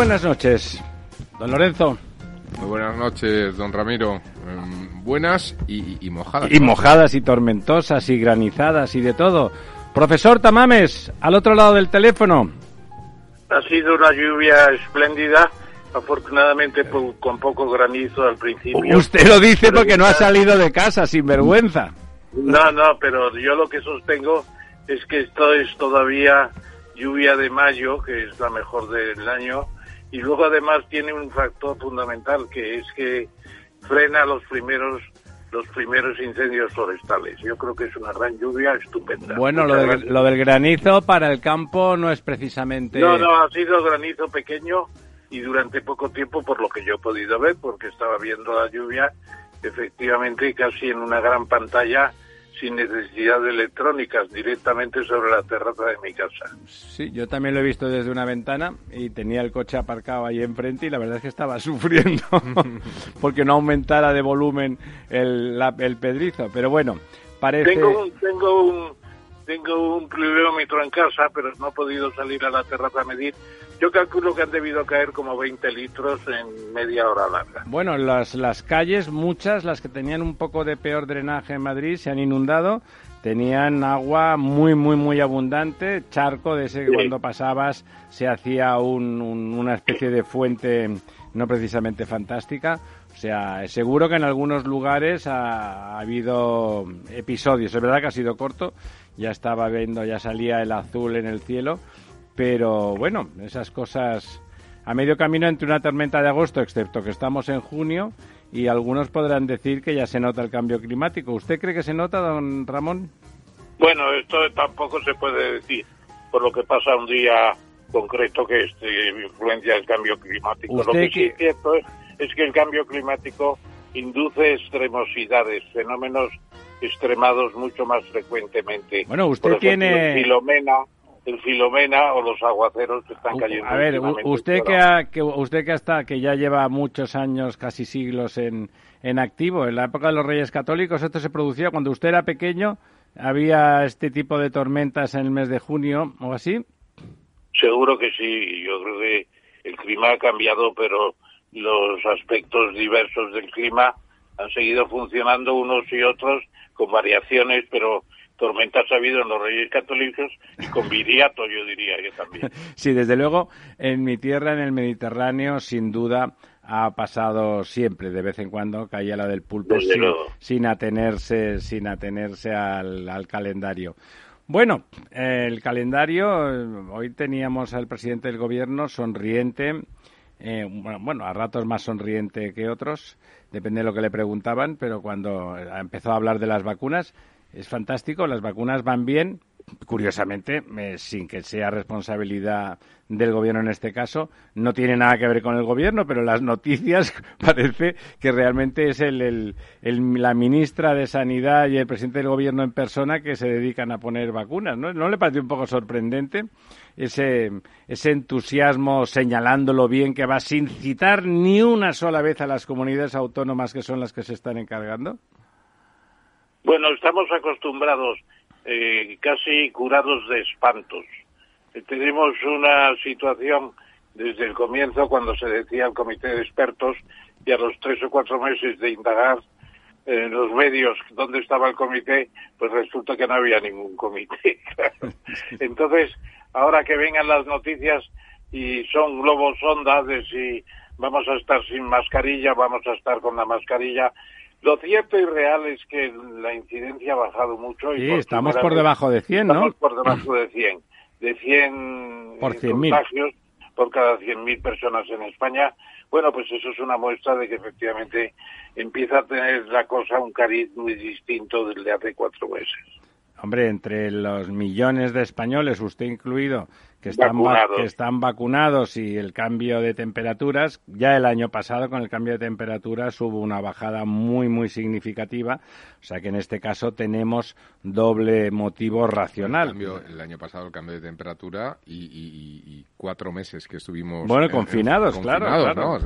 Buenas noches, don Lorenzo. Muy buenas noches, don Ramiro. Em, buenas y, mojadas. Y mojadas y tormentosas y granizadas y de todo. Profesor Tamames, al otro lado del teléfono. Ha sido una lluvia espléndida, afortunadamente con poco granizo al principio. Usted lo dice porque no ha salido de casa, sin vergüenza. No, no, pero yo lo que sostengo es que esto es todavía lluvia de mayo, que es la mejor del año, y luego además tiene un factor fundamental que es que frena los primeros los primeros incendios forestales. Yo creo que es una gran lluvia estupenda. Bueno, lo, lo, del granizo para el campo no es precisamente... No, no, ha sido granizo pequeño y durante poco tiempo, por lo que yo he podido ver, porque estaba viendo la lluvia, efectivamente casi en una gran pantalla sin necesidad de electrónicas, directamente sobre la terraza de mi casa. Sí, yo también lo he visto desde una ventana y tenía el coche aparcado ahí enfrente y la verdad es que estaba sufriendo porque no aumentara de volumen el, el pedrizo. Pero bueno, parece... Tengo un, tengo un, tengo un pluviómetro en casa, pero no he podido salir a la terraza a medir yo calculo que han debido caer como 20 litros en media hora larga. Bueno, las, las calles, muchas, las que tenían un poco de peor drenaje en Madrid, se han inundado. Tenían agua muy, muy, muy abundante, charco de ese que cuando pasabas se hacía una especie de fuente no precisamente fantástica. O sea, seguro que en algunos lugares ha, ha, habido episodios. Es verdad que ha sido corto, ya estaba viendo, ya salía el azul en el cielo, pero bueno, esas cosas a medio camino entre una tormenta de agosto, excepto que estamos en junio, y algunos podrán decir que ya se nota el cambio climático. ¿Usted cree que se nota, don Ramón? Bueno, esto tampoco se puede decir por lo que pasa un día concreto que este, influencia el cambio climático. Lo que sí es cierto es, que el cambio climático induce extremosidades, fenómenos extremados mucho más frecuentemente. Bueno, usted tiene... Filomena, el Filomena o los aguaceros que están cayendo. A ver, usted que, que usted que hasta que ya lleva muchos años, casi siglos en, en activo, en la época de los Reyes Católicos esto se producía cuando usted era pequeño, había este tipo de tormentas en el mes de junio o así. Seguro que sí, yo creo que el clima ha cambiado, pero los aspectos diversos del clima han seguido funcionando unos y otros con variaciones, pero tormentas ha habido en los Reyes Católicos y con viriato, yo diría que también. Sí, desde luego, en mi tierra, en el Mediterráneo, sin duda ha pasado siempre, de vez en cuando, caía la del pulpo sin, atenerse, sin atenerse al, calendario. Bueno, el calendario, hoy teníamos al presidente del gobierno sonriente, eh, bueno, a ratos más sonriente que otros, depende de lo que le preguntaban, pero cuando empezó a hablar de las vacunas, es fantástico, las vacunas van bien, curiosamente, eh, sin que sea responsabilidad del gobierno en este caso, no tiene nada que ver con el gobierno, pero las noticias parece que realmente es el, la ministra de Sanidad y el presidente del gobierno en persona que se dedican a poner vacunas, ¿no? ¿No le parece un poco sorprendente ese, ese entusiasmo señalándolo bien que va sin citar ni una sola vez a las comunidades autónomas que son las que se están encargando? Bueno, estamos acostumbrados, eh, casi curados de espantos. Eh, tenemos una situación desde el comienzo, cuando se decía el comité de expertos, y a los tres o cuatro meses de indagar en los medios dónde estaba el comité, pues resulta que no había ningún comité. Entonces, ahora que vengan las noticias y son globos sondas de si vamos a estar sin mascarilla, vamos a estar con la mascarilla, lo cierto y real es que la incidencia ha bajado mucho. Y sí, estamos por debajo de 100, ¿no? Estamos por debajo de 100. De 100, por contagios por cada 100.000 personas en España, Bueno, pues eso es una muestra de que efectivamente empieza a tener la cosa un cariz muy distinto desde hace cuatro meses. Hombre, entre los millones de españoles, usted incluido, que están, que están vacunados y el cambio de temperaturas, ya el año pasado con el cambio de temperaturas hubo una bajada muy, muy significativa. O sea que en este caso tenemos doble motivo racional. El, año pasado el cambio de temperatura y, cuatro meses que estuvimos. Bueno, confinados, claro. claro.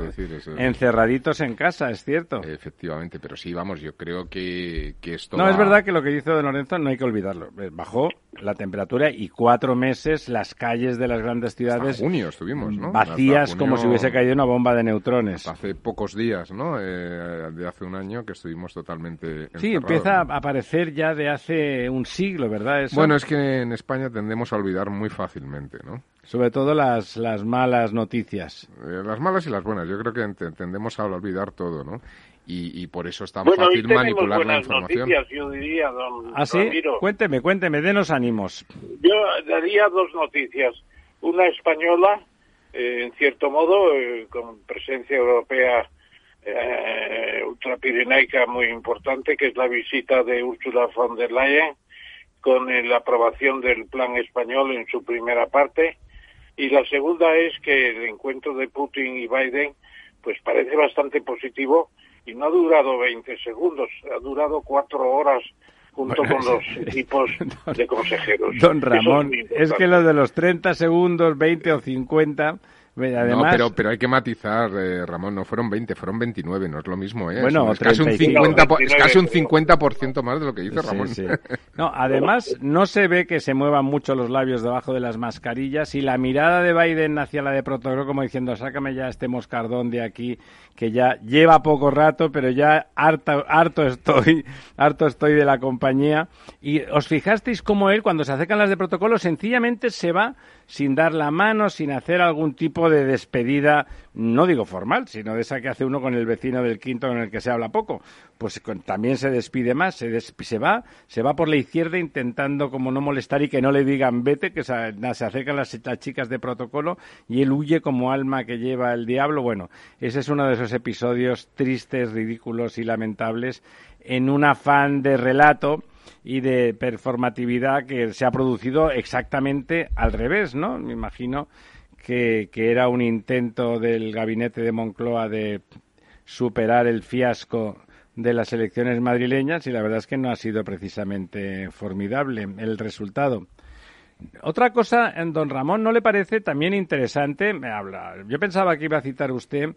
Encerraditos en casa, es cierto. Efectivamente, pero sí, vamos, yo creo que, esto. No, es verdad que lo que dice Don Lorenzo no hay que olvidarlo. Eh, bajó la temperatura y cuatro meses las calles de las grandes ciudades junio estuvimos, ¿no? vacías como si hubiese caído una bomba de neutrones. Hace pocos días, ¿no? Eh, de hace un año que estuvimos totalmente Sí, empieza a aparecer ya de hace un siglo, ¿verdad? Bueno, es que en España tendemos a olvidar muy fácilmente, ¿no? Sobre todo las, las malas noticias. Eh, las malas y las buenas. Yo creo que tendemos a olvidar todo, ¿no? Y, por eso es tan fácil manipular la información. Noticias, yo diría, don ¿Ah, sí? Cuénteme, cuénteme, denos ánimos. Yo daría dos noticias. Una española, eh, en cierto modo, eh, con presencia europea eh, ultrapirenaica muy importante, que es la visita de Ursula von der Leyen, con la aprobación del plan español en su primera parte. Y la segunda es que el encuentro de Putin y Biden pues parece bastante positivo y no ha durado 20 segundos, ha durado cuatro horas junto con los equipos de consejeros. Don Ramón, es, que lo de los 30 segundos, 20 o 50 no, pero, pero hay que matizar, eh, Ramón, no fueron 20, fueron 29, no es lo mismo, ¿eh? Bueno, es, casi un 50, es casi un 50% más de lo que dice Ramón. No, además, no se ve que se muevan mucho los labios debajo de las mascarillas y la mirada de Biden hacia la de protocolo como diciendo, sácame ya este moscardón de aquí, que ya lleva poco rato, pero ya harto, harto estoy, harto estoy de la compañía. Y os fijasteis cómo él, cuando se acercan las de protocolo, sencillamente se va sin dar la mano, sin hacer algún tipo de despedida, no digo formal, sino de esa que hace uno con el vecino del quinto con el que se habla poco. Pues también se despide más, se, se va, se va por la izquierda intentando como no molestar y que no le digan vete, que se, se acercan las, chicas de protocolo y él huye como alma que lleva el diablo. Bueno, ese es uno de esos episodios tristes, ridículos y lamentables en un afán de relato y de performatividad que se ha producido exactamente al revés, ¿no? Me imagino que, era un intento del gabinete de Moncloa de superar el fiasco de las elecciones madrileñas y la verdad es que no ha sido precisamente formidable el resultado. Otra cosa, don Ramón, ¿no le parece también interesante? Me habla. Yo pensaba que iba a citar usted,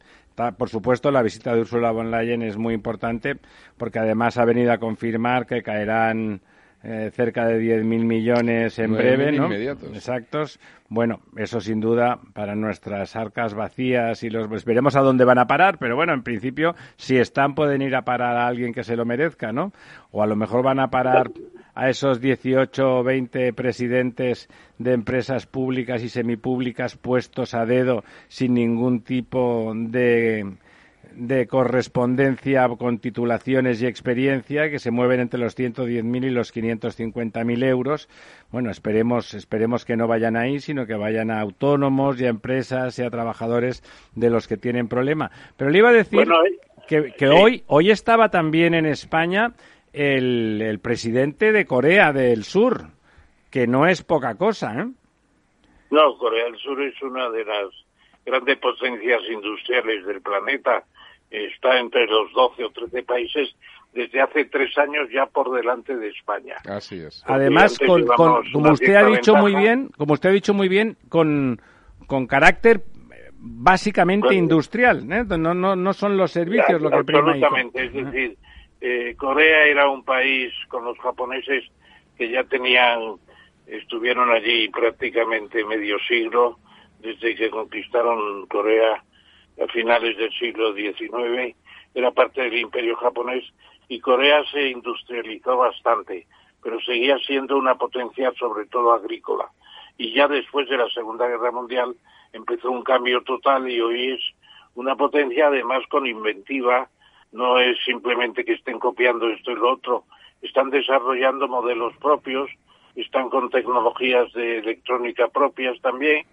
por supuesto, la visita de Ursula von Leyen es muy importante, porque además ha venido a confirmar que caerán eh, cerca de 10.000 millones en breve, ¿no? Inmediatos. Exactos. Bueno, eso sin duda para nuestras arcas vacías y los pues veremos a dónde van a parar, pero bueno, en principio si están pueden ir a parar a alguien que se lo merezca, ¿no? O a lo mejor van a parar a esos 18 o 20 presidentes de empresas públicas y semipúblicas puestos a dedo sin ningún tipo de de correspondencia con titulaciones y experiencia que se mueven entre los 110.000 y los 550.000 euros. Bueno, esperemos, esperemos que no vayan ahí, sino que vayan a autónomos y a empresas y a trabajadores de los que tienen problema. Pero le iba a decir eh, que, hoy, hoy estaba también en España el, el presidente de Corea del Sur, que no es poca cosa, ¿eh? No, Corea del Sur es una de las grandes potencias industriales del planeta está entre los 12 o 13 países desde hace tres años ya por delante de España. Así es. Además, como usted ha dicho muy bien, como usted ha dicho muy bien, con, con carácter básicamente industrial, ¿eh? no, no, no son los servicios lo que prima. Absolutamente, es decir, eh, Corea era un país con los japoneses que ya tenían, estuvieron allí prácticamente medio siglo, desde que conquistaron Corea a finales del siglo XIX, era parte del imperio japonés y Corea se industrializó bastante, pero seguía siendo una potencia sobre todo agrícola. Y ya después de la Segunda Guerra Mundial empezó un cambio total y hoy es una potencia además con inventiva, no es simplemente que estén copiando esto y lo otro, están desarrollando modelos propios, están con tecnologías de electrónica propias también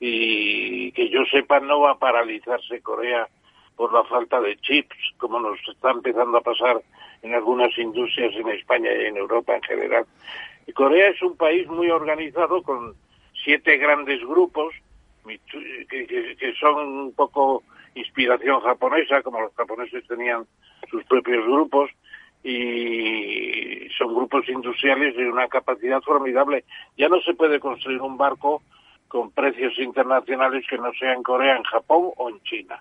y que yo sepa no va a paralizarse Corea por la falta de chips, como nos está empezando a pasar en algunas industrias en España y en Europa en general. Y Corea es un país muy organizado con siete grandes grupos que, son un poco inspiración japonesa, como los japoneses tenían sus propios grupos, y son grupos industriales de una capacidad formidable. Ya no se puede construir un barco con precios internacionales que no sea en Corea, en Japón o en China.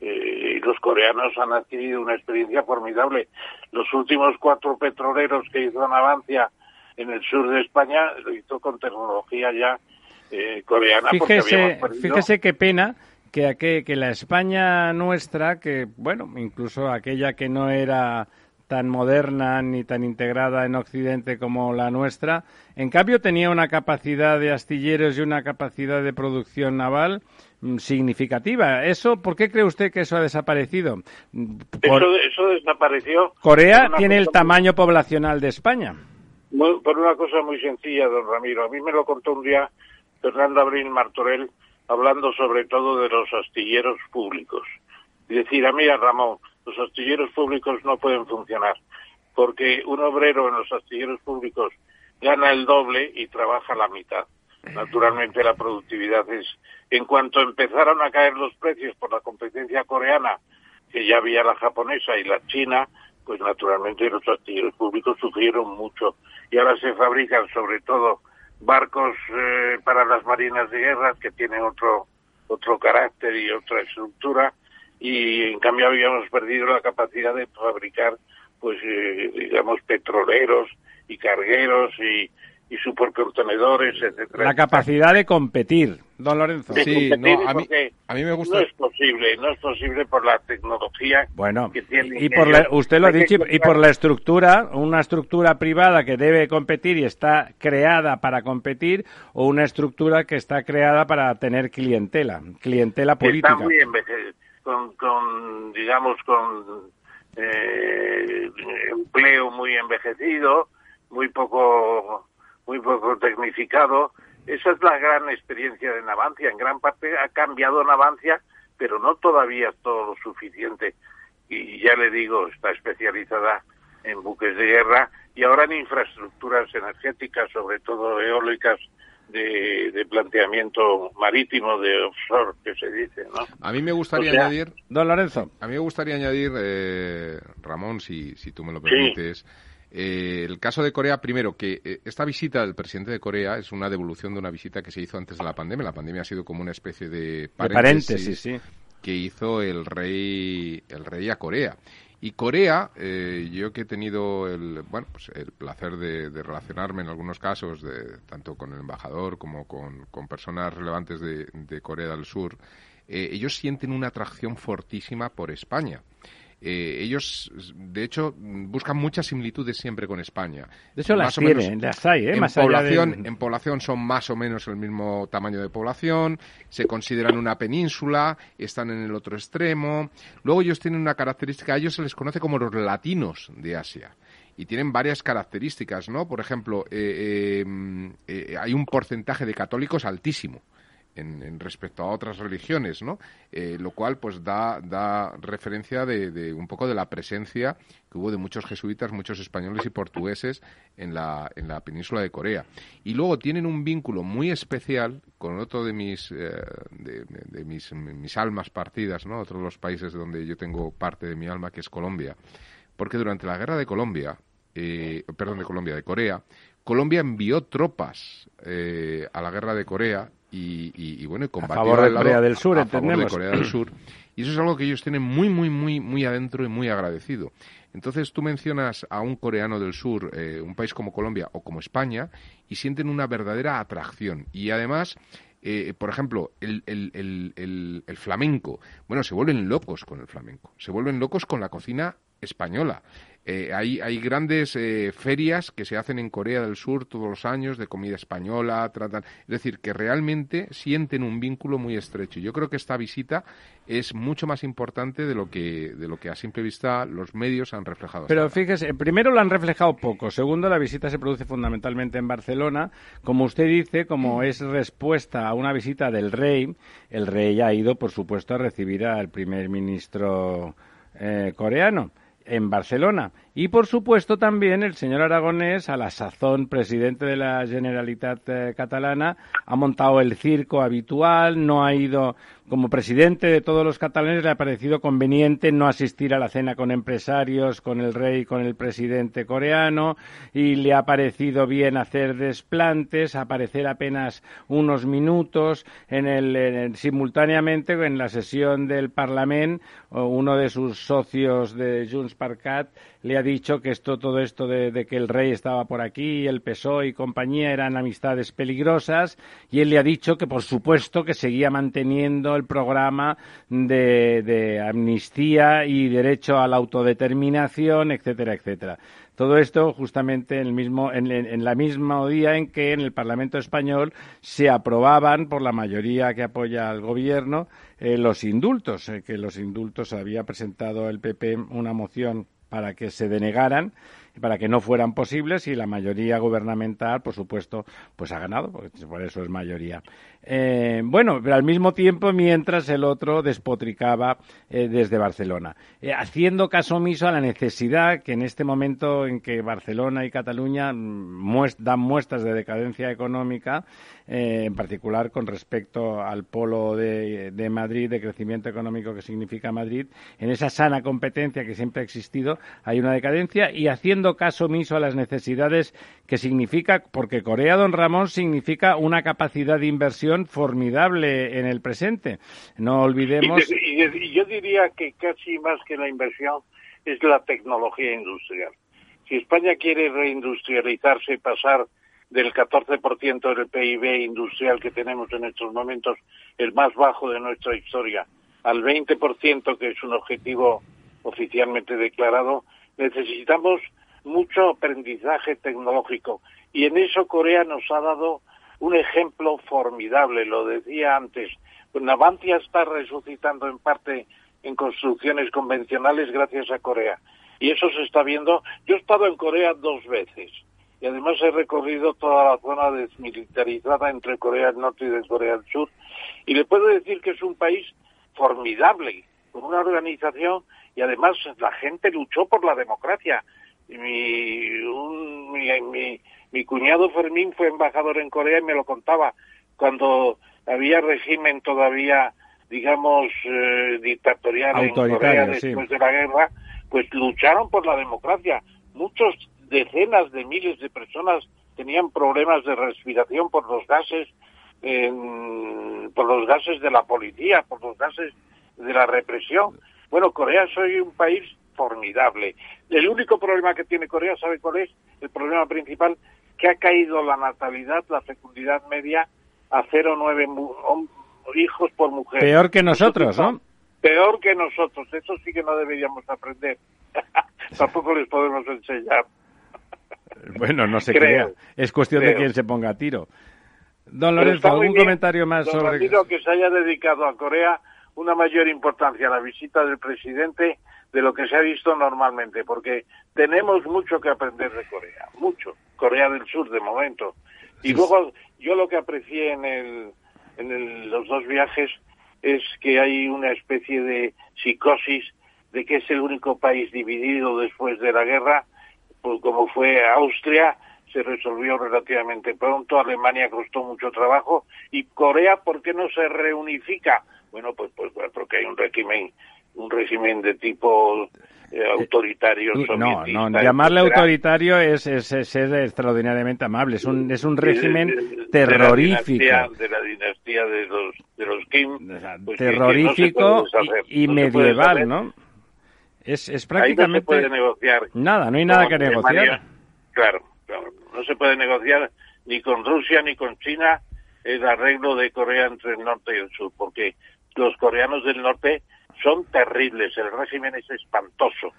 Eh, y los coreanos han adquirido una experiencia formidable. Los últimos cuatro petroleros que hizo Navancia en el sur de España lo hizo con tecnología ya eh, coreana. Fíjese, fíjese qué pena que, que la España nuestra, que bueno, incluso aquella que no era tan moderna ni tan integrada en Occidente como la nuestra, en cambio tenía una capacidad de astilleros y una capacidad de producción naval mm, significativa. ¿Eso por qué cree usted que eso ha desaparecido? eso, desapareció. Corea tiene el tamaño poblacional de España. por una cosa muy sencilla, don Ramiro. A mí me lo contó un día Fernando Abril Martorell hablando sobre todo de los astilleros públicos. Y decir, a mí, a Ramón, los astilleros públicos no pueden funcionar, porque un obrero en los astilleros públicos gana el doble y trabaja la mitad. Naturalmente la productividad es... En cuanto empezaron a caer los precios por la competencia coreana, que ya había la japonesa y la china, pues naturalmente los astilleros públicos sufrieron mucho. Y ahora se fabrican sobre todo barcos eh, para las marinas de guerra que tienen otro otro carácter y otra estructura y en cambio habíamos perdido la capacidad de fabricar pues eh, digamos petroleros y cargueros y, y supercontenedores, etcétera. La capacidad de competir, don Lorenzo. sí, no, a, mí, a mí me gusta. No es posible, no es posible por la tecnología bueno, que tiene. Y por usted lo ha dicho, y por la estructura, una estructura privada que debe competir y está creada para competir, o una estructura que está creada para tener clientela, clientela política. Está muy envejecida con, digamos, con eh, empleo muy envejecido, muy poco, muy poco tecnificado. Esa es la gran experiencia de Navancia. En gran parte ha cambiado Navancia, pero no todavía todo lo suficiente. Y ya le digo, está especializada en buques de guerra y ahora en infraestructuras energéticas, sobre todo eólicas de, planteamiento marítimo de offshore que se dice, ¿no? A mí me gustaría añadir, don Lorenzo, a mí me gustaría añadir, eh, Ramón, si, si tú me lo permites. Eh, el caso de Corea, primero, que eh, esta visita del presidente de Corea es una devolución de una visita que se hizo antes de la pandemia. La pandemia ha sido como una especie de paréntesis, que hizo el rey, el rey a Corea. Y Corea, eh, yo que he tenido el, bueno, pues el placer de, relacionarme en algunos casos, de, tanto con el embajador como con, personas relevantes de, Corea del Sur, eh, ellos sienten una atracción fortísima por España. Eh, ellos, de hecho, buscan muchas similitudes siempre con España. De hecho, las tienen, las hay, ¿eh? En, población, en población son más o menos el mismo tamaño de población, se consideran una península, están en el otro extremo. Luego ellos tienen una característica, a ellos se les conoce como los latinos de Asia y tienen varias características, ¿no? Por ejemplo, eh, eh, hay un porcentaje de católicos altísimo en, respecto a otras religiones, ¿no? Eh, lo cual pues da, da referencia de, un poco de la presencia que hubo de muchos jesuitas, muchos españoles y portugueses en la, en la península de Corea. Y luego tienen un vínculo muy especial con otro de mis, eh, de, mis, mis, almas partidas, ¿no? Otro de los países donde yo tengo parte de mi alma, que es Colombia. Porque durante la guerra de Colombia, eh, perdón, de Colombia, de Corea, Colombia envió tropas a la guerra de Corea y, bueno, combatió a favor de Corea del Sur, a favor de Corea del Sur. Y eso es algo que ellos tienen muy, muy, muy, muy adentro y muy agradecido. Entonces tú mencionas a un coreano del sur, eh, un país como Colombia o como España, y sienten una verdadera atracción. Y además, eh, por ejemplo, el, el, el, flamenco. Bueno, se vuelven locos con el flamenco. Se vuelven locos con la cocina española. Eh, hay, hay, grandes eh, ferias que se hacen en Corea del Sur todos los años de comida española, tratan, es decir, que realmente sienten un vínculo muy estrecho. Yo creo que esta visita es mucho más importante de lo que de lo que a simple vista los medios han reflejado. Pero fíjese, primero lo han reflejado poco, segundo la visita se produce fundamentalmente en Barcelona, como usted dice, como mm. es respuesta a una visita del rey, el rey ha ido, por supuesto, a recibir al primer ministro eh, coreano en Barcelona. Y, por supuesto, también el señor Aragonés, a la sazón presidente de la Generalitat eh, catalana, ha montado el circo habitual, no ha ido como presidente de todos los catalanes le ha parecido conveniente no asistir a la cena con empresarios, con el rey, con el presidente coreano, y le ha parecido bien hacer desplantes, aparecer apenas unos minutos en el, simultáneamente en la sesión del Parlamento, uno de sus socios de Junts per Cat le ha dicho que esto, todo esto de, que el rey estaba por aquí, el PSOE y compañía eran amistades peligrosas, y él le ha dicho que, por supuesto, que seguía manteniendo el programa de, amnistía y derecho a la autodeterminación, etcétera, etcétera. Todo esto justamente en el mismo, en, la mismo día en que en el Parlamento español se aprobaban por la mayoría que apoya al gobierno eh, los indultos, eh, que los indultos había presentado el PP una moción para que se denegaran para que no fueran posibles y la mayoría gubernamental, por supuesto, pues ha ganado, porque por eso es mayoría. Eh, bueno, pero al mismo tiempo, mientras el otro despotricaba eh, desde Barcelona, eh, haciendo caso omiso a la necesidad que en este momento en que Barcelona y Cataluña mm, dan muestras de decadencia económica, en particular con respecto al polo de, Madrid, de crecimiento económico que significa Madrid, en esa sana competencia que siempre ha existido, hay una decadencia y haciendo caso omiso a las necesidades que significa, porque Corea, don Ramón, significa una capacidad de inversión formidable en el presente. No olvidemos. Y, yo diría que casi más que la inversión es la tecnología industrial. Si España quiere reindustrializarse y pasar del 14% del PIB industrial que tenemos en estos momentos, el más bajo de nuestra historia, al 20%, que es un objetivo oficialmente declarado, necesitamos mucho aprendizaje tecnológico y en eso Corea nos ha dado un ejemplo formidable, lo decía antes. Navantia está resucitando en parte en construcciones convencionales gracias a Corea. Y eso se está viendo. Yo he estado en Corea dos veces y además he recorrido toda la zona desmilitarizada entre Corea del Norte y Corea del Sur. Y le puedo decir que es un país formidable, con una organización y además la gente luchó por la democracia mi, un, mi, mi, cuñado Fermín fue embajador en Corea y me lo contaba cuando había régimen todavía, digamos, eh, dictatorial en Corea después de la guerra, pues lucharon por la democracia. Muchos decenas de miles de personas tenían problemas de respiración por los gases, por los gases de la policía, por los gases de la represión. Bueno, Corea soy un país formidable. El único problema que tiene Corea, ¿sabe cuál es? El problema principal, que ha caído la natalidad, la fecundidad media a 0,9 hijos por mujer. Peor que nosotros, ¿no? Peor que nosotros. Eso sí que no deberíamos aprender. Tampoco les podemos enseñar. bueno, no se crea. Es cuestión de quién se ponga a tiro. Don Lorenzo, ¿algún comentario más Don sobre...? que se haya dedicado a Corea una mayor importancia a la visita del presidente de lo que se ha visto normalmente, porque tenemos mucho que aprender de Corea, mucho. Corea del Sur, de momento. Y luego, yo lo que aprecié en, el, en los dos viajes es que hay una especie de psicosis de que es el único país dividido después de la guerra, pues como fue Austria, se resolvió relativamente pronto, Alemania costó mucho trabajo, y Corea, ¿por qué no se reunifica? Bueno, pues, pues porque hay un régimen un régimen de tipo eh, autoritario no no llamarle autoritario es, es, ser extraordinariamente amable es un es un régimen terrorífico. de la, dinastía de los de los Kim pues, terrorífico y, medieval no es, es prácticamente no se puede negociar nada no hay nada que negociar. Claro, claro no se puede negociar ni con Rusia ni con China el arreglo de Corea entre el norte y el sur porque los coreanos del norte son terribles, el régimen es espantoso.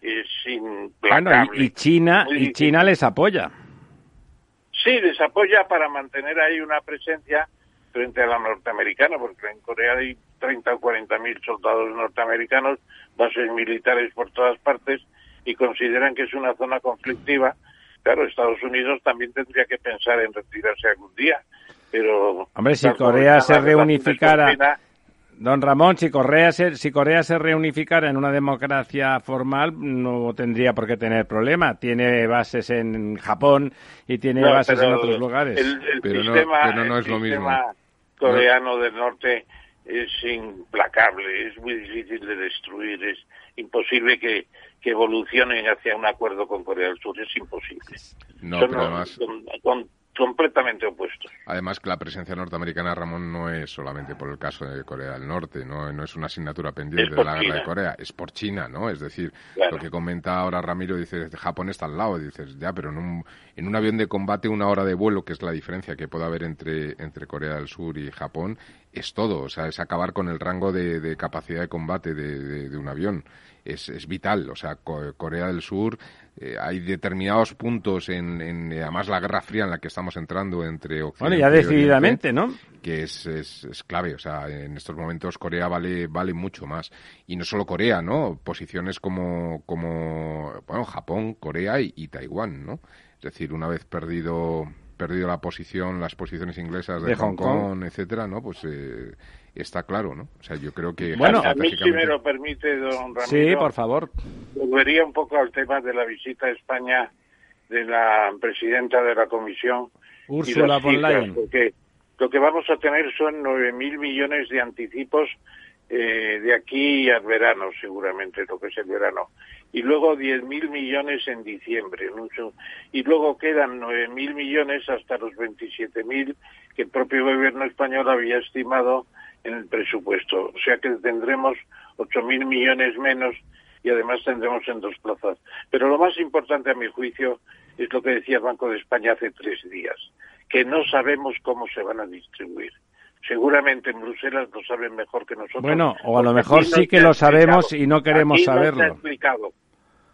es implacable. y, China, y China les apoya. Sí, les apoya para mantener ahí una presencia frente a la norteamericana, porque en Corea hay 30 o 40 mil soldados norteamericanos, bases militares por todas partes, y consideran que es una zona conflictiva. Claro, Estados Unidos también tendría que pensar en retirarse algún día, pero... Hombre, si Corea se reunificara... Don Ramón, si Corea, se, si Corea se reunificara en una democracia formal, no tendría por qué tener problema. Tiene bases en Japón y tiene bases en otros lugares. El, pero, sistema, no, es lo mismo. coreano del norte es implacable, es muy difícil de destruir, es imposible que, que evolucionen hacia un acuerdo con Corea del Sur, es imposible. No, pero además completamente opuestos. Además que la presencia norteamericana, Ramón, no es solamente por el caso de Corea del Norte, no, no es una asignatura pendiente de la guerra de Corea, es por China, ¿no? Es decir, lo que comenta ahora Ramiro, dice, Japón está al lado, dices, ya, pero en un, en un avión de combate una hora de vuelo, que es la diferencia que puede haber entre, entre Corea del Sur y Japón, es todo, o sea, es acabar con el rango de, capacidad de combate de, un avión. Es, es, vital. O sea, Corea del Sur, eh, hay determinados puntos en, en, además, la Guerra Fría en la que estamos entrando entre Occidente Bueno, ya decididamente, ¿no? Que es, es, es, clave. O sea, en estos momentos Corea vale, vale mucho más. Y no solo Corea, ¿no? Posiciones como, como bueno, Japón, Corea y, y Taiwán, ¿no? Es decir, una vez perdido perdido la posición, las posiciones inglesas de, Hong, Kong, etcétera, ¿no? Pues eh, está claro, ¿no? O sea, yo creo que... Bueno, a mí si me lo permite, don Ramiro... Sí, por favor. Volvería un poco al tema de la visita a España de la presidenta de la Comisión... Úrsula von Leyen. Porque lo que vamos a tener son 9.000 millones de anticipos eh, de aquí al verano, seguramente, lo que es el verano y luego 10.000 millones en diciembre. Y luego quedan 9.000 millones hasta los 27.000 que el propio gobierno español había estimado en el presupuesto. O sea que tendremos 8.000 millones menos y además tendremos en dos plazas. Pero lo más importante a mi juicio es lo que decía el Banco de España hace tres días, que no sabemos cómo se van a distribuir seguramente en Bruselas lo saben mejor que nosotros. Bueno, o a lo mejor sí que lo sabemos y no queremos saberlo. explicado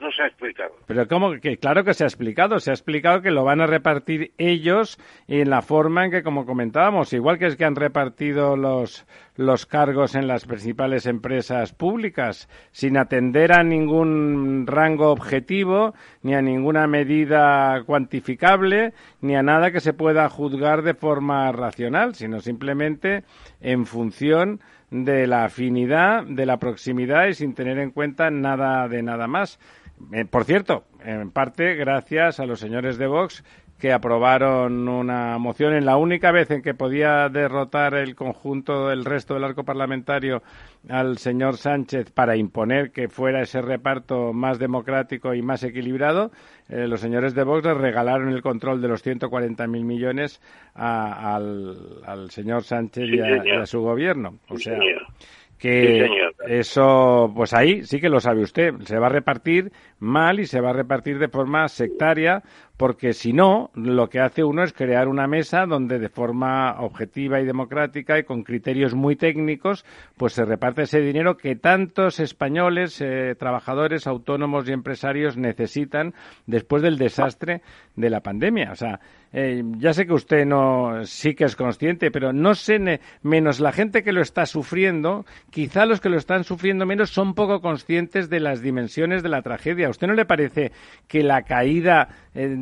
no se ha explicado. Pero ¿cómo? Que claro que se ha explicado. Se ha explicado que lo van a repartir ellos en la forma en que, como comentábamos, igual que es que han repartido los, los cargos en las principales empresas públicas, sin atender a ningún rango objetivo, ni a ninguna medida cuantificable, ni a nada que se pueda juzgar de forma racional, sino simplemente en función de la afinidad, de la proximidad y sin tener en cuenta nada de nada más. Eh, por cierto, en parte gracias a los señores de Vox que aprobaron una moción en la única vez en que podía derrotar el conjunto del resto del arco parlamentario al señor Sánchez para imponer que fuera ese reparto más democrático y más equilibrado, eh, los señores de Vox le regalaron el control de los 140.000 millones al, señor Sánchez y, a, su gobierno. O sea, que eso, pues ahí sí que lo sabe usted, se va a repartir mal y se va a repartir de forma sectaria, porque si no, lo que hace uno es crear una mesa donde de forma objetiva y democrática y con criterios muy técnicos, pues se reparte ese dinero que tantos españoles, eh, trabajadores, autónomos y empresarios necesitan después del desastre de la pandemia. O sea, eh, ya sé que usted no sí que es consciente, pero no sé, menos la gente que lo está sufriendo, quizá los que lo están sufriendo menos son poco conscientes de las dimensiones de la tragedia. ¿A usted no le parece que la caída eh,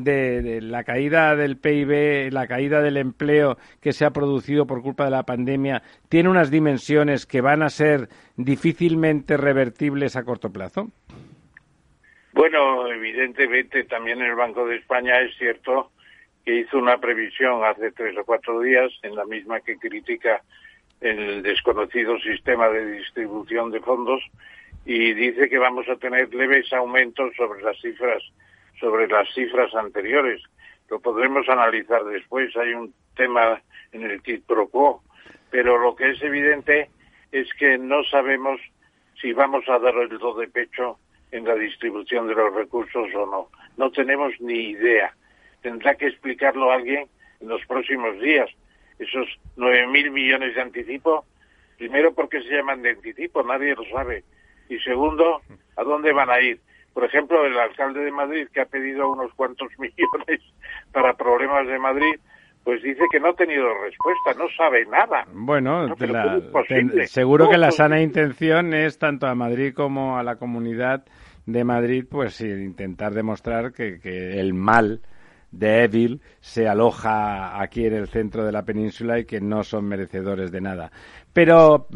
la caída del PIB, la caída del empleo que se ha producido por culpa de la pandemia tiene unas dimensiones que van a ser difícilmente revertibles a corto plazo? Bueno, evidentemente también el Banco de España es cierto que hizo una previsión hace tres o cuatro días, en la misma que critica el desconocido sistema de distribución de fondos, y dice que vamos a tener leves aumentos sobre las cifras sobre las cifras anteriores. Lo podremos analizar después. Hay un tema en el pro quo, pero lo que es evidente es que no sabemos si vamos a dar el do de pecho en la distribución de los recursos o no. No tenemos ni idea tendrá que explicarlo alguien en los próximos días. Esos nueve mil millones de anticipo, primero, porque se llaman de anticipo? Nadie lo sabe. Y segundo, ¿a dónde van a ir? Por ejemplo, el alcalde de Madrid, que ha pedido unos cuantos millones para problemas de Madrid, pues dice que no ha tenido respuesta, no sabe nada. Bueno, seguro que la sana intención es tanto a Madrid como a la comunidad de Madrid, pues intentar demostrar que, que el mal de Evil se aloja aquí en el centro de la península y que no son merecedores de nada. Pero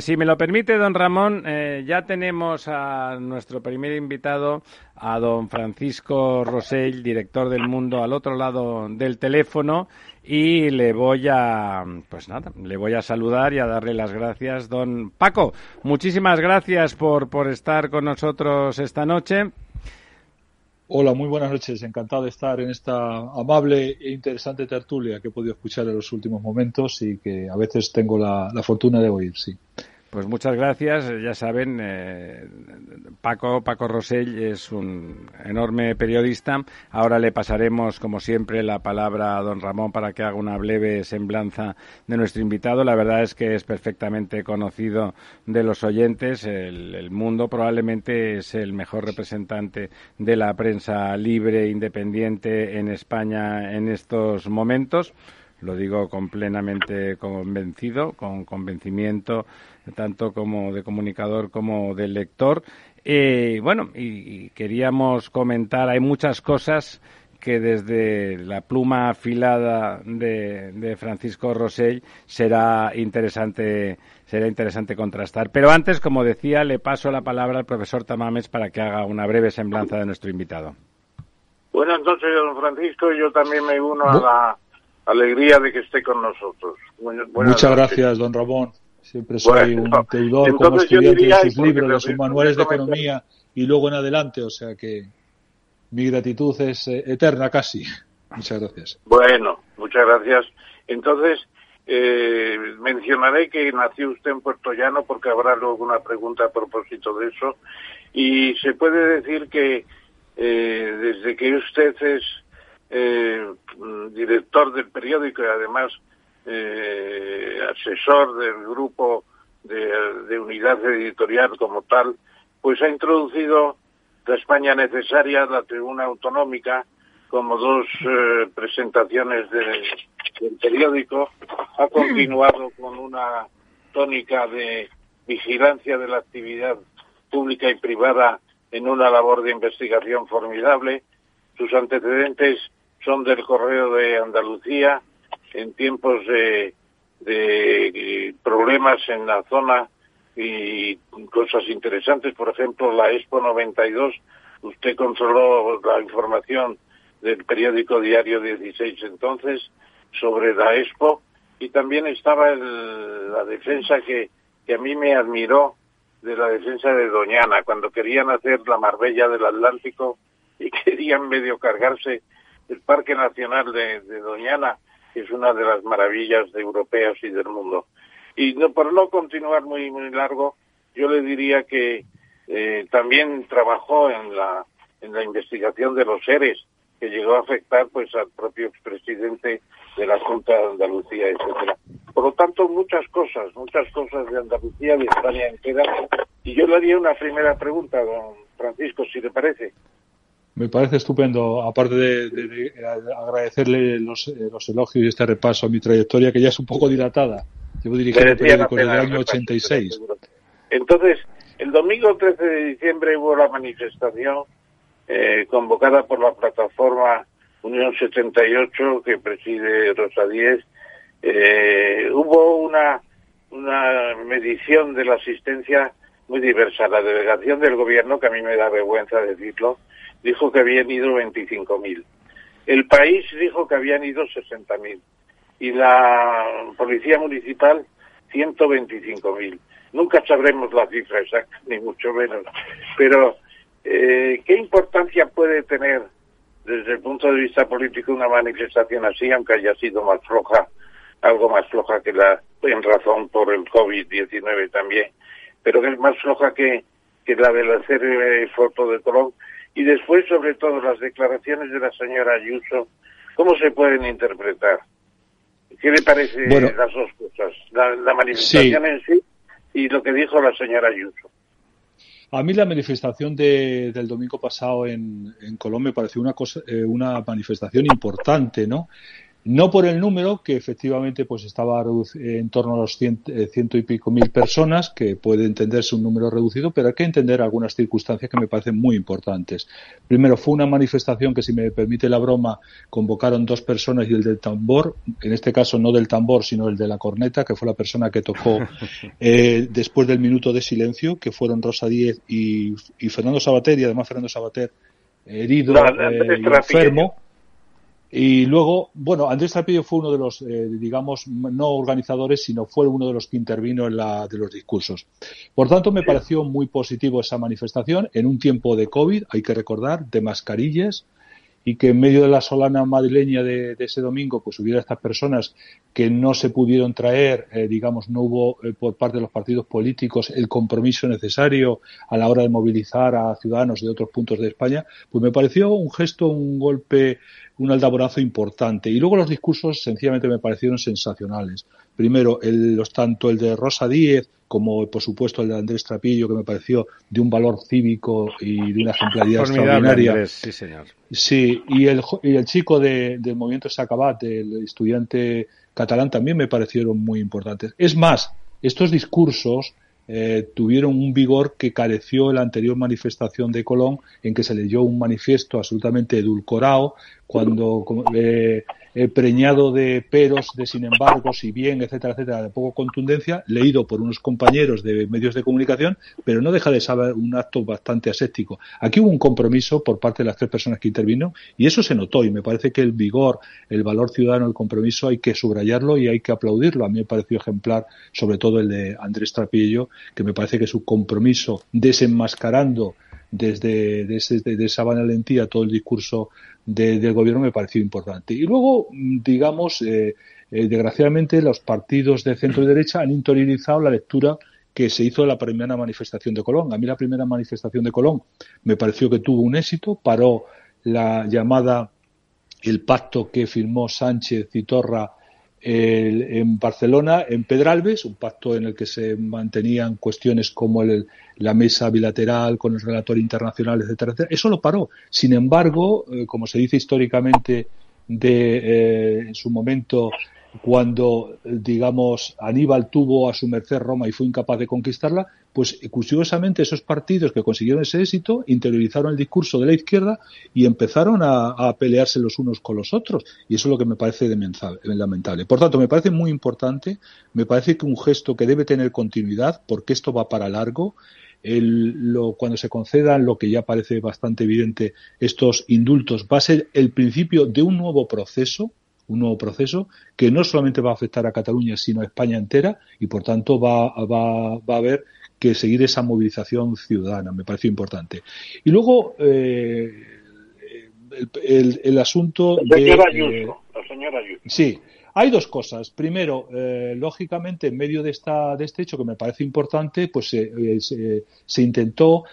si me lo permite, don Ramón, eh, ya tenemos a nuestro primer invitado, a don Francisco Rosell, director del Mundo, al otro lado del teléfono y le voy a, pues nada, le voy a saludar y a darle las gracias, don Paco. Muchísimas gracias por, por estar con nosotros esta noche. Hola, muy buenas noches. Encantado de estar en esta amable e interesante tertulia que he podido escuchar en los últimos momentos y que a veces tengo la, la fortuna de oír, sí. Pues muchas gracias. Ya saben, eh, Paco, Paco Rosell es un enorme periodista. Ahora le pasaremos, como siempre, la palabra a don Ramón para que haga una breve semblanza de nuestro invitado. La verdad es que es perfectamente conocido de los oyentes. El mundo probablemente es el mejor representante de la prensa libre e independiente en España en estos momentos lo digo con plenamente convencido, con convencimiento tanto como de comunicador como de lector. Eh, bueno, y, queríamos comentar, hay muchas cosas que desde la pluma afilada de, Francisco Rosell será interesante será interesante contrastar. Pero antes, como decía, le paso la palabra al profesor Tamames para que haga una breve semblanza de nuestro invitado. Bueno, entonces, don Francisco, yo también me uno a la alegría de que esté con nosotros. Muchas gracias, don Ramón. Siempre soy un deudor como estudiante de sus libros, de sus manuales de economía y luego en adelante, o sea que mi gratitud es eh, eterna casi. Muchas gracias. Bueno, muchas gracias. Entonces, eh, mencionaré que nació usted en Puerto Llano porque habrá luego una pregunta a propósito de eso. Y se puede decir que eh, desde que usted es director del periódico y además eh, asesor del grupo de, unidad editorial como tal, pues ha introducido la España necesaria, la tribuna autonómica, como dos eh, presentaciones del periódico, ha continuado con una tónica de vigilancia de la actividad pública y privada en una labor de investigación formidable. Sus antecedentes son del Correo de Andalucía, en tiempos de, problemas en la zona y cosas interesantes, por ejemplo, la Expo 92, usted controló la información del periódico diario 16 entonces sobre la Expo y también estaba la defensa que, que a mí me admiró de la defensa de Doñana, cuando querían hacer la Marbella del Atlántico y querían medio cargarse el Parque Nacional de Doñana que es una de las maravillas de europeos y del mundo. Y no, por no continuar muy, muy largo, yo le diría que eh, también trabajó en la, en la investigación de los seres, que llegó a afectar pues al propio expresidente de la Junta de Andalucía, etcétera. Por lo tanto, muchas cosas, muchas cosas de Andalucía, de España entera. Y yo le haría una primera pregunta, don Francisco, si le parece. Me parece estupendo, aparte de, agradecerle los, eh, los, elogios y este repaso a mi trayectoria, que ya es un poco dilatada. Llevo dirigiendo periódicos desde el año 86. Entonces, el domingo 13 de diciembre hubo la manifestación eh, convocada por la plataforma Unión 78 que preside Rosa Díez. Eh, hubo una, una medición de la asistencia muy diversa. La delegación del gobierno, que a mí me da vergüenza decirlo, dijo que habían ido 25.000. El país dijo que habían ido 60.000. Y la policía municipal, 125.000. Nunca sabremos la cifra exacta, ni mucho menos. Pero, eh, ¿qué importancia puede tener desde el punto de vista político una manifestación así, aunque haya sido más floja, algo más floja que la, en razón por el COVID-19 también, pero que es más floja que, que la del hacer eh, foto de Colón y después, sobre todo, las declaraciones de la señora Ayuso, ¿cómo se pueden interpretar? ¿Qué le parece las dos cosas? La, manifestación en sí y lo que dijo la señora Ayuso. A mí la manifestación de, del domingo pasado en, en Colombia me pareció una, cosa, eh, una manifestación importante, ¿no? No por el número, que efectivamente pues estaba en torno a los eh, ciento, y pico mil personas, que puede entenderse un número reducido, pero hay que entender algunas circunstancias que me parecen muy importantes. Primero, fue una manifestación que, si me permite la broma, convocaron dos personas y el del tambor, en este caso no del tambor, sino el de la corneta, que fue la persona que tocó eh, después del minuto de silencio, que fueron Rosa Díez y, Fernando Sabater, y además Fernando Sabater herido eh, y enfermo. Y luego, bueno, Andrés Trapillo fue uno de los, eh, digamos, no organizadores, sino fue uno de los que intervino en la de los discursos. Por tanto, me pareció muy positivo esa manifestación en un tiempo de COVID, hay que recordar, de mascarillas, y que en medio de la solana madrileña de, ese domingo pues hubiera estas personas que no se pudieron traer, eh, digamos, no hubo eh, por parte de los partidos políticos el compromiso necesario a la hora de movilizar a ciudadanos de otros puntos de España, pues me pareció un gesto, un golpe un aldaborazo importante. Y luego los discursos sencillamente me parecieron sensacionales. Primero, el, los, tanto el de Rosa Díez como, por supuesto, el de Andrés Trapillo, que me pareció de un valor cívico y de una ejemplaridad extraordinaria. sí, señor. Sí, y el, y el chico de, del movimiento Sacabat, el estudiante catalán, también me parecieron muy importantes. Es más, estos discursos eh, tuvieron un vigor que careció en la anterior manifestación de Colón, en que se leyó un manifiesto absolutamente edulcorado, cuando eh, eh, preñado de peros, de sin embargo, si bien, etcétera, etcétera, de poco contundencia, leído por unos compañeros de medios de comunicación, pero no deja de ser un acto bastante aséptico. Aquí hubo un compromiso por parte de las tres personas que intervino y eso se notó y me parece que el vigor, el valor ciudadano, el compromiso hay que subrayarlo y hay que aplaudirlo. A mí me pareció ejemplar, sobre todo el de Andrés Trapillo, que me parece que su compromiso desenmascarando desde de, esa valentía todo el discurso del gobierno me pareció importante. Y luego, digamos, eh, eh, desgraciadamente los partidos de centro y derecha han interiorizado la lectura que se hizo de la primera manifestación de Colón. A mí la primera manifestación de Colón me pareció que tuvo un éxito, paró la llamada, el pacto que firmó Sánchez y Torra en Barcelona, en Pedralbes, un pacto en el que se mantenían cuestiones como el, la mesa bilateral con el relator internacional, etcétera, etcétera. Eso lo paró. Sin embargo, eh, como se dice históricamente de eh, en su momento cuando, digamos, Aníbal tuvo a su merced Roma y fue incapaz de conquistarla, pues curiosamente esos partidos que consiguieron ese éxito interiorizaron el discurso de la izquierda y empezaron a, pelearse los unos con los otros. Y eso es lo que me parece lamentable. Por tanto, me parece muy importante, me parece que un gesto que debe tener continuidad, porque esto va para largo, lo, cuando se concedan lo que ya parece bastante evidente estos indultos va a ser el principio de un nuevo proceso un nuevo proceso que no solamente va a afectar a Cataluña, sino a España entera y, por tanto, va, va, va a haber que seguir esa movilización ciudadana. Me pareció importante. Y luego, eh, el, el, asunto la señora de... Ayuso, la señora Ayuso. Sí. Hay dos cosas. Primero, eh, lógicamente, en medio de, esta, de este hecho que me parece importante, pues se, se, se intentó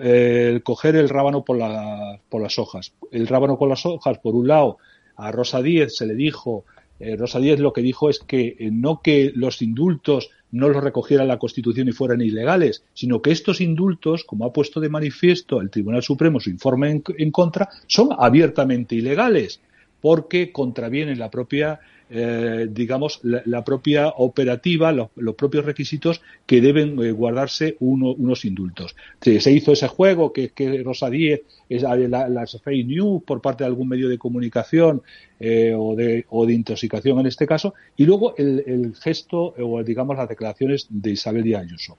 eh, coger el rábano por, la, por las hojas. El rábano con las hojas, por un lado, a Rosa Díez se le dijo, eh, Rosa Díez lo que dijo es que eh, no que los indultos no los recogiera la Constitución y fueran ilegales, sino que estos indultos, como ha puesto de manifiesto el Tribunal Supremo su informe en contra, son abiertamente ilegales porque contravienen la propia eh, digamos, la, propia operativa, los, propios requisitos que deben eh, guardarse unos indultos. Se, hizo ese juego que, Rosa Díez, es las fake news por parte de algún medio de comunicación eh, o, de, intoxicación en este caso, y luego el, gesto o digamos las declaraciones de Isabel Díaz Ayuso.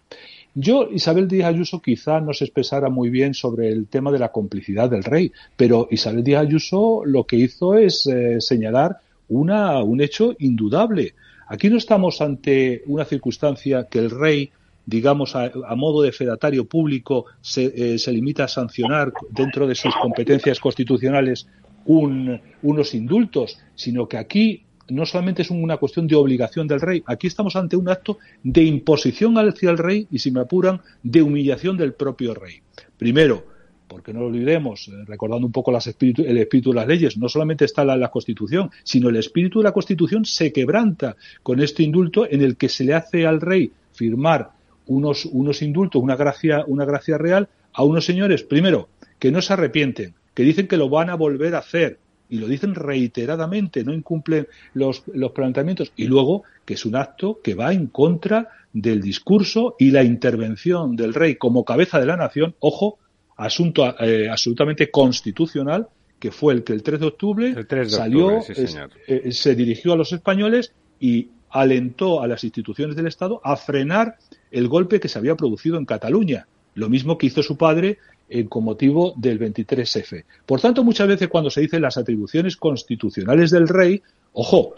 Yo, Isabel Díaz Ayuso quizá no se expresara muy bien sobre el tema de la complicidad del rey, pero Isabel Díaz Ayuso lo que hizo es señalar una, un hecho indudable. Aquí no estamos ante una circunstancia que el rey, digamos, a, modo de fedatario público, se, eh, se, limita a sancionar dentro de sus competencias constitucionales un, unos indultos, sino que aquí no solamente es una cuestión de obligación del rey, aquí estamos ante un acto de imposición hacia el rey y, si me apuran, de humillación del propio rey. Primero, porque no lo olvidemos, eh, recordando un poco el espíritu de las leyes, no solamente está la, la, Constitución, sino el espíritu de la Constitución se quebranta con este indulto en el que se le hace al rey firmar unos, unos indultos, una gracia, una gracia real a unos señores, primero, que no se arrepienten, que dicen que lo van a volver a hacer, y lo dicen reiteradamente, no incumplen los, los planteamientos, y luego que es un acto que va en contra del discurso y la intervención del rey como cabeza de la nación, ojo, asunto eh, absolutamente constitucional, que fue el que el 3 de octubre salió, eh, se dirigió a los españoles y alentó a las instituciones del Estado a frenar el golpe que se había producido en Cataluña. Lo mismo que hizo su padre eh, con motivo del 23F. Por tanto, muchas veces cuando se dicen las atribuciones constitucionales del rey, ojo,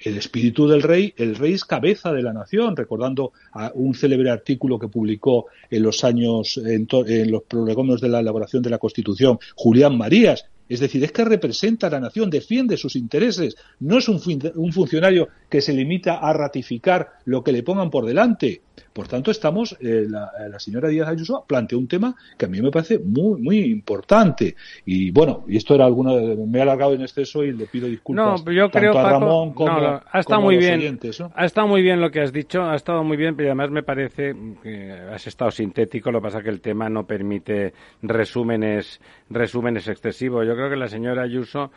el espíritu del rey, el rey es cabeza de la nación, recordando a un célebre artículo que publicó en los años, en, en los prolegómenos de la elaboración de la Constitución, Julián Marías, es decir, es que representa a la nación, defiende sus intereses, no es un, funcionario que se limita a ratificar lo que le pongan por delante. Por tanto, estamos, eh, la, la, señora Díaz Ayuso plantea un tema que a mí me parece muy, muy importante. Y bueno, y esto era alguna, me he alargado en exceso y le pido disculpas no, yo creo, a Ramón como, no, ha estado muy bien, oyentes, ¿no? Ha estado muy bien lo que has dicho, ha estado muy bien, pero además me parece que has estado sintético, lo que pasa que el tema no permite resúmenes, resúmenes excesivos. Yo creo que la señora Ayuso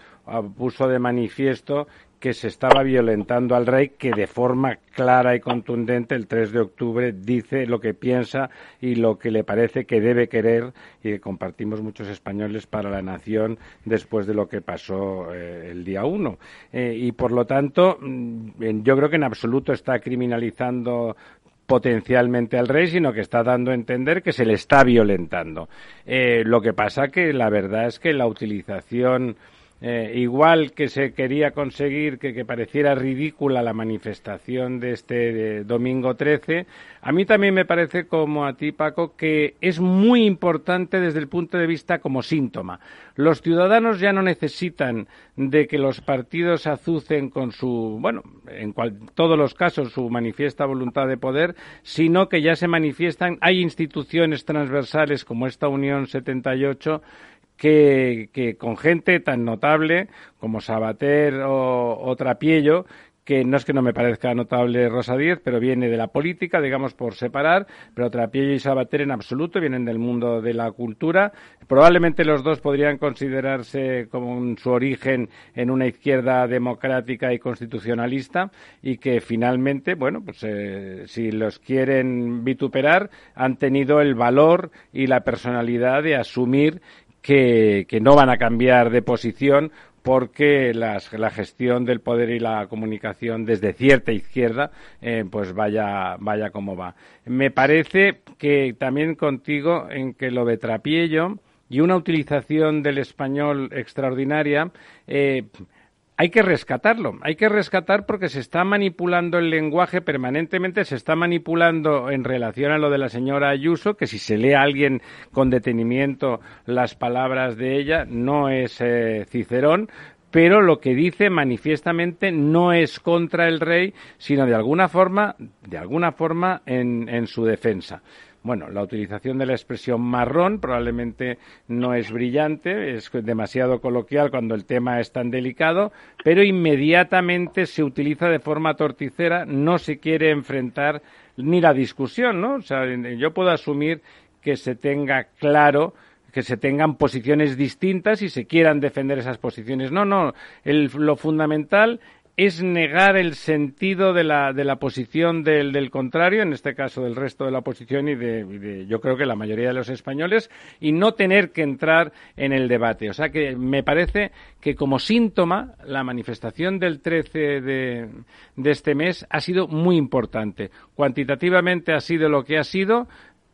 puso de manifiesto que se estaba violentando al rey, que de forma clara y contundente el 3 de octubre dice lo que piensa y lo que le parece que debe querer y que compartimos muchos españoles para la nación después de lo que pasó eh, el día 1. Eh, y por lo tanto, mm, yo creo que en absoluto está criminalizando potencialmente al rey, sino que está dando a entender que se le está violentando. Eh, lo que pasa que la verdad es que la utilización eh, igual que se quería conseguir que, pareciera ridícula la manifestación de este domingo 13, a mí también me parece, como a ti, Paco, que es muy importante desde el punto de vista como síntoma. Los ciudadanos ya no necesitan de que los partidos azucen con su, bueno, en todos los casos, su manifiesta voluntad de poder, sino que ya se manifiestan, hay instituciones transversales como esta Unión 78 que, con gente tan notable como Sabater o, o Trapiello, que no es que no me parezca notable Rosa Díez, pero viene de la política, digamos, por separar, pero Trapiello y Sabater en absoluto vienen del mundo de la cultura. Probablemente los dos podrían considerarse como su origen en una izquierda democrática y constitucionalista y que finalmente, bueno, pues eh, si los quieren vituperar, han tenido el valor y la personalidad de asumir que, no van a cambiar de posición porque la gestión del poder y la comunicación desde cierta izquierda eh, pues vaya, vaya como va. Me parece que también contigo en que lo de Trapiello y una utilización del español extraordinaria eh, hay que rescatarlo, hay que rescatar porque se está manipulando el lenguaje permanentemente, se está manipulando en relación a lo de la señora Ayuso, que si se lee a alguien con detenimiento las palabras de ella, no es eh, Cicerón, pero lo que dice manifiestamente no es contra el rey, sino de alguna forma, de alguna forma en, en su defensa. Bueno, la utilización de la expresión marrón probablemente no es brillante, es demasiado coloquial cuando el tema es tan delicado, pero inmediatamente se utiliza de forma torticera, no se quiere enfrentar ni la discusión, ¿no? O sea, yo puedo asumir que se tenga claro que se tengan posiciones distintas y se quieran defender esas posiciones. No, no. lo fundamental es negar el sentido de la, de la posición del, del, contrario, en este caso del resto de la oposición y de, yo creo que la mayoría de los españoles, y no tener que entrar en el debate. O sea que me parece que como síntoma la manifestación del 13 de, de este mes ha sido muy importante. Cuantitativamente ha sido lo que ha sido,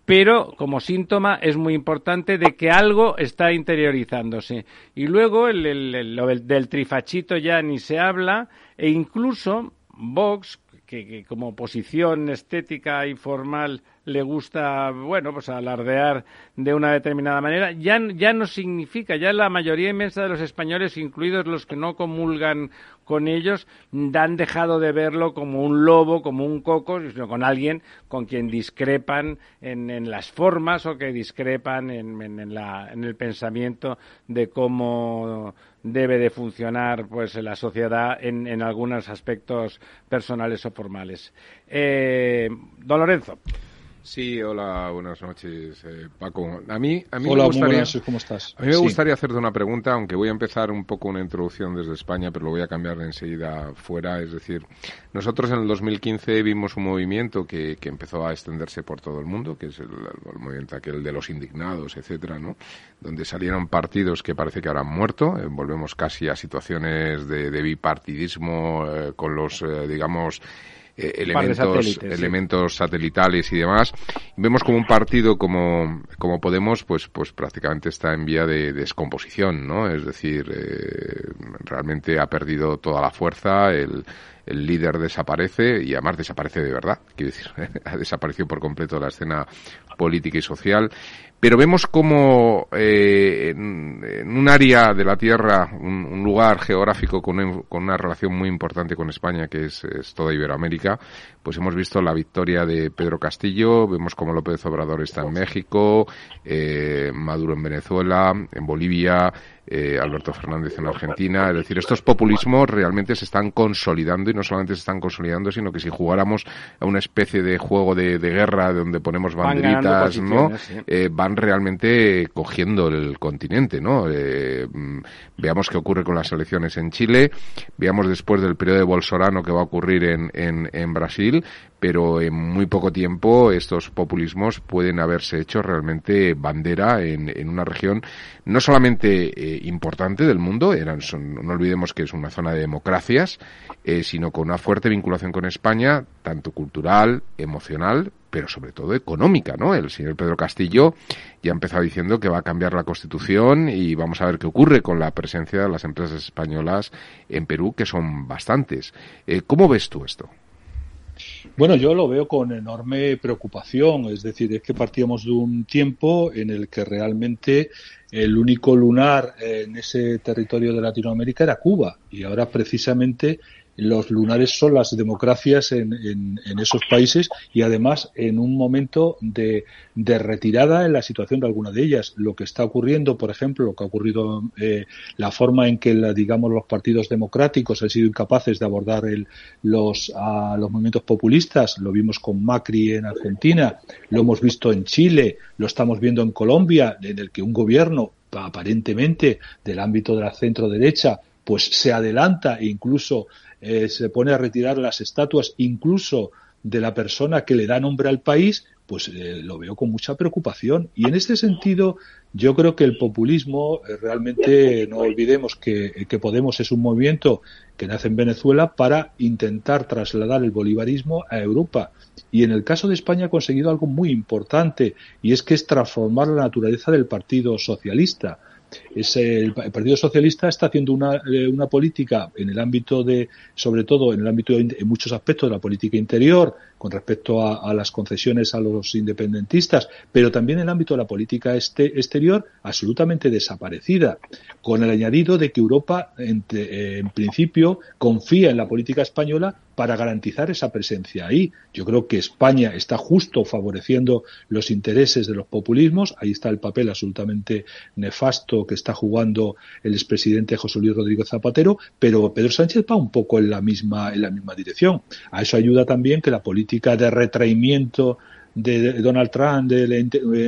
pero como síntoma es muy importante de que algo está interiorizándose. Y luego el, el, del trifachito ya ni se habla e incluso Vox, que, como posición estética y formal le gusta, bueno, pues alardear de una determinada manera, ya, ya no significa, ya la mayoría inmensa de los españoles, incluidos los que no comulgan con ellos, han dejado de verlo como un lobo, como un coco, sino con alguien con quien discrepan en, en las formas o que discrepan en, en, la, en el pensamiento de cómo debe de funcionar pues la sociedad en, en algunos aspectos personales o formales. Eh, don Lorenzo. Sí, hola, buenas noches, eh, Paco. A mí, a mí hola, me gustaría, ¿cómo estás? A mí me gustaría hacerte una pregunta, aunque voy a empezar un poco una introducción desde España, pero lo voy a cambiar enseguida fuera. Es decir, nosotros en el 2015 vimos un movimiento que, que empezó a extenderse por todo el mundo, que es el, movimiento aquel de los indignados, etcétera, ¿no? Donde salieron partidos que parece que ahora han muerto. Eh, volvemos casi a situaciones de, bipartidismo eh, con los, digamos, eh, elementos, elementos satelitales y demás. Vemos como un partido como, como Podemos, pues, pues prácticamente está en vía de, descomposición, ¿no? Es decir, eh, realmente ha perdido toda la fuerza, el, el líder desaparece y además desaparece de verdad, quiero decir, ha desaparecido por completo la escena política y social. Pero vemos como eh, en, un área de la Tierra, un, lugar geográfico con con una, relación muy importante con España, que es, toda Iberoamérica, pues hemos visto la victoria de Pedro Castillo, vemos como López Obrador está en México, eh, Maduro en Venezuela, en Bolivia, eh, Alberto Fernández en Argentina. Es decir, estos populismos realmente se están consolidando y no solamente se están consolidando, sino que si jugáramos a una especie de juego de, guerra donde ponemos banderitas, ¿no? Eh, van realmente cogiendo el continente, ¿no? Eh, mm, veamos qué ocurre con las elecciones en Chile, veamos después del periodo de Bolsonaro que va a ocurrir en, en, en Brasil, pero en muy poco tiempo estos populismos pueden haberse hecho realmente bandera en, una región no solamente eh, importante del mundo, eran, no olvidemos que es una zona de democracias, eh, sino con una fuerte vinculación con España, tanto cultural, emocional, pero sobre todo económica, ¿no? El señor Pedro Castillo ya ha empezado diciendo que va a cambiar la Constitución y vamos a ver qué ocurre con la presencia de las empresas españolas en Perú, que son bastantes. Eh, ¿Cómo ves tú esto? Bueno, yo lo veo con enorme preocupación. Es decir, es que partíamos de un tiempo en el que realmente el único lunar en ese territorio de Latinoamérica era Cuba. Y ahora precisamente los lunares son las democracias en, en, esos países y además en un momento de, de, retirada en la situación de alguna de ellas. Lo que está ocurriendo, por ejemplo, lo que ha ocurrido, eh, la forma en que, digamos, los partidos democráticos han sido incapaces de abordar el, los, a los movimientos populistas, lo vimos con Macri en Argentina, lo hemos visto en Chile, lo estamos viendo en Colombia, en el que un gobierno aparentemente del ámbito de la centro derecha pues se adelanta e incluso eh, se pone a retirar las estatuas incluso de la persona que le da nombre al país, pues eh, lo veo con mucha preocupación. Y en este sentido, yo creo que el populismo, eh, realmente no olvidemos que, que, Podemos es un movimiento que nace en Venezuela para intentar trasladar el bolivarismo a Europa. Y en el caso de España ha conseguido algo muy importante, y es que es transformar la naturaleza del Partido Socialista es el, Partido Socialista está haciendo una, eh, una, política en el ámbito de, sobre todo en el ámbito en muchos aspectos de la política interior, con respecto a, las concesiones a los independentistas, pero también en el ámbito de la política este, exterior, absolutamente desaparecida, con el añadido de que Europa, eh, en principio, confía en la política española para garantizar esa presencia ahí. Yo creo que España está justo favoreciendo los intereses de los populismos. Ahí está el papel absolutamente nefasto que está jugando el expresidente José Luis Rodríguez Zapatero, pero Pedro Sánchez va un poco en la misma, en la misma dirección. A eso ayuda también que la política de retraimiento de Donald Trump de,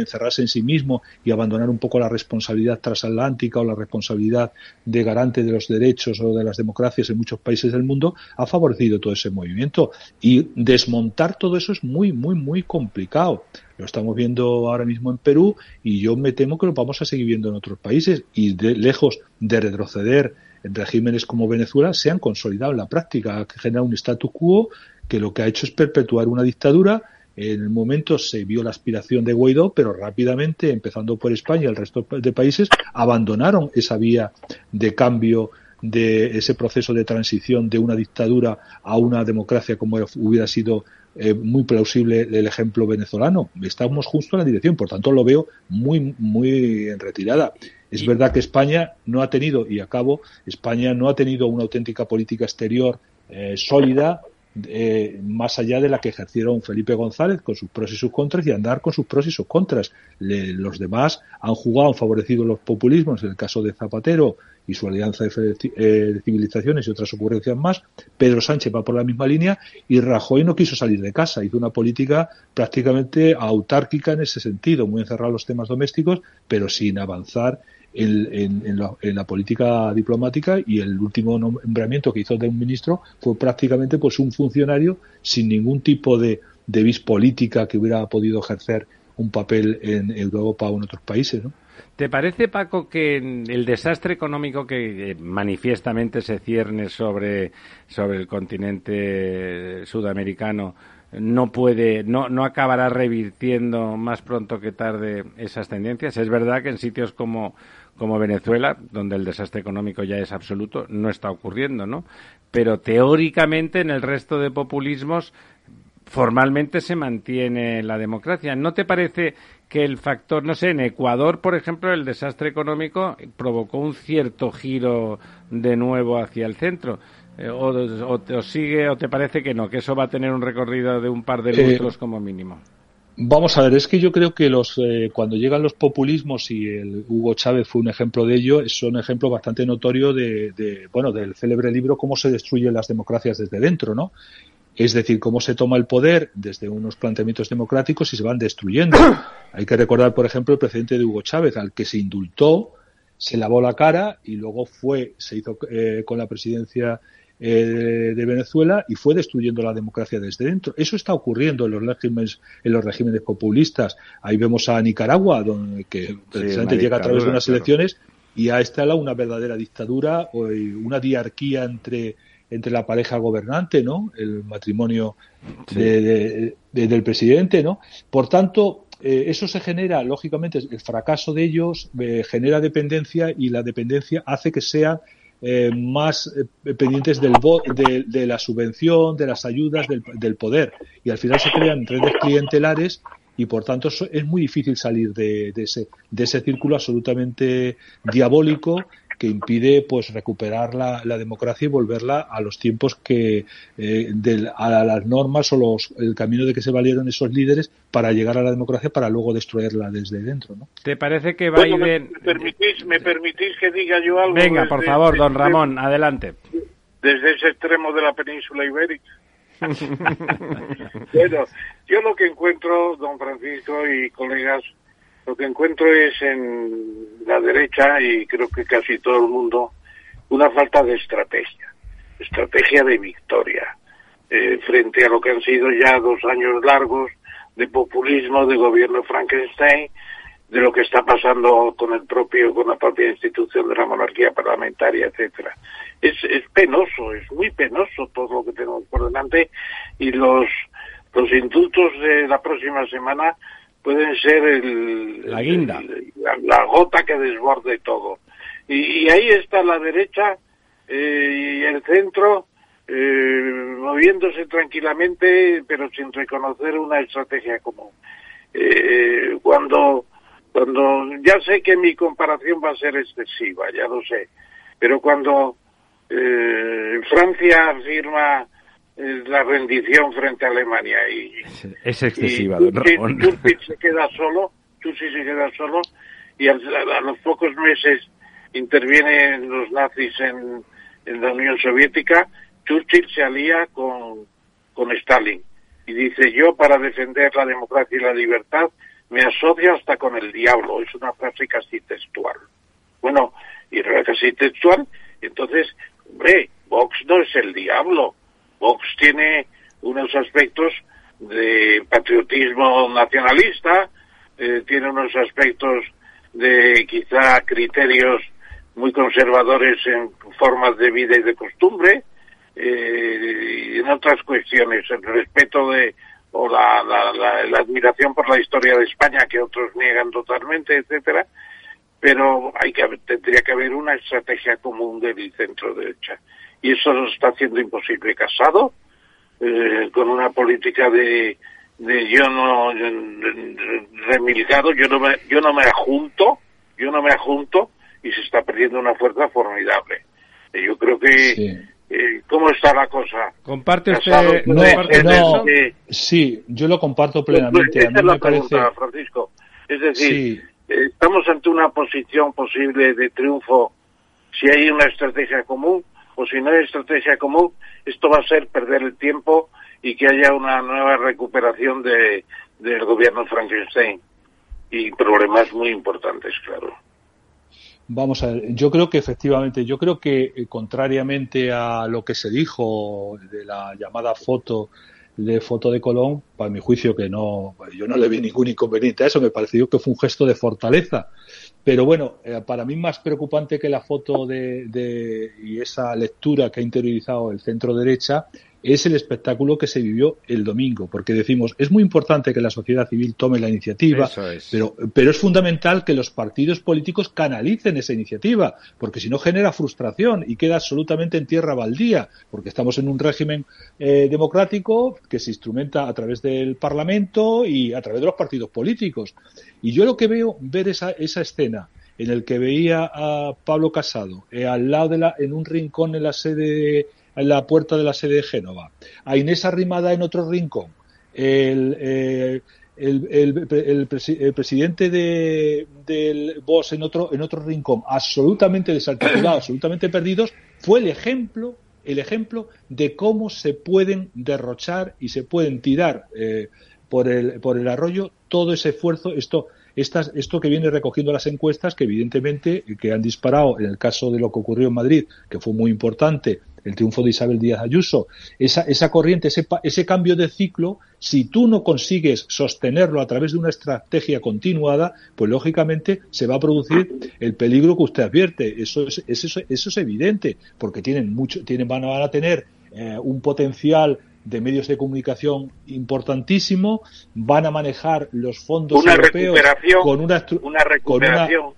encerrarse en sí mismo y abandonar un poco la responsabilidad transatlántica o la responsabilidad de garante de los derechos o de las democracias en muchos países del mundo ha favorecido todo ese movimiento. Y desmontar todo eso es muy muy muy complicado. Lo estamos viendo ahora mismo en Perú y yo me temo que lo vamos a seguir viendo en otros países y de, lejos de retroceder en regímenes como Venezuela se han consolidado en la práctica, que genera un statu quo que lo que ha hecho es perpetuar una dictadura en el momento se vio la aspiración de Guaidó, pero rápidamente, empezando por España y el resto de países, abandonaron esa vía de cambio de ese proceso de transición de una dictadura a una democracia como hubiera sido eh, muy plausible el ejemplo venezolano. Estamos justo en la dirección, por tanto lo veo muy, muy en retirada. Es verdad que España no ha tenido, y acabo, España no ha tenido una auténtica política exterior eh, sólida eh, más allá de la que ejercieron Felipe González con sus pros y sus contras y andar con sus pros y sus contras. los demás han jugado, han favorecido los populismos, en el caso de Zapatero y su alianza de, eh, civilizaciones y otras ocurrencias más. Pedro Sánchez va por la misma línea y Rajoy no quiso salir de casa, hizo una política prácticamente autárquica en ese sentido, muy encerrado en los temas domésticos, pero sin avanzar en, la, política diplomática y el último nombramiento que hizo de un ministro fue prácticamente pues un funcionario sin ningún tipo de, vis política que hubiera podido ejercer un papel en Europa o en otros países, ¿no? ¿Te parece, Paco, que el desastre económico que manifiestamente se cierne sobre, sobre el continente sudamericano no puede, no, no acabará revirtiendo más pronto que tarde esas tendencias? Es verdad que en sitios como, como Venezuela, donde el desastre económico ya es absoluto, no está ocurriendo, ¿no? Pero teóricamente en el resto de populismos formalmente se mantiene la democracia. ¿No te parece que el factor, no sé, en Ecuador, por ejemplo, el desastre económico provocó un cierto giro de nuevo hacia el centro? Eh, o, te sigue o te parece que no, que eso va a tener un recorrido de un par de lustros eh, como mínimo? Vamos a ver, es que yo creo que los eh, cuando llegan los populismos y el Hugo Chávez fue un ejemplo de ello, es un ejemplo bastante notorio de, de, bueno del célebre libro cómo se destruyen las democracias desde dentro, ¿no? Es decir, cómo se toma el poder desde unos planteamientos democráticos y se van destruyendo. Hay que recordar, por ejemplo, el presidente de Hugo Chávez, al que se indultó, se lavó la cara y luego fue, se hizo eh, con la presidencia eh, de Venezuela y fue destruyendo la democracia desde dentro. Eso está ocurriendo en los regímenes, en los regímenes populistas. Ahí vemos a Nicaragua, donde que precisamente llega a través de unas elecciones y ha instalado una verdadera dictadura, o una diarquía entre entre la pareja gobernante, ¿no? El matrimonio del presidente, ¿no? Por tanto, eh, eso se genera, lógicamente, el fracaso de ellos eh, genera dependencia y la dependencia hace que sean eh, más pendientes del de, de, la subvención, de las ayudas, del, poder. Y al final se crean redes clientelares y por tanto es muy difícil salir de, ese, de ese círculo absolutamente diabólico que impide pues recuperar la, democracia y volverla a los tiempos que eh, a las normas o los, el camino de que se valieron esos líderes para llegar a la democracia para luego destruirla desde dentro ¿no? ¿te parece que Biden me, permitís me permitís que diga yo algo venga por favor don Ramón adelante. desde ese extremo de la península ibérica. Bueno yo lo que encuentro don Francisco y colegas lo que encuentro es en la derecha, y creo que casi todo el mundo, una falta de estrategia, estrategia de victoria, eh, frente a lo que han sido ya dos años largos de populismo, de gobierno Frankenstein, de lo que está pasando con el propio, con la propia institución de la monarquía parlamentaria, etcétera. Es, es penoso, es muy penoso todo lo que tenemos por delante y los los indultos de la próxima semana pueden ser el, la guinda, la, gota que desborde todo. Y, ahí está la derecha eh, y el centro eh, moviéndose tranquilamente, pero sin reconocer una estrategia común. Eh, cuando, cuando ya sé que mi comparación va a ser excesiva, ya lo sé, pero cuando Francia firma la rendición frente a Alemania y es excesiva y se queda solo Churchill se queda solo y a, los pocos meses intervienen los nazis en, en, la Unión Soviética Churchill se alía con, con Stalin y dice yo para defender la democracia y la libertad me asocio hasta con el diablo es una frase casi textual. Bueno y casi textual entonces hombre Vox no es el diablo Vox tiene unos aspectos de patriotismo nacionalista, eh, tiene unos aspectos de quizá criterios muy conservadores en formas de vida y de costumbre, eh, y en otras cuestiones, el respeto de o la, la, admiración por la historia de España que otros niegan totalmente, etcétera, pero hay que tendría que haber una estrategia común del centro derecha y eso lo está haciendo imposible. Casado, eh, con una política de, de yo no remilgado, yo no me, yo no me adjunto, yo no me adjunto y se está perdiendo una fuerza formidable. Eh, yo creo que eh, ¿Cómo está la cosa? ¿Comparte usted, no, Sí, yo lo comparto plenamente. Esa es la pregunta, Francisco. Es decir, estamos ante una posición posible de triunfo si hay una estrategia común o si no hay estrategia común, esto va a ser perder el tiempo y que haya una nueva recuperación de, del gobierno Frankenstein y problemas muy importantes, claro. Vamos a ver, yo creo que efectivamente, yo creo que eh, contrariamente a lo que se dijo de la llamada foto de foto de Colón, para mi juicio que no, yo no le vi ningún inconveniente a eso, me pareció que fue un gesto de fortaleza. Pero bueno, eh, para mí más preocupante que la foto de, de, y esa lectura que ha interiorizado el centro derecha es el espectáculo que se vivió el domingo, porque decimos, es muy importante que la sociedad civil tome la iniciativa, pero, pero es fundamental que los partidos políticos canalicen esa iniciativa, porque si no genera frustración y queda absolutamente en tierra baldía, porque estamos en un régimen eh, democrático que se instrumenta a través del Parlamento y a través de los partidos políticos. Y yo lo que veo, ver esa, esa escena, en el que veía a Pablo Casado eh, al lado de la, en un rincón en la sede en la puerta de la sede de Génova, a Inés arrimada en otro rincón, el, eh, el, presidente de, del BOS en otro, en otro rincón, absolutamente desarticulado, absolutamente perdidos, fue el ejemplo el ejemplo de cómo se pueden derrochar y se pueden tirar eh, por, el, por el arroyo todo ese esfuerzo. Esto, estas, esto que viene recogiendo las encuestas, que evidentemente que han disparado en el caso de lo que ocurrió en Madrid, que fue muy importante, el triunfo de Isabel Díaz Ayuso, esa, esa corriente, ese, ese cambio de ciclo, si tú no consigues sostenerlo a través de una estrategia continuada, pues lógicamente se va a producir el peligro que usted advierte. Eso es, eso, eso es evidente, porque tienen mucho, tienen, van, a, a tener eh, un potencial de medios de comunicación importantísimo, van a manejar los fondos europeos con una, una recuperación.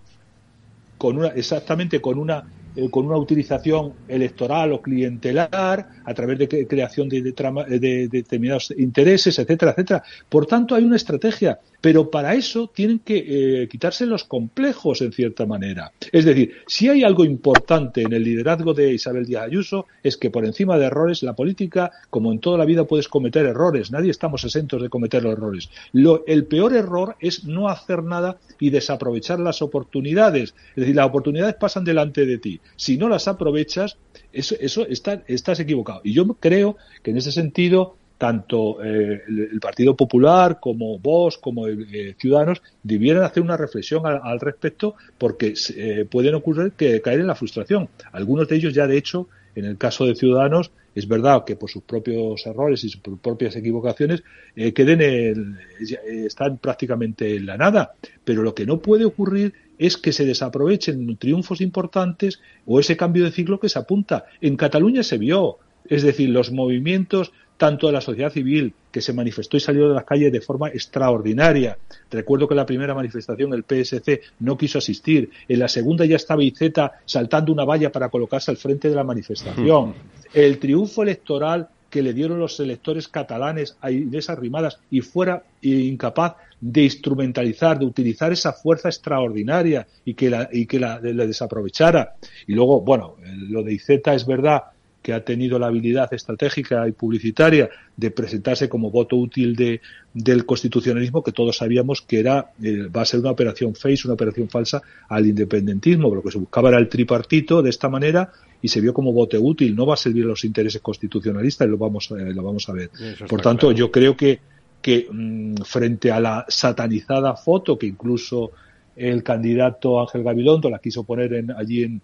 con una, exactamente con una eh, con una utilización electoral o clientelar a través de creación de, de, determinados intereses, etcétera, etcétera. Por tanto, hay una estrategia, pero para eso tienen que eh, quitarse los complejos en cierta manera. Es decir, si hay algo importante en el liderazgo de Isabel Díaz Ayuso es que por encima de errores, la política, como en toda la vida, puedes cometer errores. Nadie estamos exentos de cometer los errores. Lo, el peor error es no hacer nada y desaprovechar las oportunidades. Es decir, las oportunidades pasan delante de ti. Si no las aprovechas, eso, eso está, estás equivocado. Y yo creo que en ese sentido, tanto eh, el, Partido Popular como vos, como eh, Ciudadanos, debieran hacer una reflexión al, respecto porque eh, pueden ocurrir que caer en la frustración. Algunos de ellos ya, de hecho, en el caso de Ciudadanos, es verdad que por sus propios errores y sus propias equivocaciones queden están prácticamente en la nada. Pero lo que no puede ocurrir es que se desaprovechen triunfos importantes o ese cambio de ciclo que se apunta. En Cataluña se vio, es decir, los movimientos tanto de la sociedad civil, que se manifestó y salió de las calles de forma extraordinaria. Recuerdo que en la primera manifestación el PSC no quiso asistir. En la segunda ya estaba Iceta saltando una valla para colocarse al frente de la manifestación. El triunfo electoral que le dieron los electores catalanes a Inés Arrimadas y fuera incapaz de instrumentalizar, de utilizar esa fuerza extraordinaria y que la, y que la, desaprovechara. Y luego, bueno, lo de Iceta es verdad que ha tenido la habilidad estratégica y publicitaria de presentarse como voto útil de, del constitucionalismo, que todos sabíamos que era eh, va a ser una operación face, una operación falsa al independentismo. Lo que se buscaba era el tripartito de esta manera y se vio como voto útil. No va a servir a los intereses constitucionalistas y lo vamos, eh, lo vamos a ver. Por tanto, yo creo que que mm, frente a la satanizada foto que incluso el candidato Ángel Gabilondo la quiso poner en, allí en,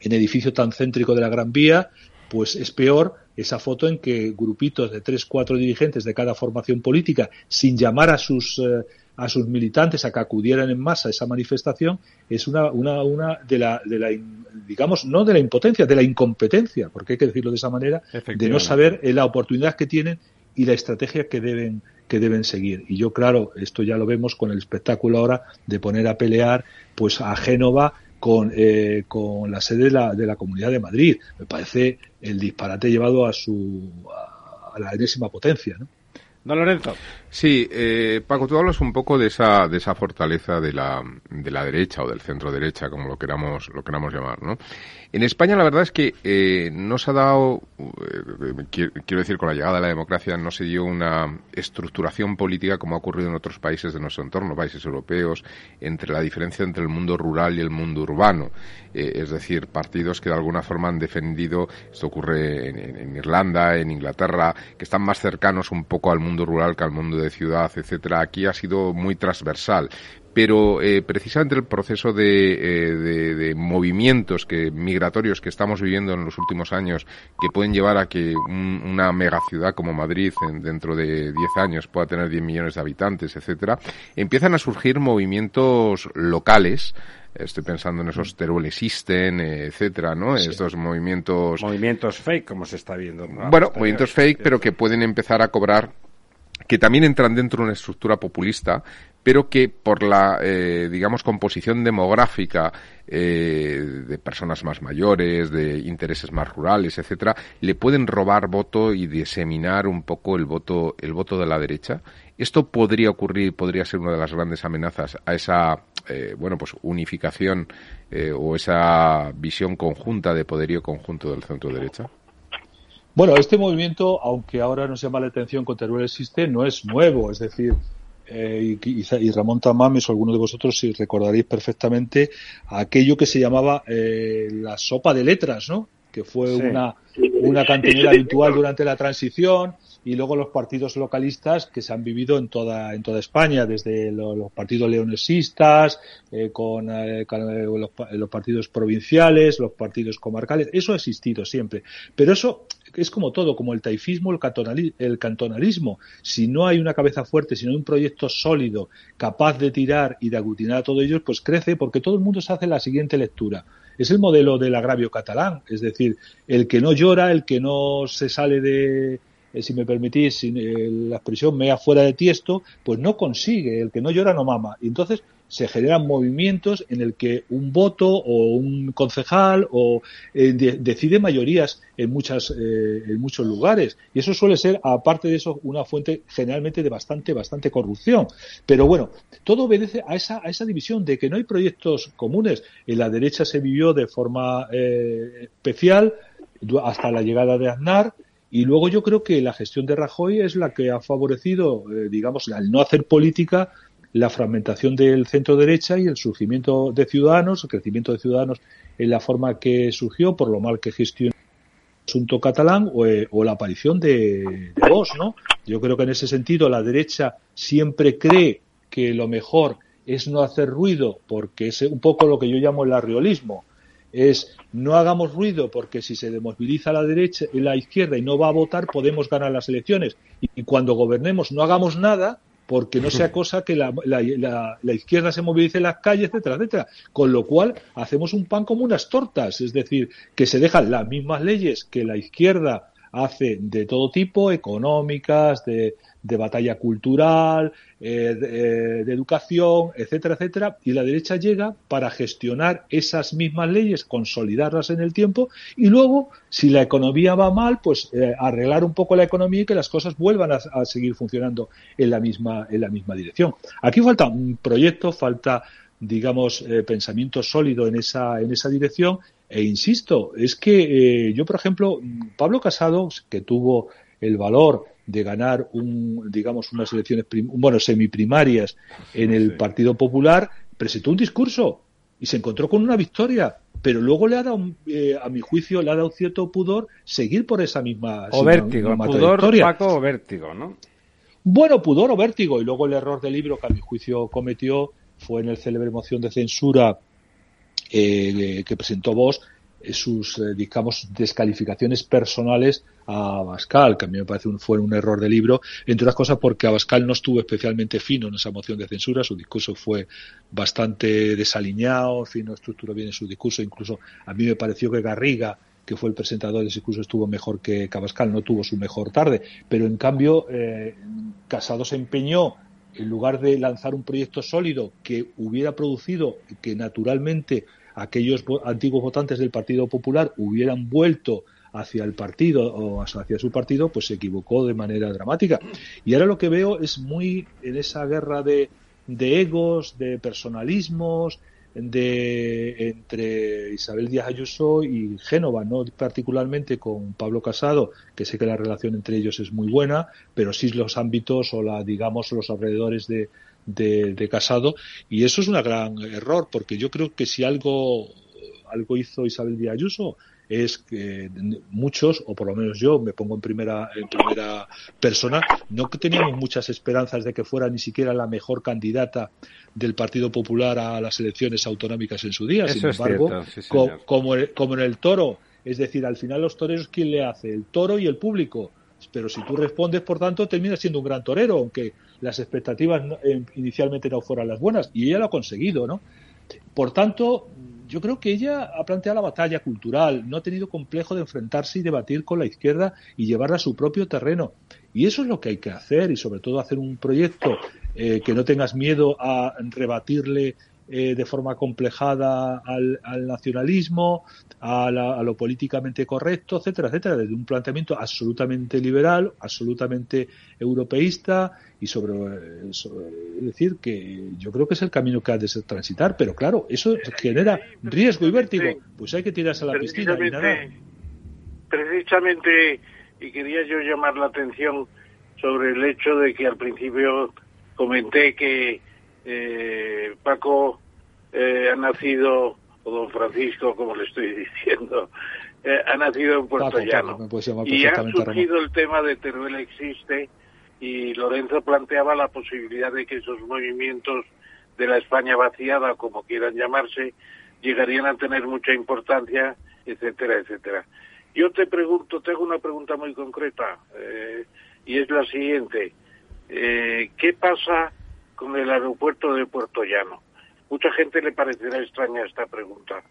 en edificio tan céntrico de la Gran Vía, pues es peor esa foto en que grupitos de tres, cuatro dirigentes de cada formación política, sin llamar a sus eh, a sus militantes a que acudieran en masa a esa manifestación, es una, una, una de la, de la, digamos, no de la impotencia, de la incompetencia, porque hay que decirlo de esa manera, de no saber la oportunidad que tienen y la estrategia que deben que deben seguir. Y yo, claro, esto ya lo vemos con el espectáculo ahora de poner a pelear pues a Génova con, eh, con la sede de la, de la Comunidad de Madrid. Me parece el disparate llevado a su a la enésima potencia. ¿no? Don Lorenzo. Sí, eh, Paco, tú hablas un poco de esa, de esa fortaleza de la, de la derecha o del centro derecha, como lo queramos, lo queramos llamar, ¿no? En España la verdad es que eh, no se ha dado, eh, quiero decir, con la llegada de la democracia no se dio una estructuración política como ha ocurrido en otros países de nuestro entorno, países europeos, entre la diferencia entre el mundo rural y el mundo urbano. Eh, es decir, partidos que de alguna forma han defendido, esto ocurre en, en, Irlanda, en Inglaterra, que están más cercanos un poco al mundo rural que al mundo de ciudad, etcétera. Aquí ha sido muy transversal pero eh, precisamente el proceso de, eh, de, movimientos que, migratorios que estamos viviendo en los últimos años, que pueden llevar a que una megaciudad como Madrid en, dentro de 10 años pueda tener 10 millones de habitantes, etcétera, empiezan a surgir movimientos locales estoy pensando en esos Teruel System, etcétera, ¿no? Estos movimientos... Movimientos fake, como se está viendo. Bueno, movimientos fake, pero que pueden empezar a cobrar que también entran dentro de una estructura populista, pero que por la, eh, digamos, composición demográfica eh, de personas más mayores, de intereses más rurales, etcétera, le pueden robar voto y diseminar un poco el voto, el voto de la derecha. Esto podría ocurrir, podría ser una de las grandes amenazas a esa, eh, bueno, pues unificación o esa visión conjunta de poderío conjunto del centro derecha. Bueno, este movimiento, aunque ahora no se llama la atención con Teruel existe, no es nuevo. Es decir, eh, y, y, Ramón Tamames o alguno de vosotros si recordaréis perfectamente aquello que se llamaba eh, la sopa de letras, ¿no? Que fue una, una cantinera habitual durante la transición y luego los partidos localistas que se han vivido en toda en toda España desde los, partidos leonesistas eh, con, eh, los, los, partidos provinciales los partidos comarcales eso ha existido siempre pero eso es como todo, como el taifismo, el, el cantonalismo. Si no hay una cabeza fuerte, si no hay un proyecto sólido, capaz de tirar y de aglutinar a todos ellos, pues crece porque todo el mundo se hace la siguiente lectura. Es el modelo del agravio catalán, es decir, el que no llora, el que no se sale de, eh, si me permitís eh, la expresión, mea fuera de tiesto, pues no consigue, el que no llora no mama. Y entonces se generan movimientos en el que un voto o un concejal o eh, decide mayorías en muchas eh, en muchos lugares. Y eso suele ser aparte de eso una fuente generalmente de bastante bastante corrupción. Pero bueno todo obedece a esa a esa división de que no hay proyectos comunes. En la derecha se vivió de forma eh, especial hasta la llegada de Aznar. Y luego yo creo que la gestión de Rajoy es la que ha favorecido, digamos, al no hacer política, la fragmentación del centro derecha y el surgimiento de ciudadanos, el crecimiento de ciudadanos en la forma que surgió por lo mal que gestionó el asunto catalán o, eh, la aparición de, de ¿no? Yo creo que en ese sentido la derecha siempre cree que lo mejor es no hacer ruido porque es un poco lo que yo llamo el arriolismo es no hagamos ruido porque si se desmoviliza la derecha y la izquierda y no va a votar podemos ganar las elecciones y cuando gobernemos no hagamos nada porque no sea cosa que la, la, izquierda se movilice en las calles, etcétera, etcétera. Con lo cual hacemos un pan como unas tortas, es decir, que se dejan las mismas leyes que la izquierda hace de todo tipo, económicas, de, de batalla cultural, eh, eh, de, educación, etcétera, etcétera, y la derecha llega para gestionar esas mismas leyes, consolidarlas en el tiempo y luego, si la economía va mal, pues eh, arreglar un poco la economía y que las cosas vuelvan a, seguir funcionando en la misma en la misma dirección. Aquí falta un proyecto, falta digamos pensamiento sólido en esa en esa dirección e insisto, es que yo, por ejemplo, Pablo Casado, que tuvo el valor de ganar un, digamos, unas elecciones, bueno, semiprimarias en el Partido Popular, presentó un discurso y se encontró con una victoria, pero luego le ha dado, eh, a mi juicio, le ha dado cierto pudor seguir por esa misma, o vértigo, pudor, Paco, o vértigo, ¿no? Bueno, pudor o vértigo, y luego el error del libro que a mi juicio cometió fue en el célebre moción de censura eh, que presentó Vos, eh, sus, eh, digamos, descalificaciones personales a Abascal, que a mí me parece un, fue un error de libro, entre otras cosas porque Abascal no estuvo especialmente fino en esa moción de censura, su discurso fue bastante desaliñado, en fin, no estructuró bien su discurso, incluso a mí me pareció que Garriga, que fue el presentador del discurso, estuvo mejor que, Abascal, no tuvo su mejor tarde, pero en cambio eh, Casado se empeñó en lugar de lanzar un proyecto sólido que hubiera producido que naturalmente aquellos antiguos votantes del Partido Popular hubieran vuelto hacia el partido o hacia su partido, pues se equivocó de manera dramática. Y ahora lo que veo es muy en esa guerra de, de egos, de personalismos, de entre Isabel Díaz Ayuso y Génova, no particularmente con Pablo Casado, que sé que la relación entre ellos es muy buena, pero sí los ámbitos o la digamos los alrededores de, de, Casado y eso es un gran error porque yo creo que si algo algo hizo Isabel Díaz Ayuso es que muchos, o por lo menos yo me pongo en primera, en primera persona, no teníamos muchas esperanzas de que fuera ni siquiera la mejor candidata del Partido Popular a las elecciones autonómicas en su día. Sin embargo, como, como en el toro, es decir, al final los toreros, ¿quién le hace? El toro y el público. Pero si tú respondes, por tanto, terminas siendo un gran torero, aunque las expectativas eh, inicialmente no fueran las buenas. Y ella lo ha conseguido, ¿no? Por tanto, yo creo que ella ha planteado la batalla cultural, no ha tenido complejo de enfrentarse y debatir con la izquierda y llevarla a su propio terreno. Y eso es lo que hay que hacer y sobre todo hacer un proyecto eh, que no tengas miedo a rebatirle eh, de forma complejada al, nacionalismo, a, lo políticamente correcto, etcétera, etcétera, desde un planteamiento absolutamente liberal, absolutamente europeísta y sobre, decir que yo creo que es el camino que ha de transitar, pero claro, eso genera riesgo y vértigo, pues hay que tirarse a la piscina Precisamente, y quería yo llamar la atención sobre el hecho de que al principio comenté que eh, Paco eh, ha nacido, o don Francisco, como le estoy diciendo, eh, ha nacido en Puerto Llano. y ha surgido el tema de Teruel existe y Lorenzo planteaba la posibilidad de que esos movimientos de la España vaciada, como quieran llamarse, llegarían a tener mucha importancia, etcétera, etcétera. Yo te pregunto, tengo una pregunta muy concreta eh, y es la siguiente. Eh, ¿Qué pasa con el aeropuerto de Puerto Llano? Mucha gente le parecerá extraña esta pregunta,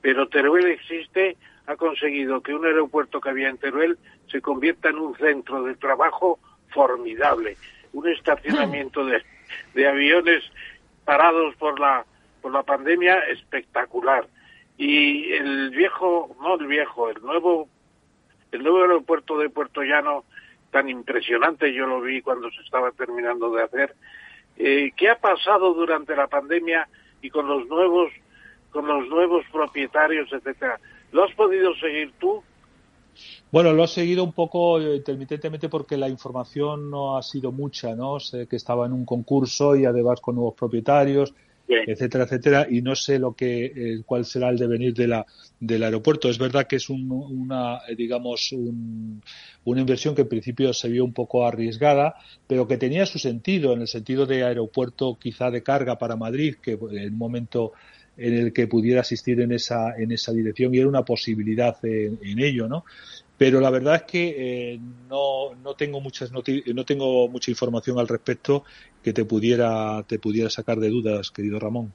pero Teruel existe, ha conseguido que un aeropuerto que había en Teruel se convierta en un centro de trabajo formidable, un estacionamiento de, aviones parados por la por la pandemia espectacular y el viejo no el viejo el nuevo el nuevo aeropuerto de Puerto Llano tan impresionante yo lo vi cuando se estaba terminando de hacer eh, qué ha pasado durante la pandemia y con los nuevos con los nuevos propietarios etcétera lo has podido seguir tú bueno, lo he seguido un poco eh, intermitentemente porque la información no ha sido mucha, ¿no? Sé que estaba en un concurso y además con nuevos propietarios, etcétera, etcétera, y no sé lo que, eh, cuál será el devenir de la, del aeropuerto. Es verdad que es una, eh, digamos, una inversión que en principio se vio un poco arriesgada, pero que tenía su sentido, en el sentido de aeropuerto quizá de carga para Madrid, que en un momento en el que pudiera asistir en esa, en esa dirección y era una posibilidad en, ello, ¿no? Pero la verdad es que eh, no, no tengo muchas no tengo mucha información al respecto que te pudiera te pudiera sacar de dudas, querido Ramón.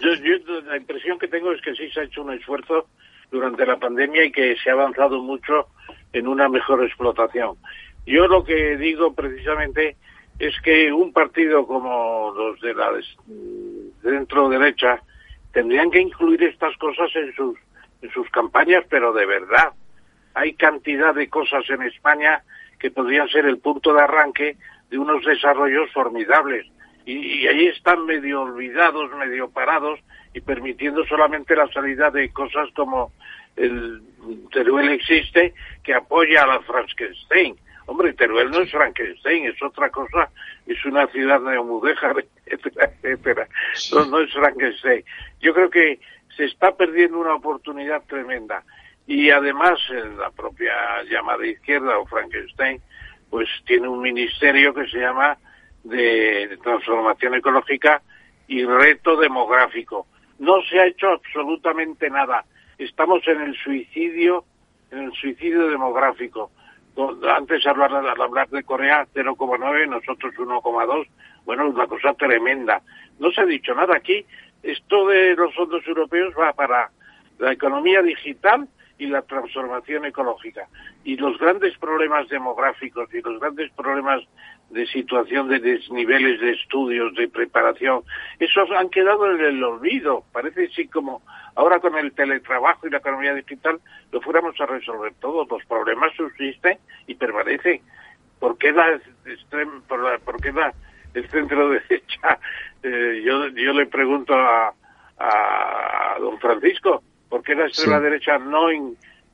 Yo, la impresión que tengo es que sí se ha hecho un esfuerzo durante la pandemia y que se ha avanzado mucho en una mejor explotación. Yo lo que digo precisamente es que un partido como los de la centro derecha tendrían que incluir estas cosas en sus en sus campañas, pero de verdad. Hay cantidad de cosas en España que podrían ser el punto de arranque de unos desarrollos formidables. Y, ahí están medio olvidados, medio parados y permitiendo solamente la salida de cosas como el Teruel existe que apoya a la Frankenstein Hombre, Teruel no es Frankenstein, es otra cosa, es una ciudad neomudéjar, etcétera, etcétera. No, no es Frankenstein. Yo creo que se está perdiendo una oportunidad tremenda. Y además, la propia llamada izquierda o Frankenstein, pues tiene un ministerio que se llama de transformación ecológica y reto demográfico. No se ha hecho absolutamente nada. Estamos en el suicidio, en el suicidio demográfico antes hablar, al hablar de Corea 0,9, nosotros 1,2, bueno, una cosa tremenda. No se ha dicho nada aquí. Esto de los fondos europeos va para la economía digital y la transformación ecológica. Y los grandes problemas demográficos y los grandes problemas de situación de desniveles de estudios, de preparación, esos han quedado en el olvido. Parece así como ahora con el teletrabajo y la economía digital lo fuéramos a resolver todos. Los problemas subsisten y permanecen. ¿Por qué da, por, qué da el centro derecha? Eh, yo, yo le pregunto a, a don Francisco, ¿por qué la extrema derecha no,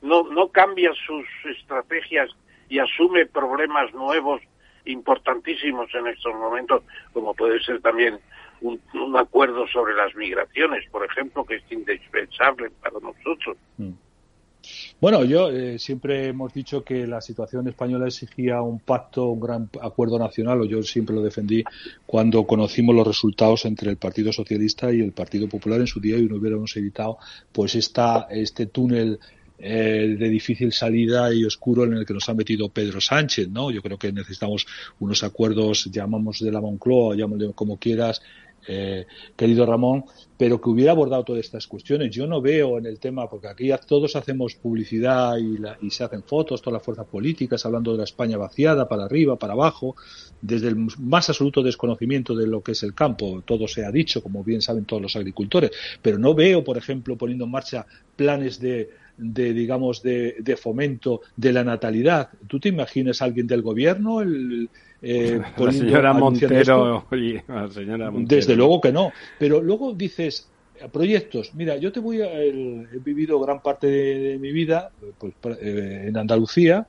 no, no cambia sus estrategias y asume problemas nuevos importantísimos en estos momentos, como puede ser también un, acuerdo sobre las migraciones, por ejemplo, que es indispensable para nosotros. Mm. Bueno, yo eh, siempre hemos dicho que la situación española exigía un pacto, un gran acuerdo nacional, o yo siempre lo defendí cuando conocimos los resultados entre el Partido Socialista y el Partido Popular en su día y no hubiéramos evitado pues esta, este túnel eh, de difícil salida y oscuro en el que nos ha metido Pedro Sánchez, ¿no? Yo creo que necesitamos unos acuerdos, llamamos de la Moncloa, llámalo como quieras, eh, querido Ramón, pero que hubiera abordado todas estas cuestiones. Yo no veo en el tema, porque aquí todos hacemos publicidad y, y, se hacen fotos, todas las fuerzas políticas, hablando de la España vaciada, para arriba, para abajo, desde el más absoluto desconocimiento de lo que es el campo. Todo se ha dicho, como bien saben todos los agricultores, pero no veo, por ejemplo, poniendo en marcha planes de de digamos de, de, fomento de la natalidad. ¿Tú te imaginas a alguien del gobierno? El, eh, la señora Montero, Desde luego que no. Pero luego dices proyectos. Mira, yo te voy a. he vivido gran parte de, mi vida pues, eh, en Andalucía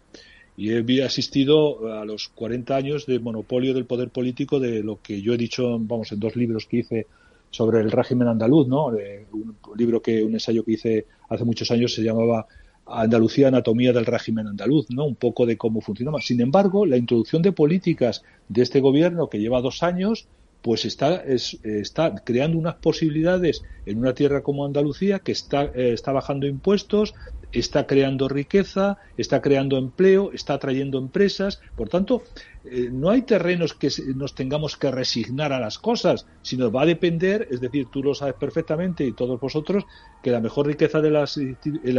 y he asistido a los 40 años de monopolio del poder político de lo que yo he dicho, vamos, en dos libros que hice sobre el régimen andaluz, ¿no? un libro que, un ensayo que hice hace muchos años se llamaba Andalucía, anatomía del régimen andaluz, ¿no? Un poco de cómo funcionaba. Sin embargo, la introducción de políticas de este gobierno que lleva dos años, pues está, está creando unas posibilidades en una tierra como Andalucía que está, eh, está bajando impuestos, está creando riqueza, está creando empleo, está atrayendo empresas. Por tanto, eh, no hay terrenos que nos tengamos que resignar a las cosas, sino va a depender, es decir, tú lo sabes perfectamente y todos vosotros, que la mejor riqueza de las eh,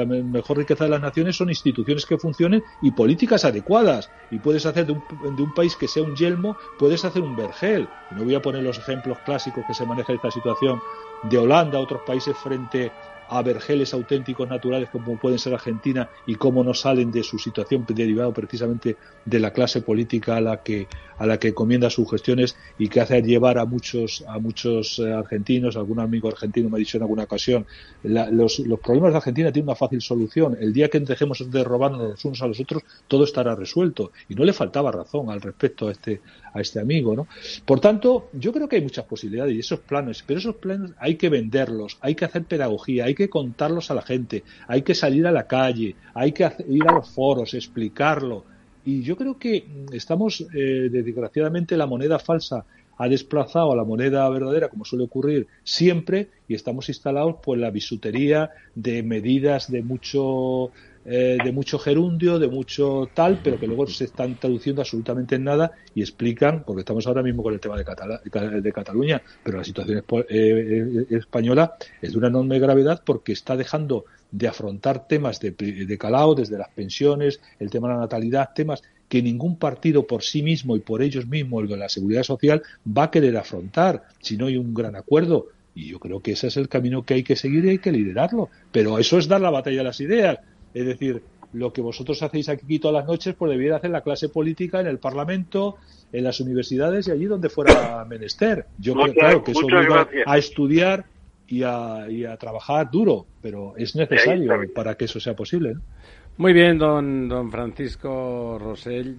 mejor riqueza de las naciones son instituciones que funcionen y políticas adecuadas. Y puedes hacer de un, de un país que sea un yelmo, puedes hacer un vergel. No voy a poner los ejemplos clásicos que se maneja esta situación de Holanda, otros países frente vergeles auténticos naturales como pueden ser Argentina y cómo no salen de su situación derivada precisamente de la clase política a la que a la que comienda sus gestiones y que hace llevar a muchos a muchos eh, argentinos. Algún amigo argentino me ha dicho en alguna ocasión los, los, problemas de Argentina tienen una fácil solución. El día que dejemos de robarnos los unos a los otros todo estará resuelto y no le faltaba razón al respecto a este a este amigo no por tanto yo creo que hay muchas posibilidades y esos planes pero esos planes hay que venderlos hay que hacer pedagogía hay que contarlos a la gente, hay que salir a la calle, hay que ir a los foros, explicarlo. Y yo creo que estamos, eh, desgraciadamente, la moneda falsa ha desplazado a la moneda verdadera, como suele ocurrir siempre, y estamos instalados pues la bisutería de medidas de mucho eh, de mucho gerundio, de mucho tal, pero que luego se están traduciendo absolutamente en nada y explican, porque estamos ahora mismo con el tema de, de Cataluña, pero la situación eh, eh, española es de una enorme gravedad porque está dejando de afrontar temas de, de calao, desde las pensiones, el tema de la natalidad, temas que ningún partido por sí mismo y por ellos mismos, el de la seguridad social, va a querer afrontar si no hay un gran acuerdo. Y yo creo que ese es el camino que hay que seguir y hay que liderarlo. Pero eso es dar la batalla a las ideas. Es decir, lo que vosotros hacéis aquí todas las noches, pues debiera hacer la clase política en el Parlamento, en las universidades y allí donde fuera menester. Yo creo claro, que eso obliga a estudiar y a, y a, trabajar duro, pero es necesario para que eso sea posible. Muy bien, don, don Francisco Rosell.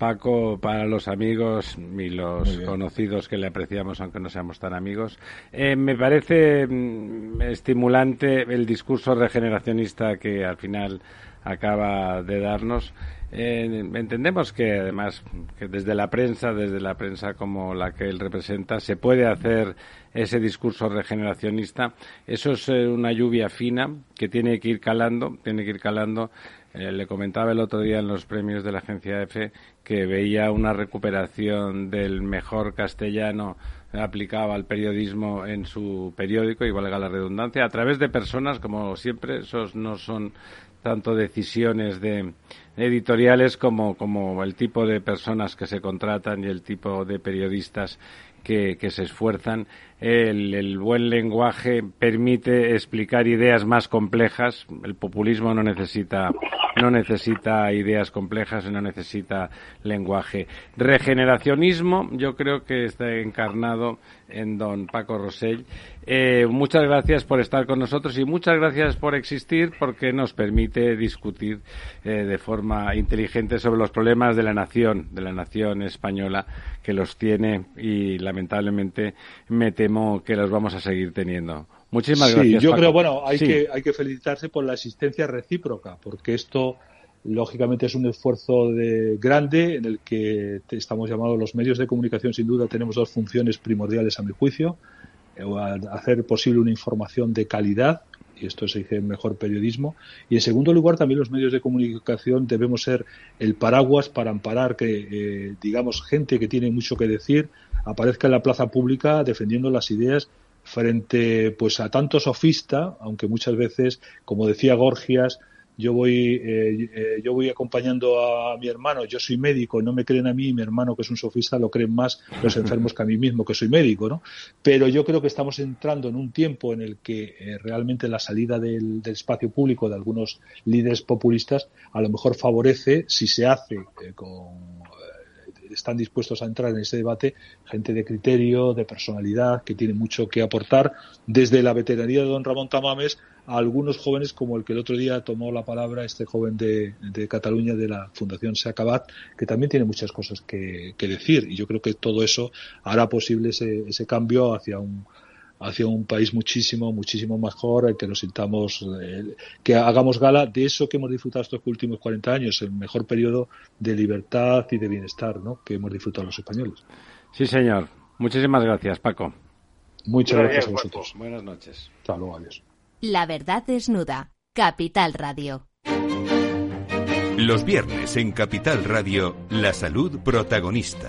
Paco, para los amigos y los conocidos que le apreciamos, aunque no seamos tan amigos, eh, me parece mm, estimulante el discurso regeneracionista que al final acaba de darnos. Eh, entendemos que además que desde la prensa, desde la prensa como la que él representa, se puede hacer ese discurso regeneracionista. Eso es eh, una lluvia fina que tiene que ir calando, tiene que ir calando eh, le comentaba el otro día en los premios de la agencia EFE que veía una recuperación del mejor castellano aplicado al periodismo en su periódico, y valga la redundancia, a través de personas, como siempre, esos no son tanto decisiones de editoriales como, como el tipo de personas que se contratan y el tipo de periodistas que, se esfuerzan. El, buen lenguaje permite explicar ideas más complejas. El populismo no necesita, no necesita ideas complejas, no necesita lenguaje. Regeneracionismo, yo creo que está encarnado en don Paco Rosell. Eh, muchas gracias por estar con nosotros y muchas gracias por existir porque nos permite discutir eh, de forma inteligente sobre los problemas de la nación, de la nación española que los tiene y lamentablemente me temo que los vamos a seguir teniendo. Muchísimas gracias. Yo creo, bueno, hay, que, hay que felicitarse por la existencia recíproca, porque esto lógicamente es un esfuerzo de, grande en el que estamos llamados los medios de comunicación sin duda tenemos dos funciones primordiales a mi juicio eh, hacer posible una información de calidad y esto se dice mejor periodismo. Y en segundo lugar, también los medios de comunicación debemos ser el paraguas para amparar que, eh, digamos, gente que tiene mucho que decir aparezca en la plaza pública defendiendo las ideas frente pues a tanto sofista, aunque muchas veces, como decía Gorgias, yo voy, eh, eh, yo voy acompañando a mi hermano, yo soy médico, no me creen a mí, mi hermano que es un sofista lo creen más los enfermos que a mí mismo, que soy médico, ¿no? Pero yo creo que estamos entrando en un tiempo en el que eh, realmente la salida del, espacio público de algunos líderes populistas a lo mejor favorece, si se hace con están dispuestos a entrar en ese debate gente de criterio, de personalidad, que tiene mucho que aportar, desde la veteranía de don Ramón Tamames a algunos jóvenes como el que el otro día tomó la palabra este joven de, Cataluña de la Fundación Seacabat, que también tiene muchas cosas que, decir. Y yo creo que todo eso hará posible ese, ese cambio hacia un hacia un país muchísimo, muchísimo mejor, el que nos sintamos, eh, que hagamos gala de eso que hemos disfrutado estos últimos 40 años, el mejor periodo de libertad y de bienestar ¿no? que hemos disfrutado los españoles. Sí, señor. Muchísimas gracias, Paco. Muchas gracias, a vosotros. Buenas noches. Hasta luego, adiós. La verdad desnuda. Capital Radio. Los viernes en Capital Radio, la salud protagonista.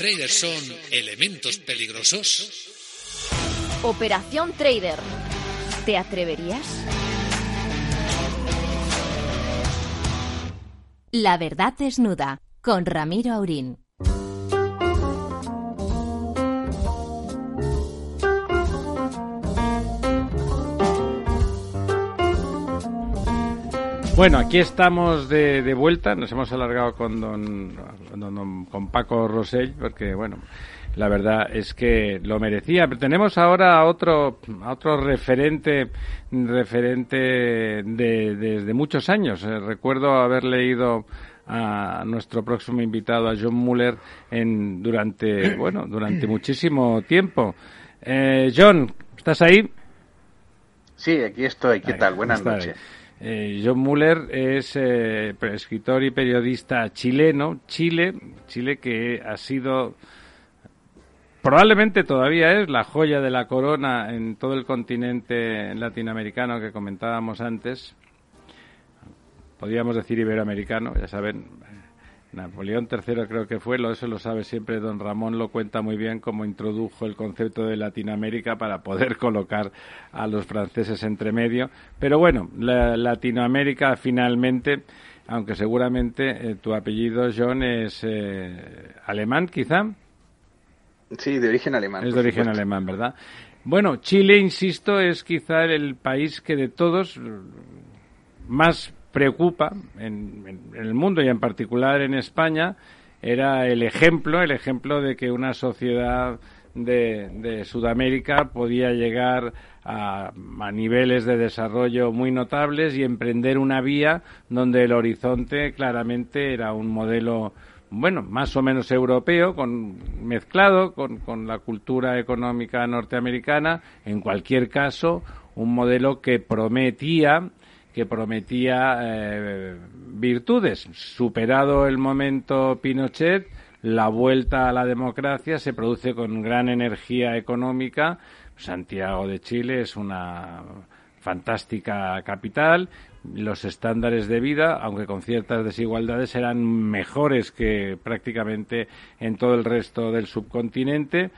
Traders son elementos peligrosos? Operación Trader. ¿Te atreverías? La verdad desnuda con Ramiro Aurín. Bueno, aquí estamos de, de, vuelta. Nos hemos alargado con don, con Paco Rosell, porque bueno, la verdad es que lo merecía. Pero tenemos ahora a otro, a otro referente, referente de, desde muchos años. Eh, recuerdo haber leído a nuestro próximo invitado, a John Muller, en, durante, bueno, durante muchísimo tiempo. Eh, John, ¿estás ahí? Sí, aquí estoy. ¿Qué tal? Buenas noches. Eh, John Muller es eh, escritor y periodista chileno, Chile, Chile que ha sido probablemente todavía es la joya de la corona en todo el continente latinoamericano que comentábamos antes. Podríamos decir iberoamericano, ya saben, Napoleón III creo que fue, lo, eso lo sabe siempre don Ramón, lo cuenta muy bien cómo introdujo el concepto de Latinoamérica para poder colocar a los franceses entre medio. Pero bueno, Latinoamérica finalmente, aunque seguramente eh, tu apellido, John, es eh, alemán quizá. Sí, de origen alemán. Es de origen alemán, ¿verdad? Bueno, Chile, insisto, es quizá el país que de todos más preocupa en, el mundo y en particular en España era el ejemplo, el ejemplo de que una sociedad de, Sudamérica podía llegar a, niveles de desarrollo muy notables y emprender una vía donde el horizonte claramente era un modelo bueno, más o menos europeo, con, mezclado con, con la cultura económica norteamericana, en cualquier caso, un modelo que prometía que prometía eh, virtudes. Superado el momento Pinochet, la vuelta a la democracia se produce con gran energía económica. Santiago de Chile es una fantástica capital. Los estándares de vida, aunque con ciertas desigualdades, eran mejores que prácticamente en todo el resto del subcontinente,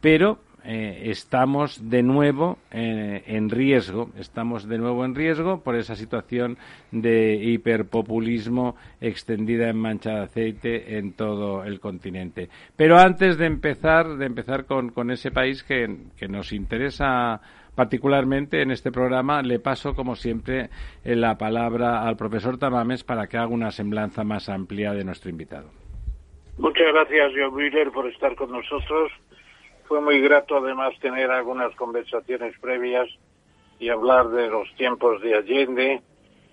pero eh, estamos de nuevo eh, en riesgo, estamos de nuevo en riesgo por esa situación de hiperpopulismo extendida en mancha de aceite en todo el continente. Pero antes de empezar, de empezar con, ese país que, nos interesa particularmente en este programa, le paso, como siempre, la palabra al profesor Tamames para que haga una semblanza más amplia de nuestro invitado. Muchas gracias, John Wheeler, por estar con nosotros. Fue muy grato además tener algunas conversaciones previas y hablar de los tiempos de Allende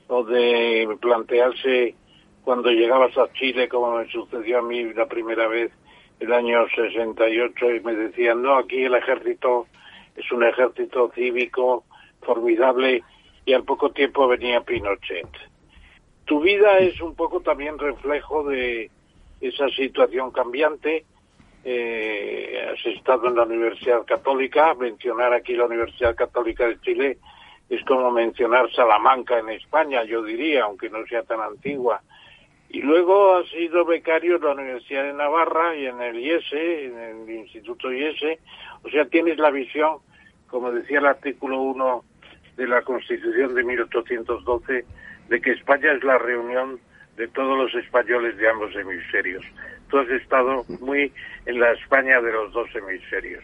o de plantearse cuando llegabas a Chile, como me sucedió a mí la primera vez el año 68 y me decían, no, aquí el ejército es un ejército cívico formidable y al poco tiempo venía Pinochet. Tu vida es un poco también reflejo de esa situación cambiante eh, has estado en la Universidad Católica, mencionar aquí la Universidad Católica de Chile es como mencionar Salamanca en España, yo diría, aunque no sea tan antigua. Y luego has sido becario en la Universidad de Navarra y en el IESE, en el Instituto IESE, o sea, tienes la visión, como decía el artículo 1 de la Constitución de 1812, de que España es la reunión de todos los españoles de ambos hemisferios tú has estado muy en la España de los dos hemisferios.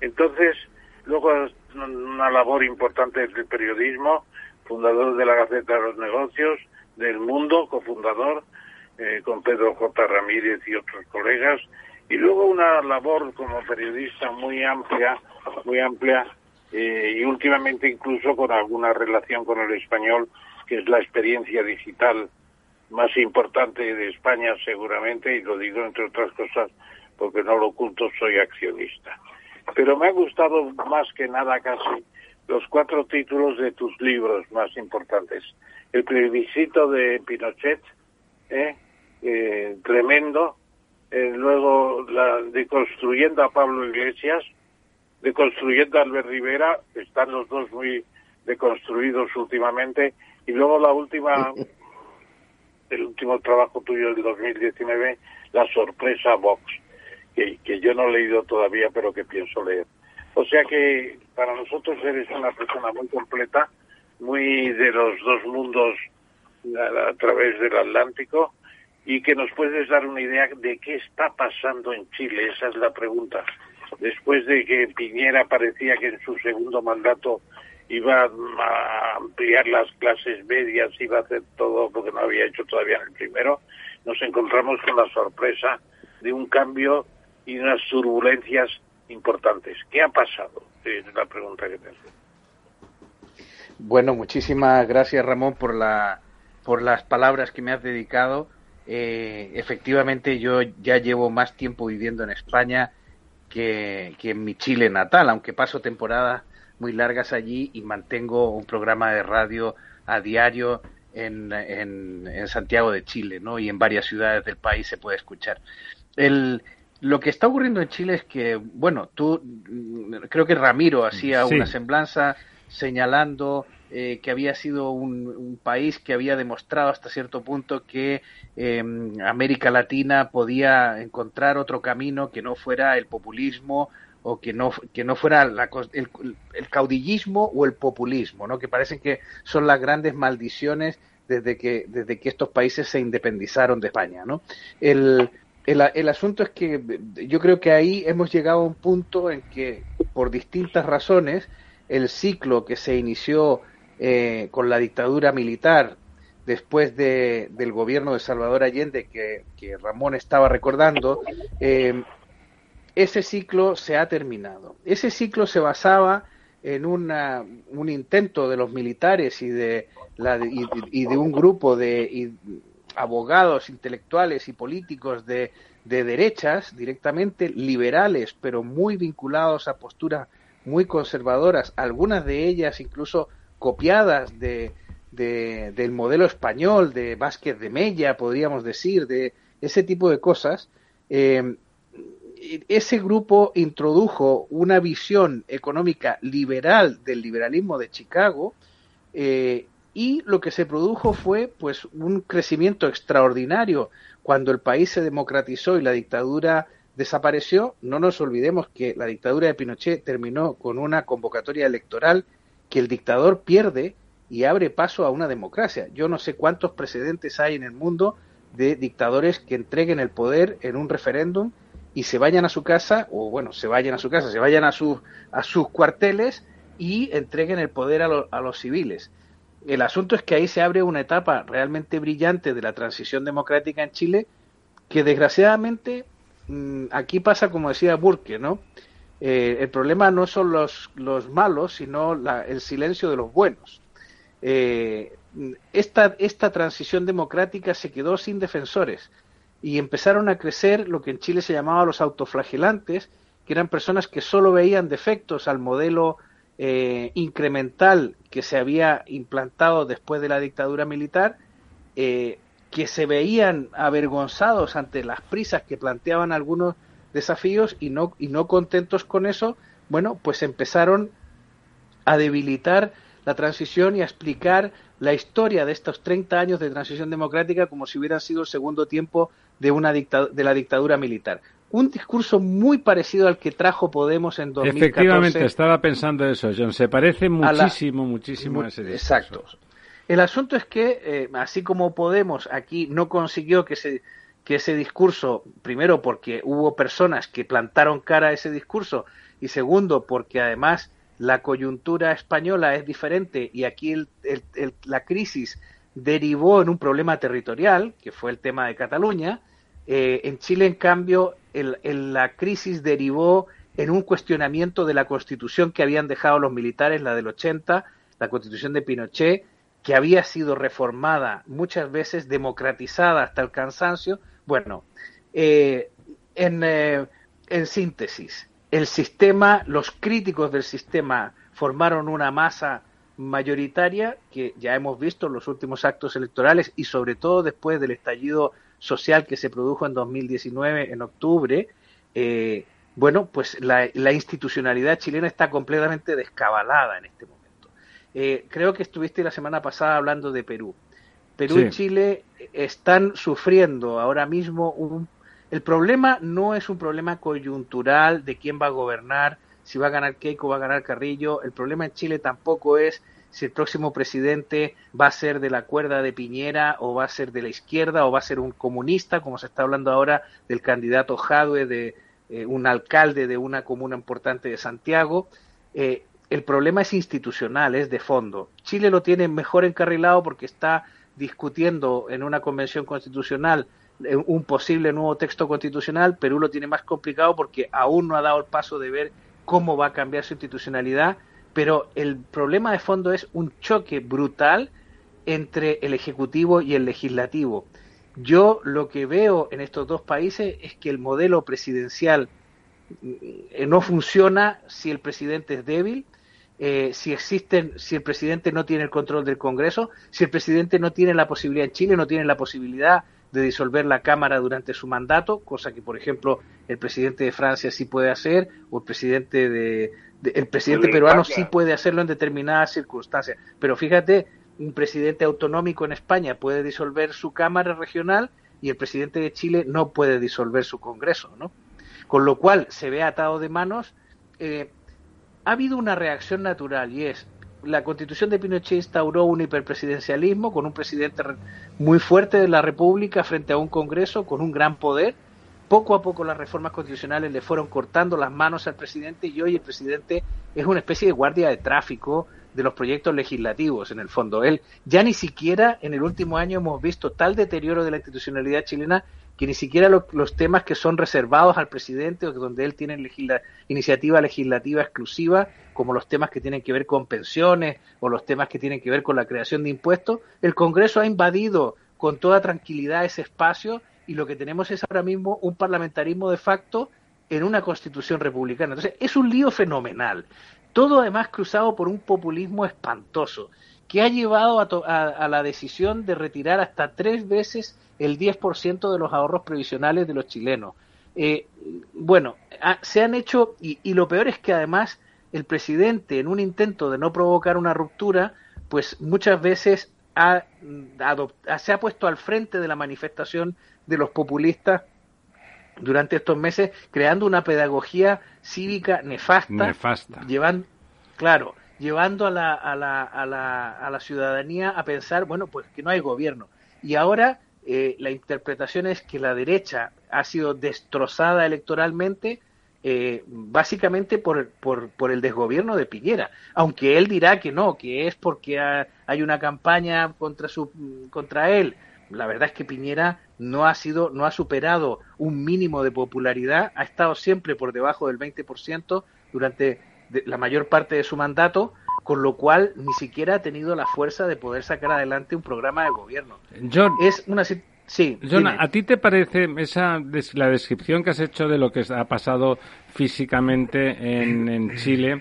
Entonces, luego una labor importante del periodismo, fundador de la Gaceta de los Negocios, del Mundo, cofundador, eh, con Pedro J. Ramírez y otros colegas, y luego una labor como periodista muy amplia, muy amplia, eh, y últimamente incluso con alguna relación con el español, que es la experiencia digital más importante de España seguramente, y lo digo entre otras cosas porque no lo oculto, soy accionista. Pero me ha gustado más que nada casi los cuatro títulos de tus libros más importantes. El plebiscito de Pinochet, ¿eh? Eh, tremendo. Eh, luego la de construyendo a Pablo Iglesias, de construyendo a Albert Rivera, están los dos muy deconstruidos últimamente. Y luego la última el último trabajo tuyo del 2019, La sorpresa Vox, que, que yo no he leído todavía, pero que pienso leer. O sea que para nosotros eres una persona muy completa, muy de los dos mundos a, través del Atlántico y que nos puedes dar una idea de qué está pasando en Chile. Esa es la pregunta. Después de que Piñera parecía que en su segundo mandato iba a ampliar las clases medias, iba a hacer todo porque no había hecho todavía en el primero, nos encontramos con la sorpresa de un cambio y unas turbulencias importantes. ¿Qué ha pasado? Es la pregunta que tengo. Bueno, muchísimas gracias Ramón por la por las palabras que me has dedicado. Eh, efectivamente, yo ya llevo más tiempo viviendo en España que, que en mi Chile natal, aunque paso temporada muy largas allí y mantengo un programa de radio a diario en, en, Santiago de Chile, ¿no? Y en varias ciudades del país se puede escuchar. El, lo que está ocurriendo en Chile es que, bueno, tú, creo que Ramiro hacía una semblanza señalando eh, que había sido un, país que había demostrado hasta cierto punto que em, América Latina podía encontrar otro camino que no fuera el populismo o que no, que no fuera el, caudillismo o el populismo, ¿no? que parecen que son las grandes maldiciones desde que, desde que estos países se independizaron de España. ¿no? El, el, asunto es que yo creo que ahí hemos llegado a un punto en que, por distintas razones, el ciclo que se inició eh, con la dictadura militar después de, del gobierno de Salvador Allende, que, que Ramón estaba recordando, eh, ese ciclo se ha terminado. Ese ciclo se basaba en una, un intento de los militares y de, la, y, de un grupo de abogados, intelectuales y políticos de, de derechas, directamente liberales, pero muy vinculados a posturas muy conservadoras, algunas de ellas incluso copiadas de, del modelo español, de Vázquez de Mella, podríamos decir, de ese tipo de cosas, eh, ese grupo introdujo una visión económica liberal del liberalismo de Chicago eh, y lo que se produjo fue pues un crecimiento extraordinario cuando el país se democratizó y la dictadura desapareció. No nos olvidemos que la dictadura de Pinochet terminó con una convocatoria electoral que el dictador pierde y abre paso a una democracia. Yo no sé cuántos precedentes hay en el mundo de dictadores que entreguen el poder en un referéndum y se vayan a su casa, o bueno, se vayan a su casa, se vayan a sus, a sus cuarteles y entreguen el poder a, a los civiles. El asunto es que ahí se abre una etapa realmente brillante de la transición democrática en Chile, que desgraciadamente mm, aquí pasa como decía Burke, ¿no? Eh, el problema no son los, los malos, sino el silencio de los buenos. Eh, esta, esta transición democrática se quedó sin defensores y empezaron a crecer lo que en Chile se llamaba los autoflagelantes, que eran personas que solo veían defectos al modelo eh, incremental que se había implantado después de la dictadura militar, eh, que se veían avergonzados ante las prisas que planteaban algunos desafíos y no, y no contentos con eso, bueno, pues empezaron a debilitar la transición y a explicar la historia de estos 30 años de transición democrática como si hubiera sido el segundo tiempo de, una de la dictadura militar un discurso muy parecido al que trajo Podemos en 2014. Efectivamente, estaba pensando eso, John. Se parece muchísimo, muchísimo a ese discurso. Exacto. El asunto es que, eh, así como Podemos aquí no consiguió que, se, que ese discurso, primero porque hubo personas que plantaron cara a ese discurso, y segundo porque además la coyuntura española es diferente y aquí la crisis derivó en un problema territorial, que fue el tema de Cataluña, eh, en Chile, en cambio, la crisis derivó en un cuestionamiento de la constitución que habían dejado los militares, la del 80, la constitución de Pinochet, que había sido reformada muchas veces, democratizada hasta el cansancio. Bueno, eh, en, eh, en síntesis, el sistema, los críticos del sistema formaron una masa mayoritaria que ya hemos visto en los últimos actos electorales y sobre todo después del estallido social que se produjo en 2019, en octubre, eh, bueno, pues la, institucionalidad chilena está completamente descabalada en este momento. Eh, creo que estuviste la semana pasada hablando de Perú. Perú y Chile están sufriendo ahora mismo un... El problema no es un problema coyuntural de quién va a gobernar, si va a ganar Keiko o va a ganar Carrillo. El problema en Chile tampoco es si el próximo presidente va a ser de la cuerda de Piñera o va a ser de la izquierda o va a ser un comunista, como se está hablando ahora del candidato Jadwe, de eh, un alcalde de una comuna importante de Santiago. Eh, el problema es institucional, es de fondo. Chile lo tiene mejor encarrilado porque está discutiendo en una convención constitucional eh, un posible nuevo texto constitucional. Perú lo tiene más complicado porque aún no ha dado el paso de ver cómo va a cambiar su institucionalidad pero el problema de fondo es un choque brutal entre el Ejecutivo y el Legislativo. Yo lo que veo en estos dos países es que el modelo presidencial eh, no funciona si el presidente es débil, eh, si existen, si el presidente no tiene el control del Congreso, si el presidente no tiene la posibilidad en Chile, no tiene la posibilidad de disolver la Cámara durante su mandato, cosa que, por ejemplo, el presidente de Francia sí puede hacer, o el presidente de, el presidente peruano sí puede hacerlo en determinadas circunstancias. Pero fíjate, un presidente autonómico en España puede disolver su Cámara regional y el presidente de Chile no puede disolver su Congreso, ¿no? Con lo cual se ve atado de manos. Eh, ha habido una reacción natural y es la constitución de Pinochet instauró un hiperpresidencialismo con un presidente muy fuerte de la República frente a un Congreso con un gran poder poco a poco las reformas constitucionales le fueron cortando las manos al presidente y hoy el presidente es una especie de guardia de tráfico de los proyectos legislativos en el fondo. Él ya ni siquiera en el último año hemos visto tal deterioro de la institucionalidad chilena que ni siquiera los temas que son reservados al presidente o donde él tiene iniciativa legislativa exclusiva, como los temas que tienen que ver con pensiones o los temas que tienen que ver con la creación de impuestos, el Congreso ha invadido con toda tranquilidad ese espacio y lo que tenemos es ahora mismo un parlamentarismo de facto en una constitución republicana. Entonces, es un lío fenomenal. Todo además cruzado por un populismo espantoso que ha llevado a, la decisión de retirar hasta tres veces el 10% de los ahorros previsionales de los chilenos. Eh, bueno, se han hecho, y, lo peor es que además el presidente, en un intento de no provocar una ruptura, pues muchas veces se ha puesto al frente de la manifestación de los populistas durante estos meses, creando una pedagogía cívica nefasta, nefasta. Llevan, claro, llevando a la, a, la, a, la, a la ciudadanía a pensar, bueno, pues que no hay gobierno. Y ahora eh, la interpretación es que la derecha ha sido destrozada electoralmente eh, básicamente por, por, por, el desgobierno de Piñera, aunque él dirá que no, que es porque hay una campaña contra, su, contra él. La verdad es que Piñera no ha sido, no ha superado un mínimo de popularidad, ha estado siempre por debajo del 20% durante la mayor parte de su mandato, con lo cual ni siquiera ha tenido la fuerza de poder sacar adelante un programa de gobierno. John, es una Sí, John, ¿a ti te parece esa la descripción que has hecho de lo que ha pasado físicamente en, en Chile?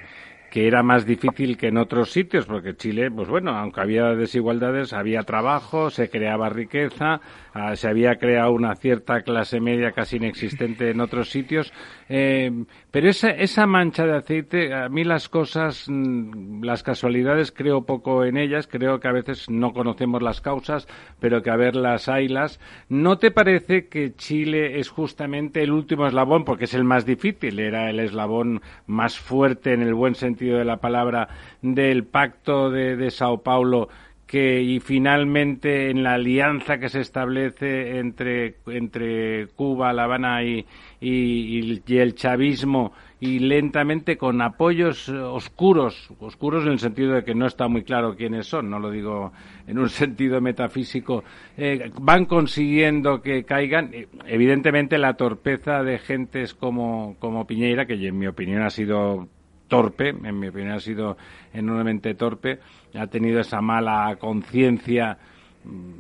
que era más difícil que en otros sitios, porque Chile, pues bueno, aunque había desigualdades, había trabajo, se creaba riqueza, ah, se había creado una cierta clase media casi inexistente en otros sitios, eh, pero esa, esa mancha de aceite, a mí las cosas, mm, las casualidades creo poco en ellas, creo que a veces no conocemos las causas, pero que a ver las haylas. ¿No te parece que Chile es justamente el último eslabón, porque es el más difícil, era el eslabón más fuerte en el buen sentido de la palabra del pacto de, de Sao Paulo que y finalmente en la alianza que se establece entre, entre Cuba, La Habana y, y, el chavismo y lentamente con apoyos oscuros, oscuros en el sentido de que no está muy claro quiénes son, no lo digo en un sentido metafísico, eh, van consiguiendo que caigan, evidentemente la torpeza de gentes como, como Piñeira, que en mi opinión ha sido torpe, en mi opinión ha sido enormemente torpe, ha tenido esa mala conciencia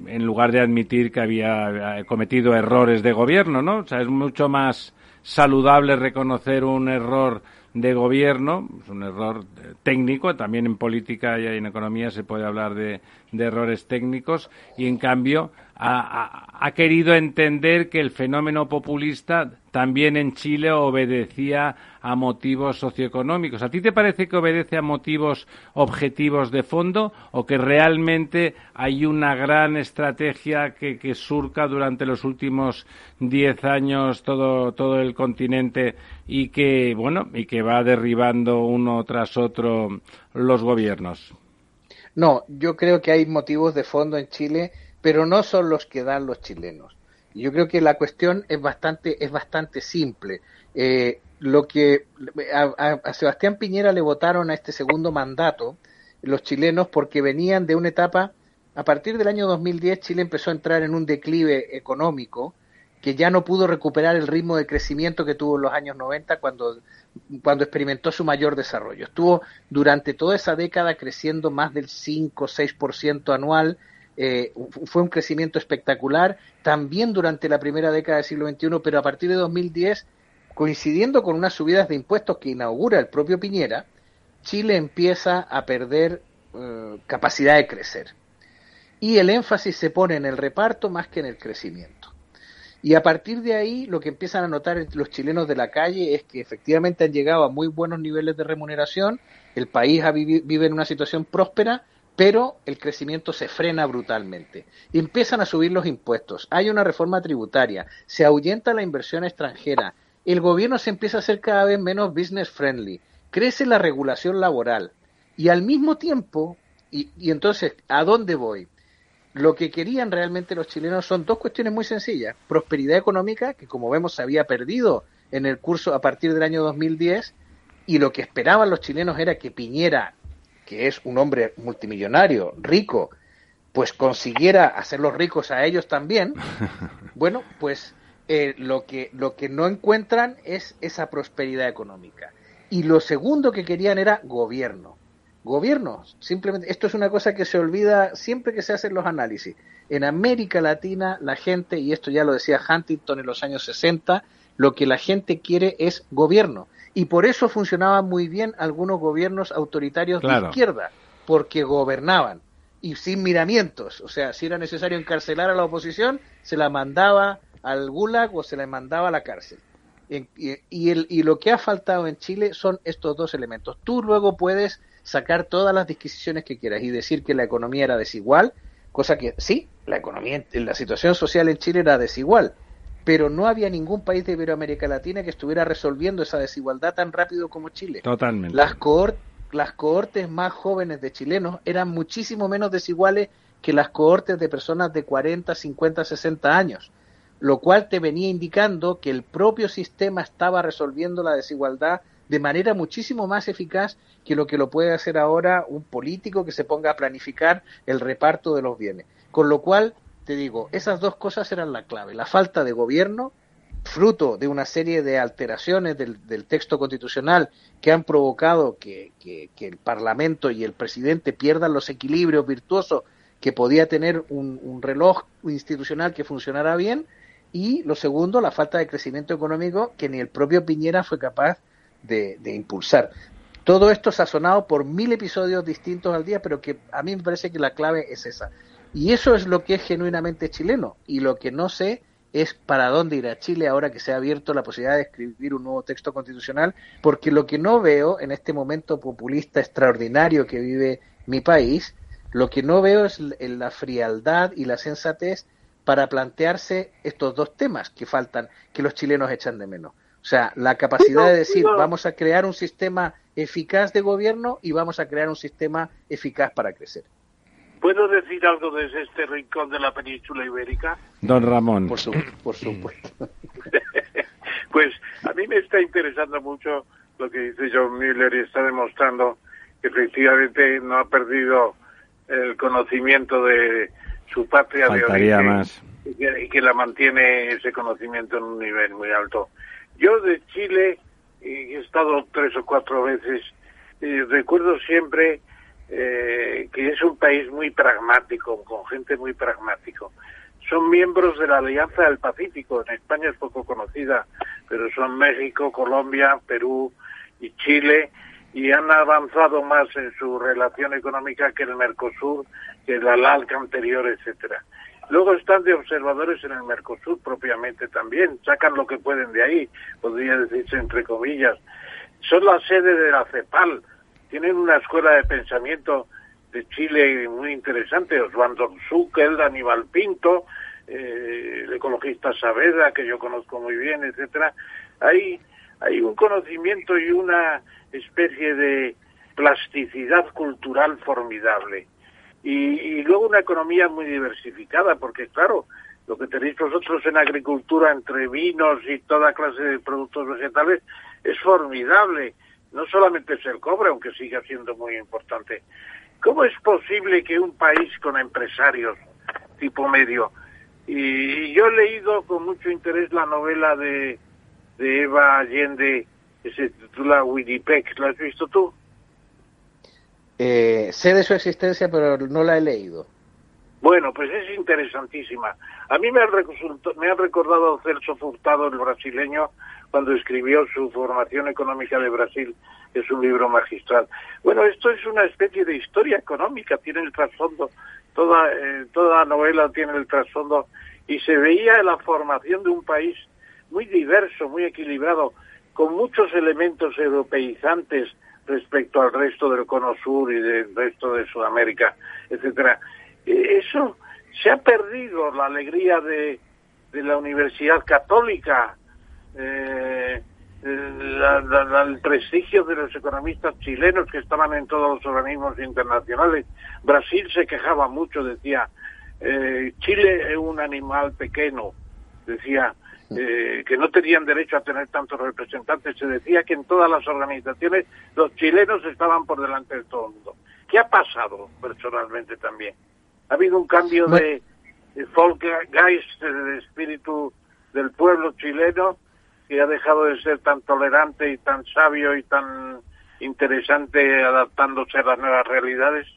en lugar de admitir que había cometido errores de gobierno, ¿no? O sea, es mucho más saludable reconocer un error de gobierno, es un error técnico, también en política y en economía se puede hablar de, de errores técnicos, y en cambio ha, querido entender que el fenómeno populista también en Chile obedecía a motivos socioeconómicos. ¿A ti te parece que obedece a motivos objetivos de fondo o que realmente hay una gran estrategia que, que surca durante los últimos diez años todo, todo el continente y que, bueno, y que va derribando uno tras otro los gobiernos? No, yo creo que hay motivos de fondo en Chile pero no son los que dan los chilenos. Yo creo que la cuestión es bastante, es bastante simple. Eh, lo que a, Sebastián Piñera le votaron a este segundo mandato los chilenos porque venían de una etapa, a partir del año 2010 Chile empezó a entrar en un declive económico que ya no pudo recuperar el ritmo de crecimiento que tuvo en los años 90 cuando, cuando experimentó su mayor desarrollo. Estuvo durante toda esa década creciendo más del 5 o 6% anual eh, fue un crecimiento espectacular, también durante la primera década del siglo XXI, pero a partir de 2010, coincidiendo con unas subidas de impuestos que inaugura el propio Piñera, Chile empieza a perder eh, capacidad de crecer. Y el énfasis se pone en el reparto más que en el crecimiento. Y a partir de ahí, lo que empiezan a notar los chilenos de la calle es que efectivamente han llegado a muy buenos niveles de remuneración, el país vive en una situación próspera, pero el crecimiento se frena brutalmente. empiezan a subir los impuestos, hay una reforma tributaria, se ahuyenta la inversión extranjera, el gobierno se empieza a hacer cada vez menos business friendly, crece la regulación laboral y al mismo tiempo, y, entonces, ¿a dónde voy? Lo que querían realmente los chilenos son dos cuestiones muy sencillas. Prosperidad económica, que como vemos se había perdido en el curso a partir del año 2010, y lo que esperaban los chilenos era que Piñera que es un hombre multimillonario, rico, pues consiguiera hacerlos ricos a ellos también, bueno, pues eh, lo, que, lo que no encuentran es esa prosperidad económica. Y lo segundo que querían era gobierno. gobierno. Simplemente, esto es una cosa que se olvida siempre que se hacen los análisis. En América Latina, la gente, y esto ya lo decía Huntington en los años 60, lo que la gente quiere es gobierno. Y por eso funcionaban muy bien algunos gobiernos autoritarios de izquierda, porque gobernaban y sin miramientos. O sea, si era necesario encarcelar a la oposición, se la mandaba al gulag o se la mandaba a la cárcel. Y, el, y lo que ha faltado en Chile son estos dos elementos. Tú luego puedes sacar todas las disquisiciones que quieras y decir que la economía era desigual, cosa que sí, la economía, la situación social en Chile era desigual, pero no había ningún país de Iberoamérica Latina que estuviera resolviendo esa desigualdad tan rápido como Chile. Totalmente. Las, las cohortes más jóvenes de chilenos eran muchísimo menos desiguales que las cohortes de personas de 40, 50, 60 años, lo cual te venía indicando que el propio sistema estaba resolviendo la desigualdad de manera muchísimo más eficaz que lo que lo puede hacer ahora un político que se ponga a planificar el reparto de los bienes. Con lo cual, te digo, esas dos cosas eran la clave. La falta de gobierno, fruto de una serie de alteraciones del, texto constitucional que han provocado que, el Parlamento y el presidente pierdan los equilibrios virtuosos que podía tener un reloj institucional que funcionara bien, y lo segundo, la falta de crecimiento económico que ni el propio Piñera fue capaz de, impulsar. Todo esto sazonado por mil episodios distintos al día, pero que a mí me parece que la clave es esa. Y eso es lo que es genuinamente chileno. Y lo que no sé es para dónde irá Chile ahora que se ha abierto la posibilidad de escribir un nuevo texto constitucional, porque lo que no veo en este momento populista extraordinario que vive mi país, lo que no veo es la frialdad y la sensatez para plantearse estos dos temas que faltan, que los chilenos echan de menos. O sea, la capacidad de decir, vamos a crear un sistema eficaz de gobierno y vamos a crear un sistema eficaz para crecer. ¿Puedo decir algo desde este rincón de la península ibérica? Don Ramón. Por, por supuesto. pues a mí me está interesando mucho lo que dice John Miller y está demostrando que efectivamente no ha perdido el conocimiento de su patria de origen y que la mantiene ese conocimiento en un nivel muy alto. Yo de Chile he estado tres o cuatro veces y recuerdo siempre eh, que es un país muy pragmático, con gente muy pragmático. Son miembros de la Alianza del Pacífico. En España es poco conocida, pero son México, Colombia, Perú y Chile y han avanzado más en su relación económica que el Mercosur, que el ALALC anterior, etcétera. Luego están de observadores en el Mercosur propiamente también, sacan lo que pueden de ahí, podría decirse entre comillas. Son la sede de la CEPAL, tienen una escuela de pensamiento de Chile muy interesante, Osvaldo Zuckel, Aníbal Pinto, eh, el ecologista Saavedra, que yo conozco muy bien, etcétera. Hay, hay un conocimiento y una especie de plasticidad cultural formidable y, luego una economía muy diversificada, porque claro, lo que tenéis vosotros en agricultura entre vinos y toda clase de productos vegetales es formidable. No solamente es el cobre, aunque siga siendo muy importante. ¿Cómo es posible que un país con empresarios tipo medio, y yo he leído con mucho interés la novela de, de Eva Allende que se titula Winnipeg, ¿la has visto tú? Eh, sé de su existencia, pero no la he leído. Bueno, pues es interesantísima. A mí me ha, me ha recordado Celso Furtado, el brasileño, cuando escribió su Formación Económica de Brasil, es un libro magistral. Bueno, esto es una especie de historia económica, tiene el trasfondo, toda, eh, toda novela tiene el trasfondo, y se veía la formación de un país muy diverso, muy equilibrado, con muchos elementos europeizantes, respecto al resto del cono sur y del resto de Sudamérica, etcétera. E, eso se ha perdido la alegría de, de la Universidad Católica, eh, el prestigio de los economistas chilenos que estaban en todos los organismos internacionales. Brasil se quejaba mucho, decía, eh, Chile es un animal pequeño, decía, eh, que no tenían derecho a tener tantos representantes. Se decía que en todas las organizaciones los chilenos estaban por delante de todo el mundo. ¿Qué ha pasado personalmente también? Ha habido un cambio de, de Geist, de espíritu del pueblo chileno, que ha dejado de ser tan tolerante y tan sabio y tan interesante adaptándose a las nuevas realidades?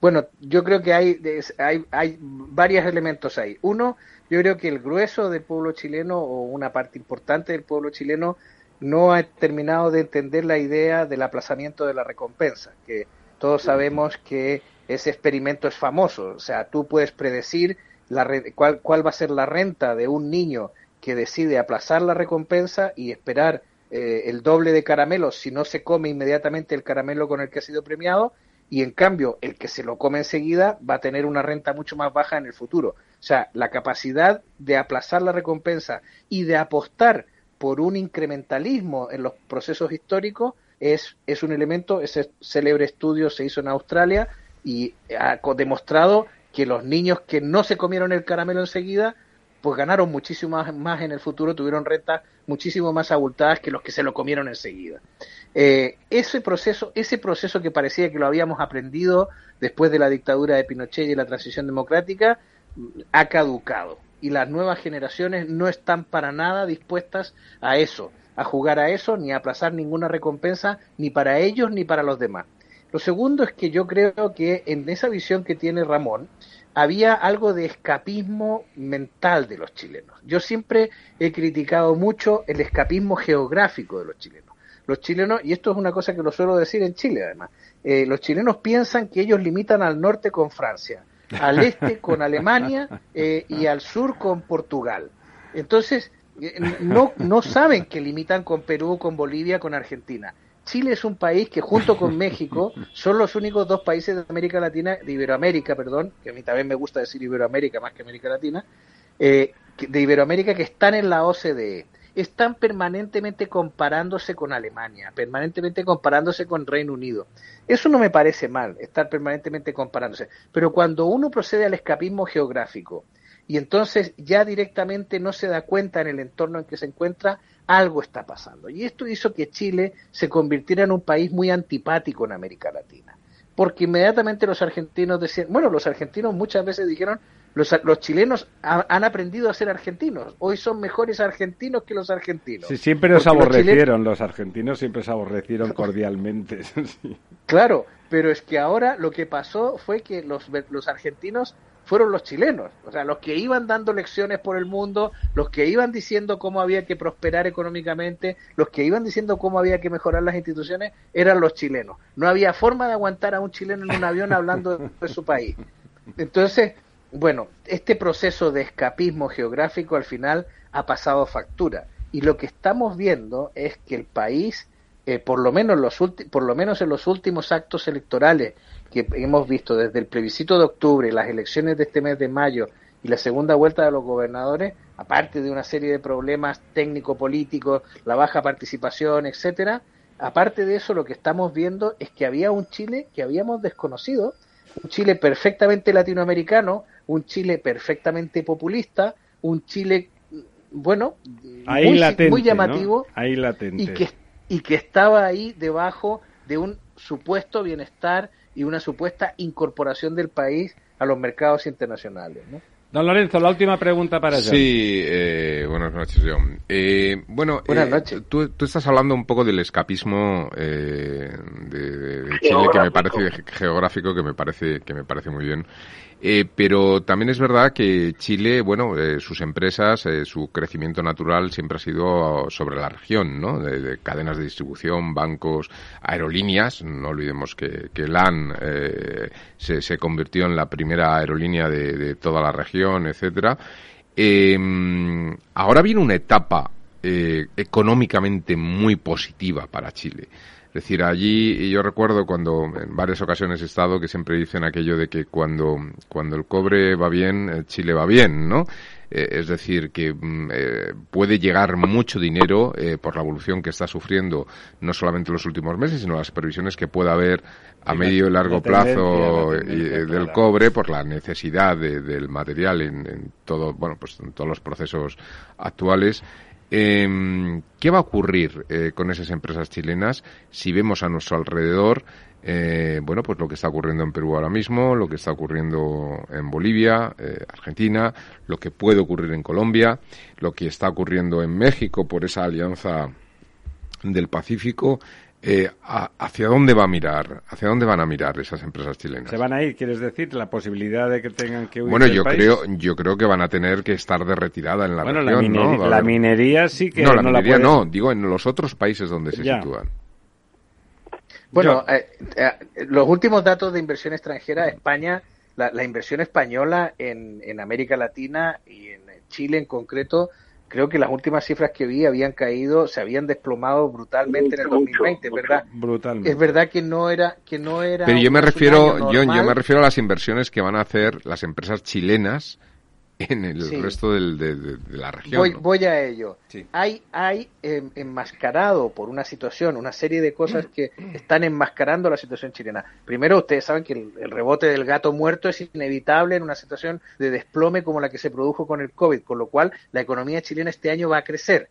Bueno, yo creo que hay, hay, hay varios elementos ahí. Uno, yo creo que el grueso del pueblo chileno o una parte importante del pueblo chileno no ha terminado de entender la idea del aplazamiento de la recompensa, que todos sabemos que ese experimento es famoso. O sea, tú puedes predecir la, cuál, cuál va a ser la renta de un niño que decide aplazar la recompensa y esperar eh, el doble de caramelos si no se come inmediatamente el caramelo con el que ha sido premiado y en cambio el que se lo come enseguida va a tener una renta mucho más baja en el futuro. O sea, la capacidad de aplazar la recompensa y de apostar por un incrementalismo en los procesos históricos es, es un elemento, ese célebre estudio se hizo en Australia y ha demostrado que los niños que no se comieron el caramelo enseguida, pues ganaron muchísimo más, en el futuro, tuvieron rentas muchísimo más abultadas que los que se lo comieron enseguida. Eh, ese proceso, ese proceso que parecía que lo habíamos aprendido después de la dictadura de Pinochet y la transición democrática, ha caducado. Y las nuevas generaciones no están para nada dispuestas a eso, a jugar a eso, ni a aplazar ninguna recompensa, ni para ellos ni para los demás. Lo segundo es que yo creo que en esa visión que tiene Ramón, había algo de escapismo mental de los chilenos. Yo siempre he criticado mucho el escapismo geográfico de los chilenos. Los chilenos, y esto es una cosa que lo suelo decir en Chile además, eh, los chilenos piensan que ellos limitan al norte con Francia, al este con Alemania eh, y al sur con Portugal. Entonces, eh, no, no saben que limitan con Perú, con Bolivia, con Argentina. Chile es un país que junto con México son los únicos dos países de América Latina, de Iberoamérica, perdón, que a mí también me gusta decir Iberoamérica más que América Latina, eh, de Iberoamérica que están en la OCDE. Están permanentemente comparándose con Alemania, permanentemente comparándose con Reino Unido. Eso no me parece mal, estar permanentemente comparándose. Pero cuando uno procede al escapismo geográfico y entonces ya directamente no se da cuenta en el entorno en que se encuentra, algo está pasando. Y esto hizo que Chile se convirtiera en un país muy antipático en América Latina. Porque inmediatamente los argentinos decían, bueno, los argentinos muchas veces dijeron, los, los chilenos han aprendido a ser argentinos, hoy son mejores argentinos que los argentinos. Sí, siempre nos aborrecieron, los, argentinos siempre se aborrecieron cordialmente. Claro, pero es que ahora lo que pasó fue que los, los argentinos fueron los chilenos, o sea, los que iban dando lecciones por el mundo, los que iban diciendo cómo había que prosperar económicamente, los que iban diciendo cómo había que mejorar las instituciones, eran los chilenos. No había forma de aguantar a un chileno en un avión hablando de su país. Entonces, bueno, este proceso de escapismo geográfico al final ha pasado factura. Y lo que estamos viendo es que el país, eh, por, lo menos los por lo menos en los últimos actos electorales que hemos visto desde el plebiscito de octubre, las elecciones de este mes de mayo y la segunda vuelta de los gobernadores, aparte de una serie de problemas técnico-políticos, la baja participación, etcétera, aparte de eso lo que estamos viendo es que había un Chile que habíamos desconocido, un Chile perfectamente latinoamericano, un Chile perfectamente populista, un Chile bueno, muy, llamativo y que y que estaba ahí debajo de un supuesto bienestar y una supuesta incorporación del país a los mercados internacionales. ¿no? Don Lorenzo, la última pregunta para John. Sí, eh, buenas noches, John. Eh, bueno, buenas eh, noches. Tú, tú, estás hablando un poco del escapismo eh, de, de, Chile, que me parece geográfico, que me parece que me parece muy bien. Eh, pero también es verdad que Chile, bueno, eh, sus empresas, eh, su crecimiento natural siempre ha sido sobre la región, ¿no? De, cadenas de distribución, bancos, aerolíneas. No olvidemos que, que LAN se, se, convirtió en la primera aerolínea de, de toda la región, etcétera. Em, ahora viene una etapa económicamente muy positiva para Chile. Es decir, allí yo recuerdo cuando en varias ocasiones he estado que siempre dicen aquello de que cuando, cuando el cobre va bien, Chile va bien, ¿no? Eh, es decir, que mm, eh, puede llegar mucho dinero eh, por la evolución que está sufriendo no solamente en los últimos meses, sino las previsiones que pueda haber a medio y largo plazo del cobre por la necesidad del material en, en todo, bueno, pues en todos los procesos actuales. Eh, ¿Qué va a ocurrir eh, con esas empresas chilenas si vemos a nuestro alrededor, eh, bueno, pues lo que está ocurriendo en Perú ahora mismo, lo que está ocurriendo en Bolivia, eh, Argentina, lo que puede ocurrir en Colombia, lo que está ocurriendo en México por esa alianza del Pacífico? Eh, ¿Hacia dónde va a mirar? ¿Hacia dónde van a mirar esas empresas chilenas? ¿Se van a ir, quieres decir? ¿La posibilidad de que tengan que huir Bueno, yo creo yo creo que van a tener que estar de retirada en la bueno, región, la, ¿no? la minería sí que no, la minería no, digo en los otros países donde se sitúan. Bueno, eh, eh, los últimos datos de inversión extranjera, España, la, la inversión española en, en América Latina y en Chile en concreto creo que las últimas cifras que vi habían caído, se habían desplomado brutalmente en el 2020, ¿verdad? Brutalmente. Es verdad que no era que no era Pero yo me refiero yo, yo me refiero a las inversiones que van a hacer las empresas chilenas en el resto del, de, la región. Voy, voy a ello. Hay, hay em, enmascarado por una situación, una serie de cosas que están enmascarando la situación chilena. Primero, ustedes saben que el, rebote del gato muerto es inevitable en una situación de desplome como la que se produjo con el COVID, con lo cual la economía chilena este año va a crecer.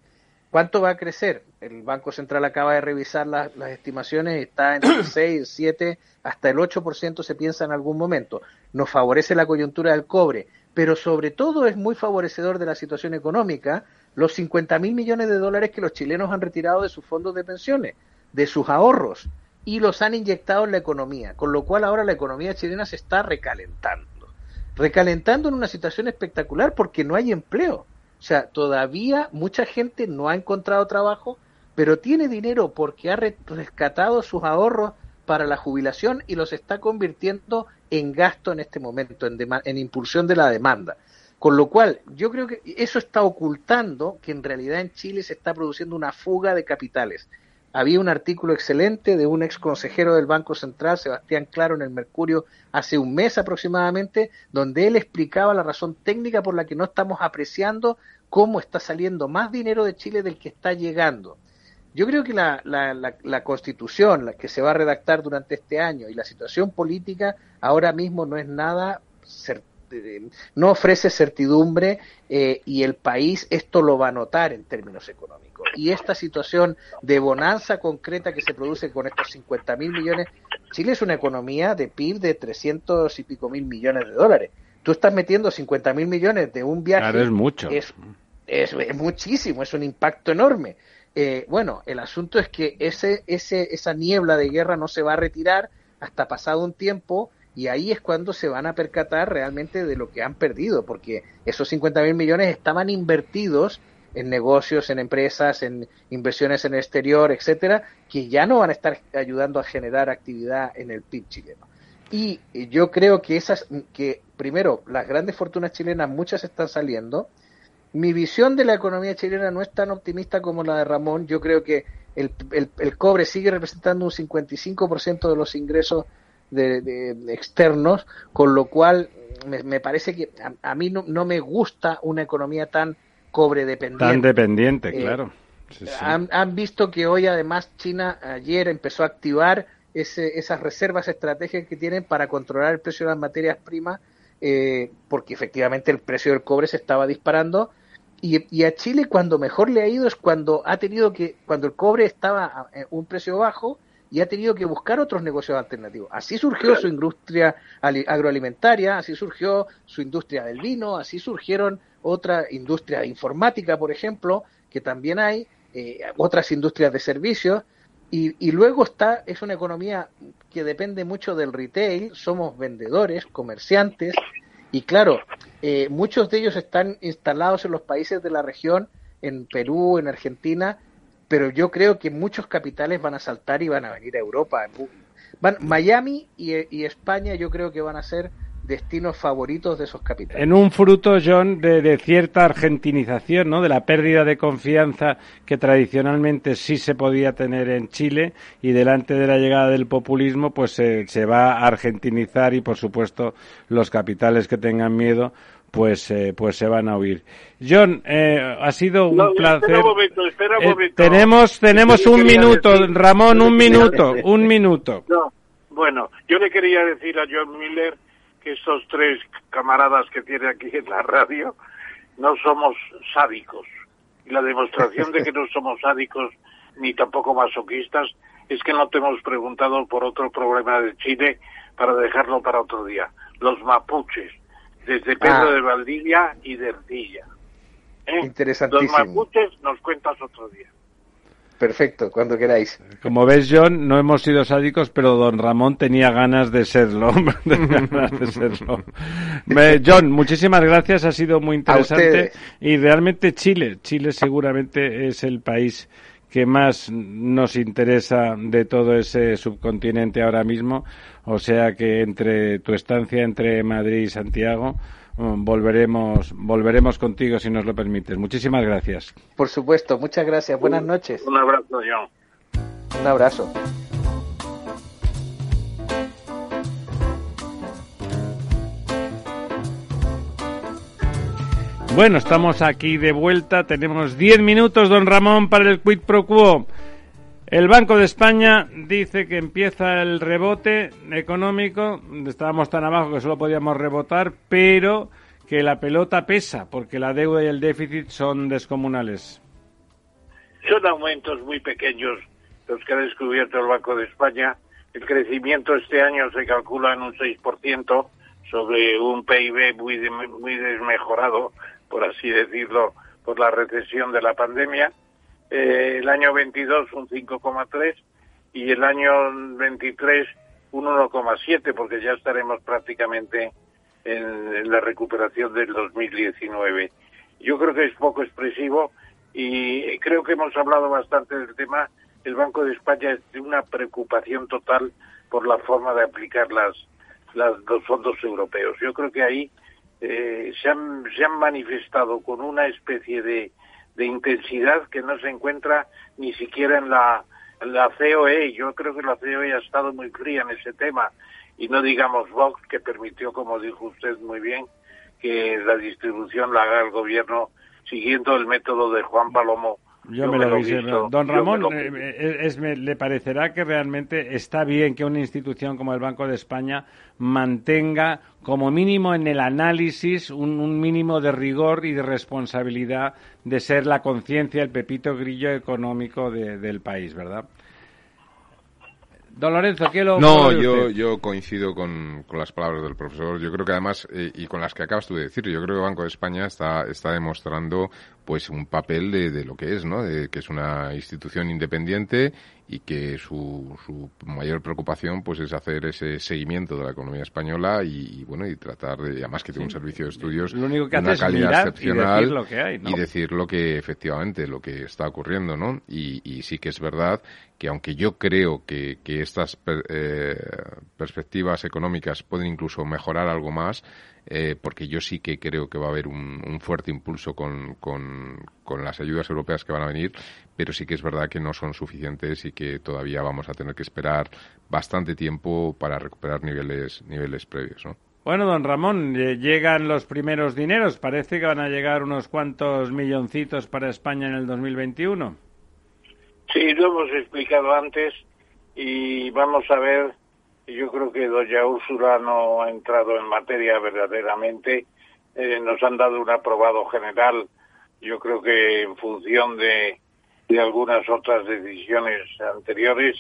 ¿Cuánto va a crecer? El Banco Central acaba de revisar las, las estimaciones, está en el 6, 7, hasta el 8% se piensa en algún momento. Nos favorece la coyuntura del cobre pero sobre todo es muy favorecedor de la situación económica los 50 mil millones de dólares que los chilenos han retirado de sus fondos de pensiones, de sus ahorros, y los han inyectado en la economía, con lo cual ahora la economía chilena se está recalentando. Recalentando en una situación espectacular porque no hay empleo. O sea, todavía mucha gente no ha encontrado trabajo, pero tiene dinero porque ha rescatado sus ahorros para la jubilación y los está convirtiendo en gasto en este momento, en, impulsión de la demanda. Con lo cual, yo creo que eso está ocultando que en realidad en Chile se está produciendo una fuga de capitales. Había un artículo excelente de un ex consejero del Banco Central, Sebastián Claro, en el Mercurio, hace un mes aproximadamente, donde él explicaba la razón técnica por la que no estamos apreciando cómo está saliendo más dinero de Chile del que está llegando. Yo creo que la, la, la, constitución la que se va a redactar durante este año y la situación política ahora mismo no es nada, no ofrece certidumbre eh, y el país esto lo va a notar en términos económicos. Y esta situación de bonanza concreta que se produce con estos 50 mil millones, Chile es una economía de PIB de 300 y pico mil millones de dólares. Tú estás metiendo 50 mil millones de un viaje. es mucho. es, es muchísimo, es un impacto enorme. Eh, bueno, el asunto es que ese, ese, esa niebla de guerra no se va a retirar hasta pasado un tiempo y ahí es cuando se van a percatar realmente de lo que han perdido, porque esos 50 mil millones estaban invertidos en negocios, en empresas, en inversiones en el exterior, etcétera, que ya no van a estar ayudando a generar actividad en el PIB chileno. Y yo creo que esas, que primero, las grandes fortunas chilenas, muchas están saliendo, mi visión de la economía chilena no es tan optimista como la de Ramón. Yo creo que el, el, cobre sigue representando un 55% de los ingresos de, externos, con lo cual me, parece que a, mí no, me gusta una economía tan cobre dependiente. Tan dependiente, eh, claro. Han, han, visto que hoy además China ayer empezó a activar ese, esas reservas estratégicas que tienen para controlar el precio de las materias primas eh, porque efectivamente el precio del cobre se estaba disparando. Y, a Chile cuando mejor le ha ido es cuando ha tenido que, cuando el cobre estaba a un precio bajo y ha tenido que buscar otros negocios alternativos. Así surgió su industria agroalimentaria, así surgió su industria del vino, así surgieron otra industria de informática, por ejemplo, que también hay, eh, otras industrias de servicios, y, y, luego está, es una economía que depende mucho del retail, somos vendedores, comerciantes, y claro, eh, muchos de ellos están instalados en los países de la región, en Perú, en Argentina, pero yo creo que muchos capitales van a saltar y van a venir a Europa. Van, Miami y, y España yo creo que van a ser destinos favoritos de esos capitales. En un fruto, John, de, cierta argentinización, ¿no? De la pérdida de confianza que tradicionalmente sí se podía tener en Chile y delante de la llegada del populismo, pues se, va a argentinizar y, por supuesto, los capitales que tengan miedo pues eh, pues se van a huir. John, eh, ha sido un placer. Espera un momento, espera un eh, momento. tenemos tenemos un minuto, Ramón, un minuto, un minuto. No, bueno, yo le quería decir a John Miller estos tres camaradas que tiene aquí en la radio no somos sádicos. Y la demostración de que no somos sádicos ni tampoco masoquistas es que no te hemos preguntado por otro problema de Chile para dejarlo para otro día. Los mapuches, desde Pedro ah. de Valdivia y de Ercilla. ¿Eh? Los mapuches nos cuentas otro día. Perfecto, cuando queráis. Como ves, John, no hemos sido sádicos, pero don Ramón tenía ganas de serlo. John, muchísimas gracias, ha sido muy interesante. Y realmente Chile, Chile seguramente es el país que más nos interesa de todo ese subcontinente ahora mismo. O sea que entre tu estancia entre Madrid y Santiago, volveremos, volveremos contigo si nos lo permites. Muchísimas gracias. Por supuesto, muchas gracias. Buenas noches. Un abrazo, John. Un abrazo. Bueno, estamos aquí de vuelta. Tenemos diez minutos, don Ramón, para el quid pro quo. El Banco de España dice que empieza el rebote económico. Estábamos tan abajo que solo podíamos rebotar, pero que la pelota pesa porque la deuda y el déficit son descomunales. Son aumentos muy pequeños los que ha descubierto el Banco de España. El crecimiento este año se calcula en un 6% sobre un PIB muy, muy desmejorado, por así decirlo, por la recesión de la pandemia eh, el año 22 un 5,3 y el año 23 un 1,7 porque ya estaremos prácticamente en, la recuperación del 2019. Yo creo que es poco expresivo y creo que hemos hablado bastante del tema. El Banco de España es de una preocupación total por la forma de aplicar las, las los fondos europeos. Yo creo que ahí eh, se, han, se han manifestado con una especie de, de intensidad que no se encuentra ni siquiera en la, la COE. Yo creo que la COE ha estado muy fría en ese tema y no digamos Vox que permitió, como dijo usted muy bien, que la distribución la haga el gobierno siguiendo el método de Juan Palomo yo, me, lo, Don Ramón, eh, eh, ¿le parecerá que realmente está bien que una institución como el Banco de España mantenga, como mínimo en el análisis, un, mínimo de rigor y de responsabilidad de ser la conciencia, el pepito grillo económico del país, verdad? Don Lorenzo, ¿qué lo No, yo, yo coincido con, con, las palabras del profesor. Yo creo que además, eh, y con las que acabas tú de decir, yo creo que el Banco de España está, está demostrando pues un papel de, de lo que es, ¿no? De que es una institución independiente y que su, su mayor preocupación pues es hacer ese seguimiento de la economía española y, bueno y tratar de además que tiene un servicio de estudios de una calidad excepcional y decir lo que hay y decir lo que efectivamente lo que está ocurriendo no y, y sí que es verdad que aunque yo creo que, que estas eh, perspectivas económicas pueden incluso mejorar algo más eh, porque yo sí que creo que va a haber un, fuerte impulso con, con, las ayudas europeas que van a venir, pero sí que es verdad que no son suficientes y que todavía vamos a tener que esperar bastante tiempo para recuperar niveles, niveles previos, ¿no? Bueno, don Ramón, llegan los primeros dineros. Parece que van a llegar unos cuantos milloncitos para España en el 2021. Sí, lo hemos explicado antes y vamos a ver yo creo que doña Úrsula no ha entrado en materia verdaderamente. Eh, nos han dado un aprobado general. Yo creo que en función de, algunas otras decisiones anteriores,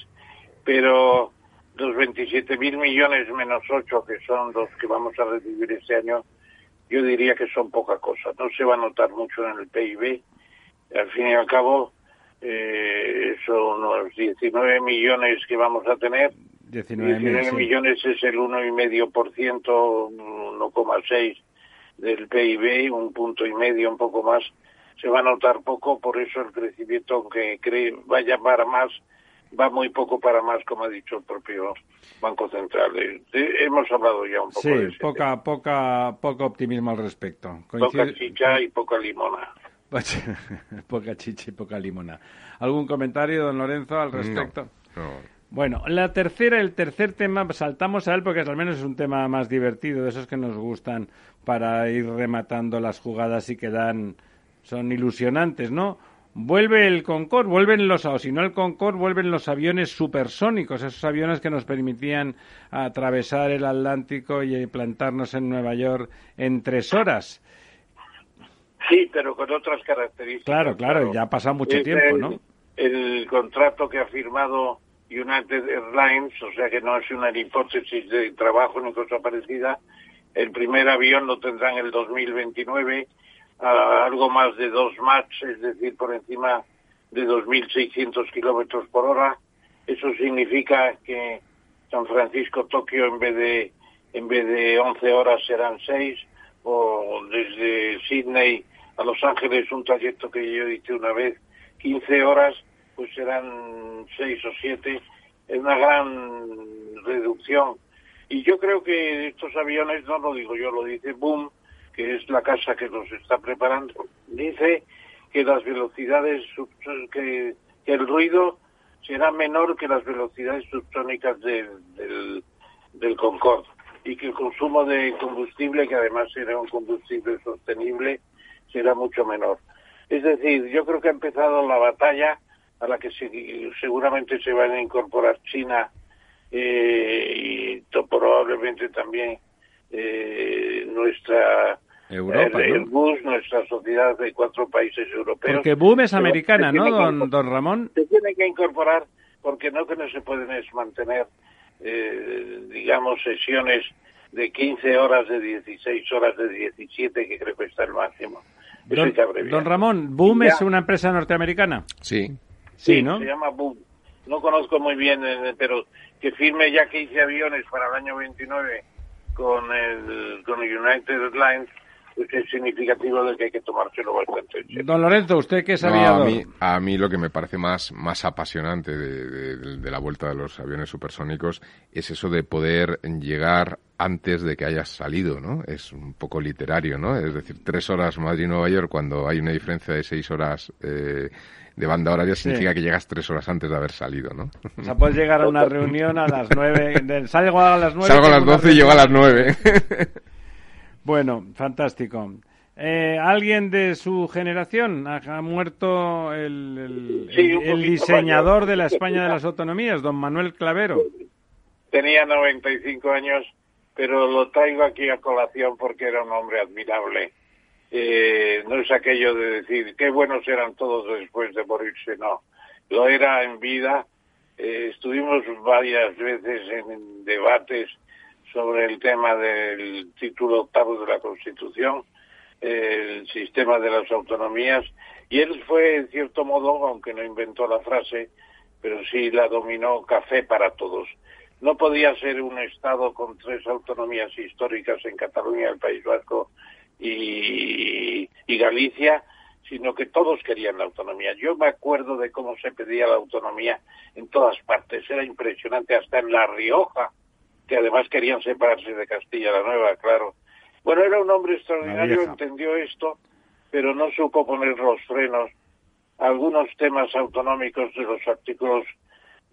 pero los 27 mil millones menos 8 que son los que vamos a recibir este año, yo diría que son poca cosa. No se va a notar mucho en el PIB. Al fin y al cabo, eh, son unos 19 millones que vamos a tener 19, millones es el 1,5%, 1,6% del PIB, un punto y medio, un poco más. Se va a notar poco, por eso el crecimiento, aunque cree, vaya para más, va muy poco para más, como ha dicho el propio Banco Central. Eh, hemos hablado ya un poco de eso. poca, poca, poco optimismo al respecto. Poca chicha y poca limona. poca chicha y poca limona. ¿Algún comentario, don Lorenzo, al respecto? no. Bueno, la tercera, el tercer tema, saltamos a él porque al menos es un tema más divertido, de esos que nos gustan para ir rematando las jugadas y que dan, son ilusionantes, ¿no? Vuelve el Concorde, vuelven los, o si no el Concorde, vuelven los aviones supersónicos, esos aviones que nos permitían atravesar el Atlántico y plantarnos en Nueva York en tres horas. Sí, pero con otras características. Claro, claro, ya ha pasado mucho tiempo, ¿no? El contrato que ha firmado United Airlines, o sea que no es una hipótesis de trabajo ni cosa parecida. El primer avión lo tendrán en el 2029, algo más de dos Max, es decir, por encima de 2.600 kilómetros por hora. Eso significa que San Francisco-Tokio en vez de en vez de 11 horas serán 6 o desde Sydney a Los Ángeles un trayecto que yo hice una vez 15 horas pues serán 6 o 7 es una gran reducción y yo creo que estos aviones no lo digo yo lo dice Boom que es la casa que nos está preparando dice que las velocidades que, que el ruido será menor que las velocidades subsónicas del, del, del Concorde y que el consumo de combustible, que además será un combustible sostenible, será mucho menor. Es decir, yo creo que ha empezado la batalla a la que seguramente se van a incorporar China eh, y probablemente también eh, nuestra Europa, el, bus, nuestra sociedad de cuatro países europeos. Porque boom es americana, ¿no, don, don Ramón? Se tiene que incorporar porque no que no se pueden es mantener, eh, digamos, sesiones de 15 horas, de 16 horas, de 17, que creo que está el máximo. Don, don Ramón, ¿Boom es una empresa norteamericana? Sí. Sí, ¿no? se llama Boom. No conozco muy bien, eh, pero que firme ya 15 aviones para el año 29 con el con United Airlines es significativo de que hay que tomárselo bastante en serio. Don Lorenzo, ¿usted qué sabía? a, mí, a mí lo que me parece más, más apasionante de, la vuelta de los aviones supersónicos es eso de poder llegar antes de que hayas salido, ¿no? Es un poco literario, ¿no? Es decir, tres horas Madrid-Nueva York cuando hay una diferencia de seis horas eh, de banda horaria significa que llegas tres horas antes de haber salido, ¿no? O sea, puedes llegar a una reunión a las nueve, salgo a las nueve. Salgo a las doce y llego a las nueve. Bueno, fantástico. Eh, ¿Alguien de su generación ha, muerto el, diseñador de la España de las Autonomías, don Manuel Clavero? Tenía 95 años, pero lo traigo aquí a colación porque era un hombre admirable. Eh, no es aquello de decir qué buenos eran todos después de morirse, no. Lo era en vida. Eh, estuvimos varias veces en debates sobre el tema del título octavo de la Constitución, el sistema de las autonomías, y él fue, en cierto modo, aunque no inventó la frase, pero sí la dominó café para todos. No podía ser un Estado con tres autonomías históricas en Cataluña, el País Vasco y, y Galicia, sino que todos querían la autonomía. Yo me acuerdo de cómo se pedía la autonomía en todas partes. Era impresionante, hasta en La Rioja que además querían separarse de Castilla la Nueva, claro. Bueno, era un hombre extraordinario, entendió esto, pero no supo poner los frenos. Algunos temas autonómicos de los artículos,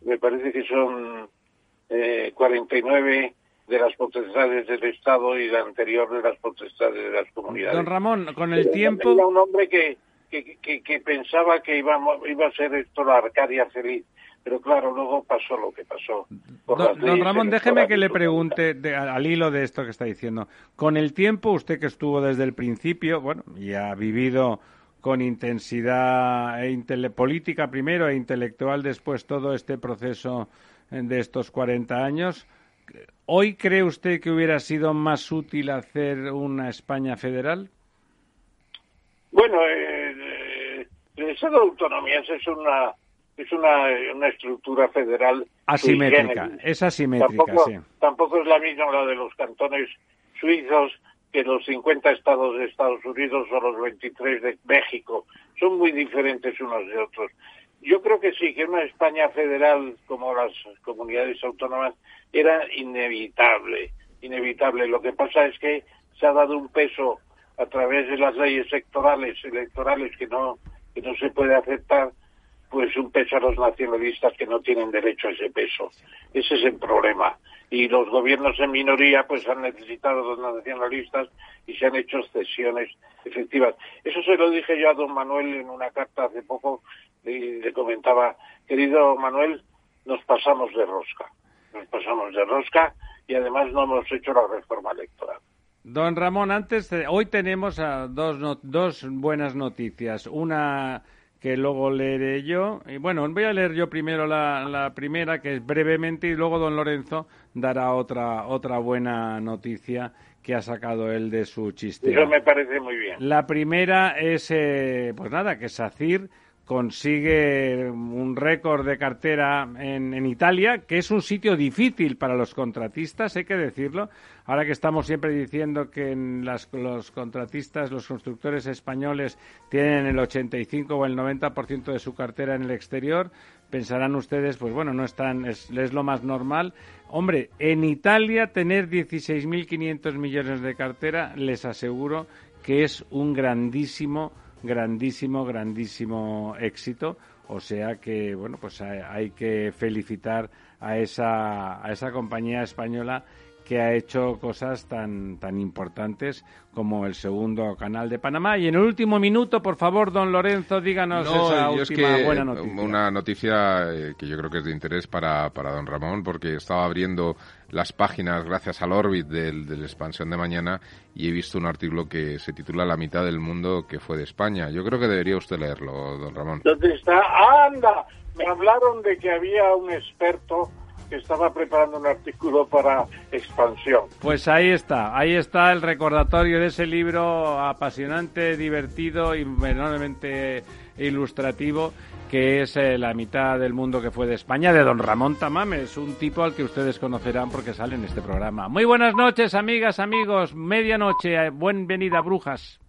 me parece que son eh, 49 de las potestades del Estado y la anterior de las potestades de las comunidades. Don Ramón, con el tiempo... Era un hombre que, que, que, que pensaba que iba, iba a ser esto la Arcadia feliz pero claro, luego pasó lo que pasó. Don, Ramón, déjeme que le pregunte al hilo de esto que está diciendo. Con el tiempo, usted que estuvo desde el principio, bueno, y ha vivido con intensidad e política primero e intelectual después todo este proceso de estos 40 años, ¿hoy cree usted que hubiera sido más útil hacer una España federal? Bueno, eh, eh el Estado de Autonomías es una es una, una estructura federal asimétrica, es asimétrica, tampoco, sí. Tampoco es la misma la de los cantones suizos que los 50 estados de Estados Unidos o los 23 de México. Son muy diferentes unos de otros. Yo creo que sí, que una España federal como las comunidades autónomas era inevitable, inevitable. Lo que pasa es que se ha dado un peso a través de las leyes electorales, electorales que no, que no se puede aceptar pues un peso a los nacionalistas que no tienen derecho a ese peso. Ese es el problema. Y los gobiernos en minoría pues han necesitado a los nacionalistas y se han hecho cesiones efectivas. Eso se lo dije yo a don Manuel en una carta hace poco y le comentaba, querido Manuel, nos pasamos de rosca. Nos pasamos de rosca y además no hemos hecho la reforma electoral. Don Ramón, antes, hoy tenemos a dos, dos buenas noticias. Una que luego leeré yo. Y bueno, voy a leer yo primero la, primera, que es brevemente, y luego don Lorenzo dará otra, otra buena noticia que ha sacado él de su chiste. Eso me parece muy bien. La primera es, eh, pues nada, que SACIR consigue un récord de cartera en, Italia, que es un sitio difícil para los contratistas, hay que decirlo. Ahora que estamos siempre diciendo que los contratistas, los constructores españoles tienen el 85 o el 90% de su cartera en el exterior, pensarán ustedes, pues bueno, no están, es, es lo más normal. Hombre, en Italia tener 16.500 millones de cartera, les aseguro que es un grandísimo grandísimo, grandísimo éxito. O sea que, bueno, pues hay, que felicitar a esa, a esa compañía española que ha hecho cosas tan, tan importantes como el segundo canal de Panamá. Y en el último minuto, por favor, don Lorenzo, díganos esa última buena noticia. Una noticia eh, que yo creo que es de interés para, para don Ramón, porque estaba abriendo las páginas gracias al Orbit del, del Expansión de Mañana y he visto un artículo que se titula La mitad del mundo que fue de España. Yo creo que debería usted leerlo, don Ramón. ¿Dónde está? ¡Anda! Me hablaron de que había un experto que estaba preparando un artículo para expansión. Pues ahí está, ahí está el recordatorio de ese libro apasionante, divertido y enormemente ilustrativo que es eh, la mitad del mundo que fue de España, de don Ramón Tamames, un tipo al que ustedes conocerán porque sale en este programa. Muy buenas noches, amigas, amigos, medianoche, eh, bienvenida, brujas.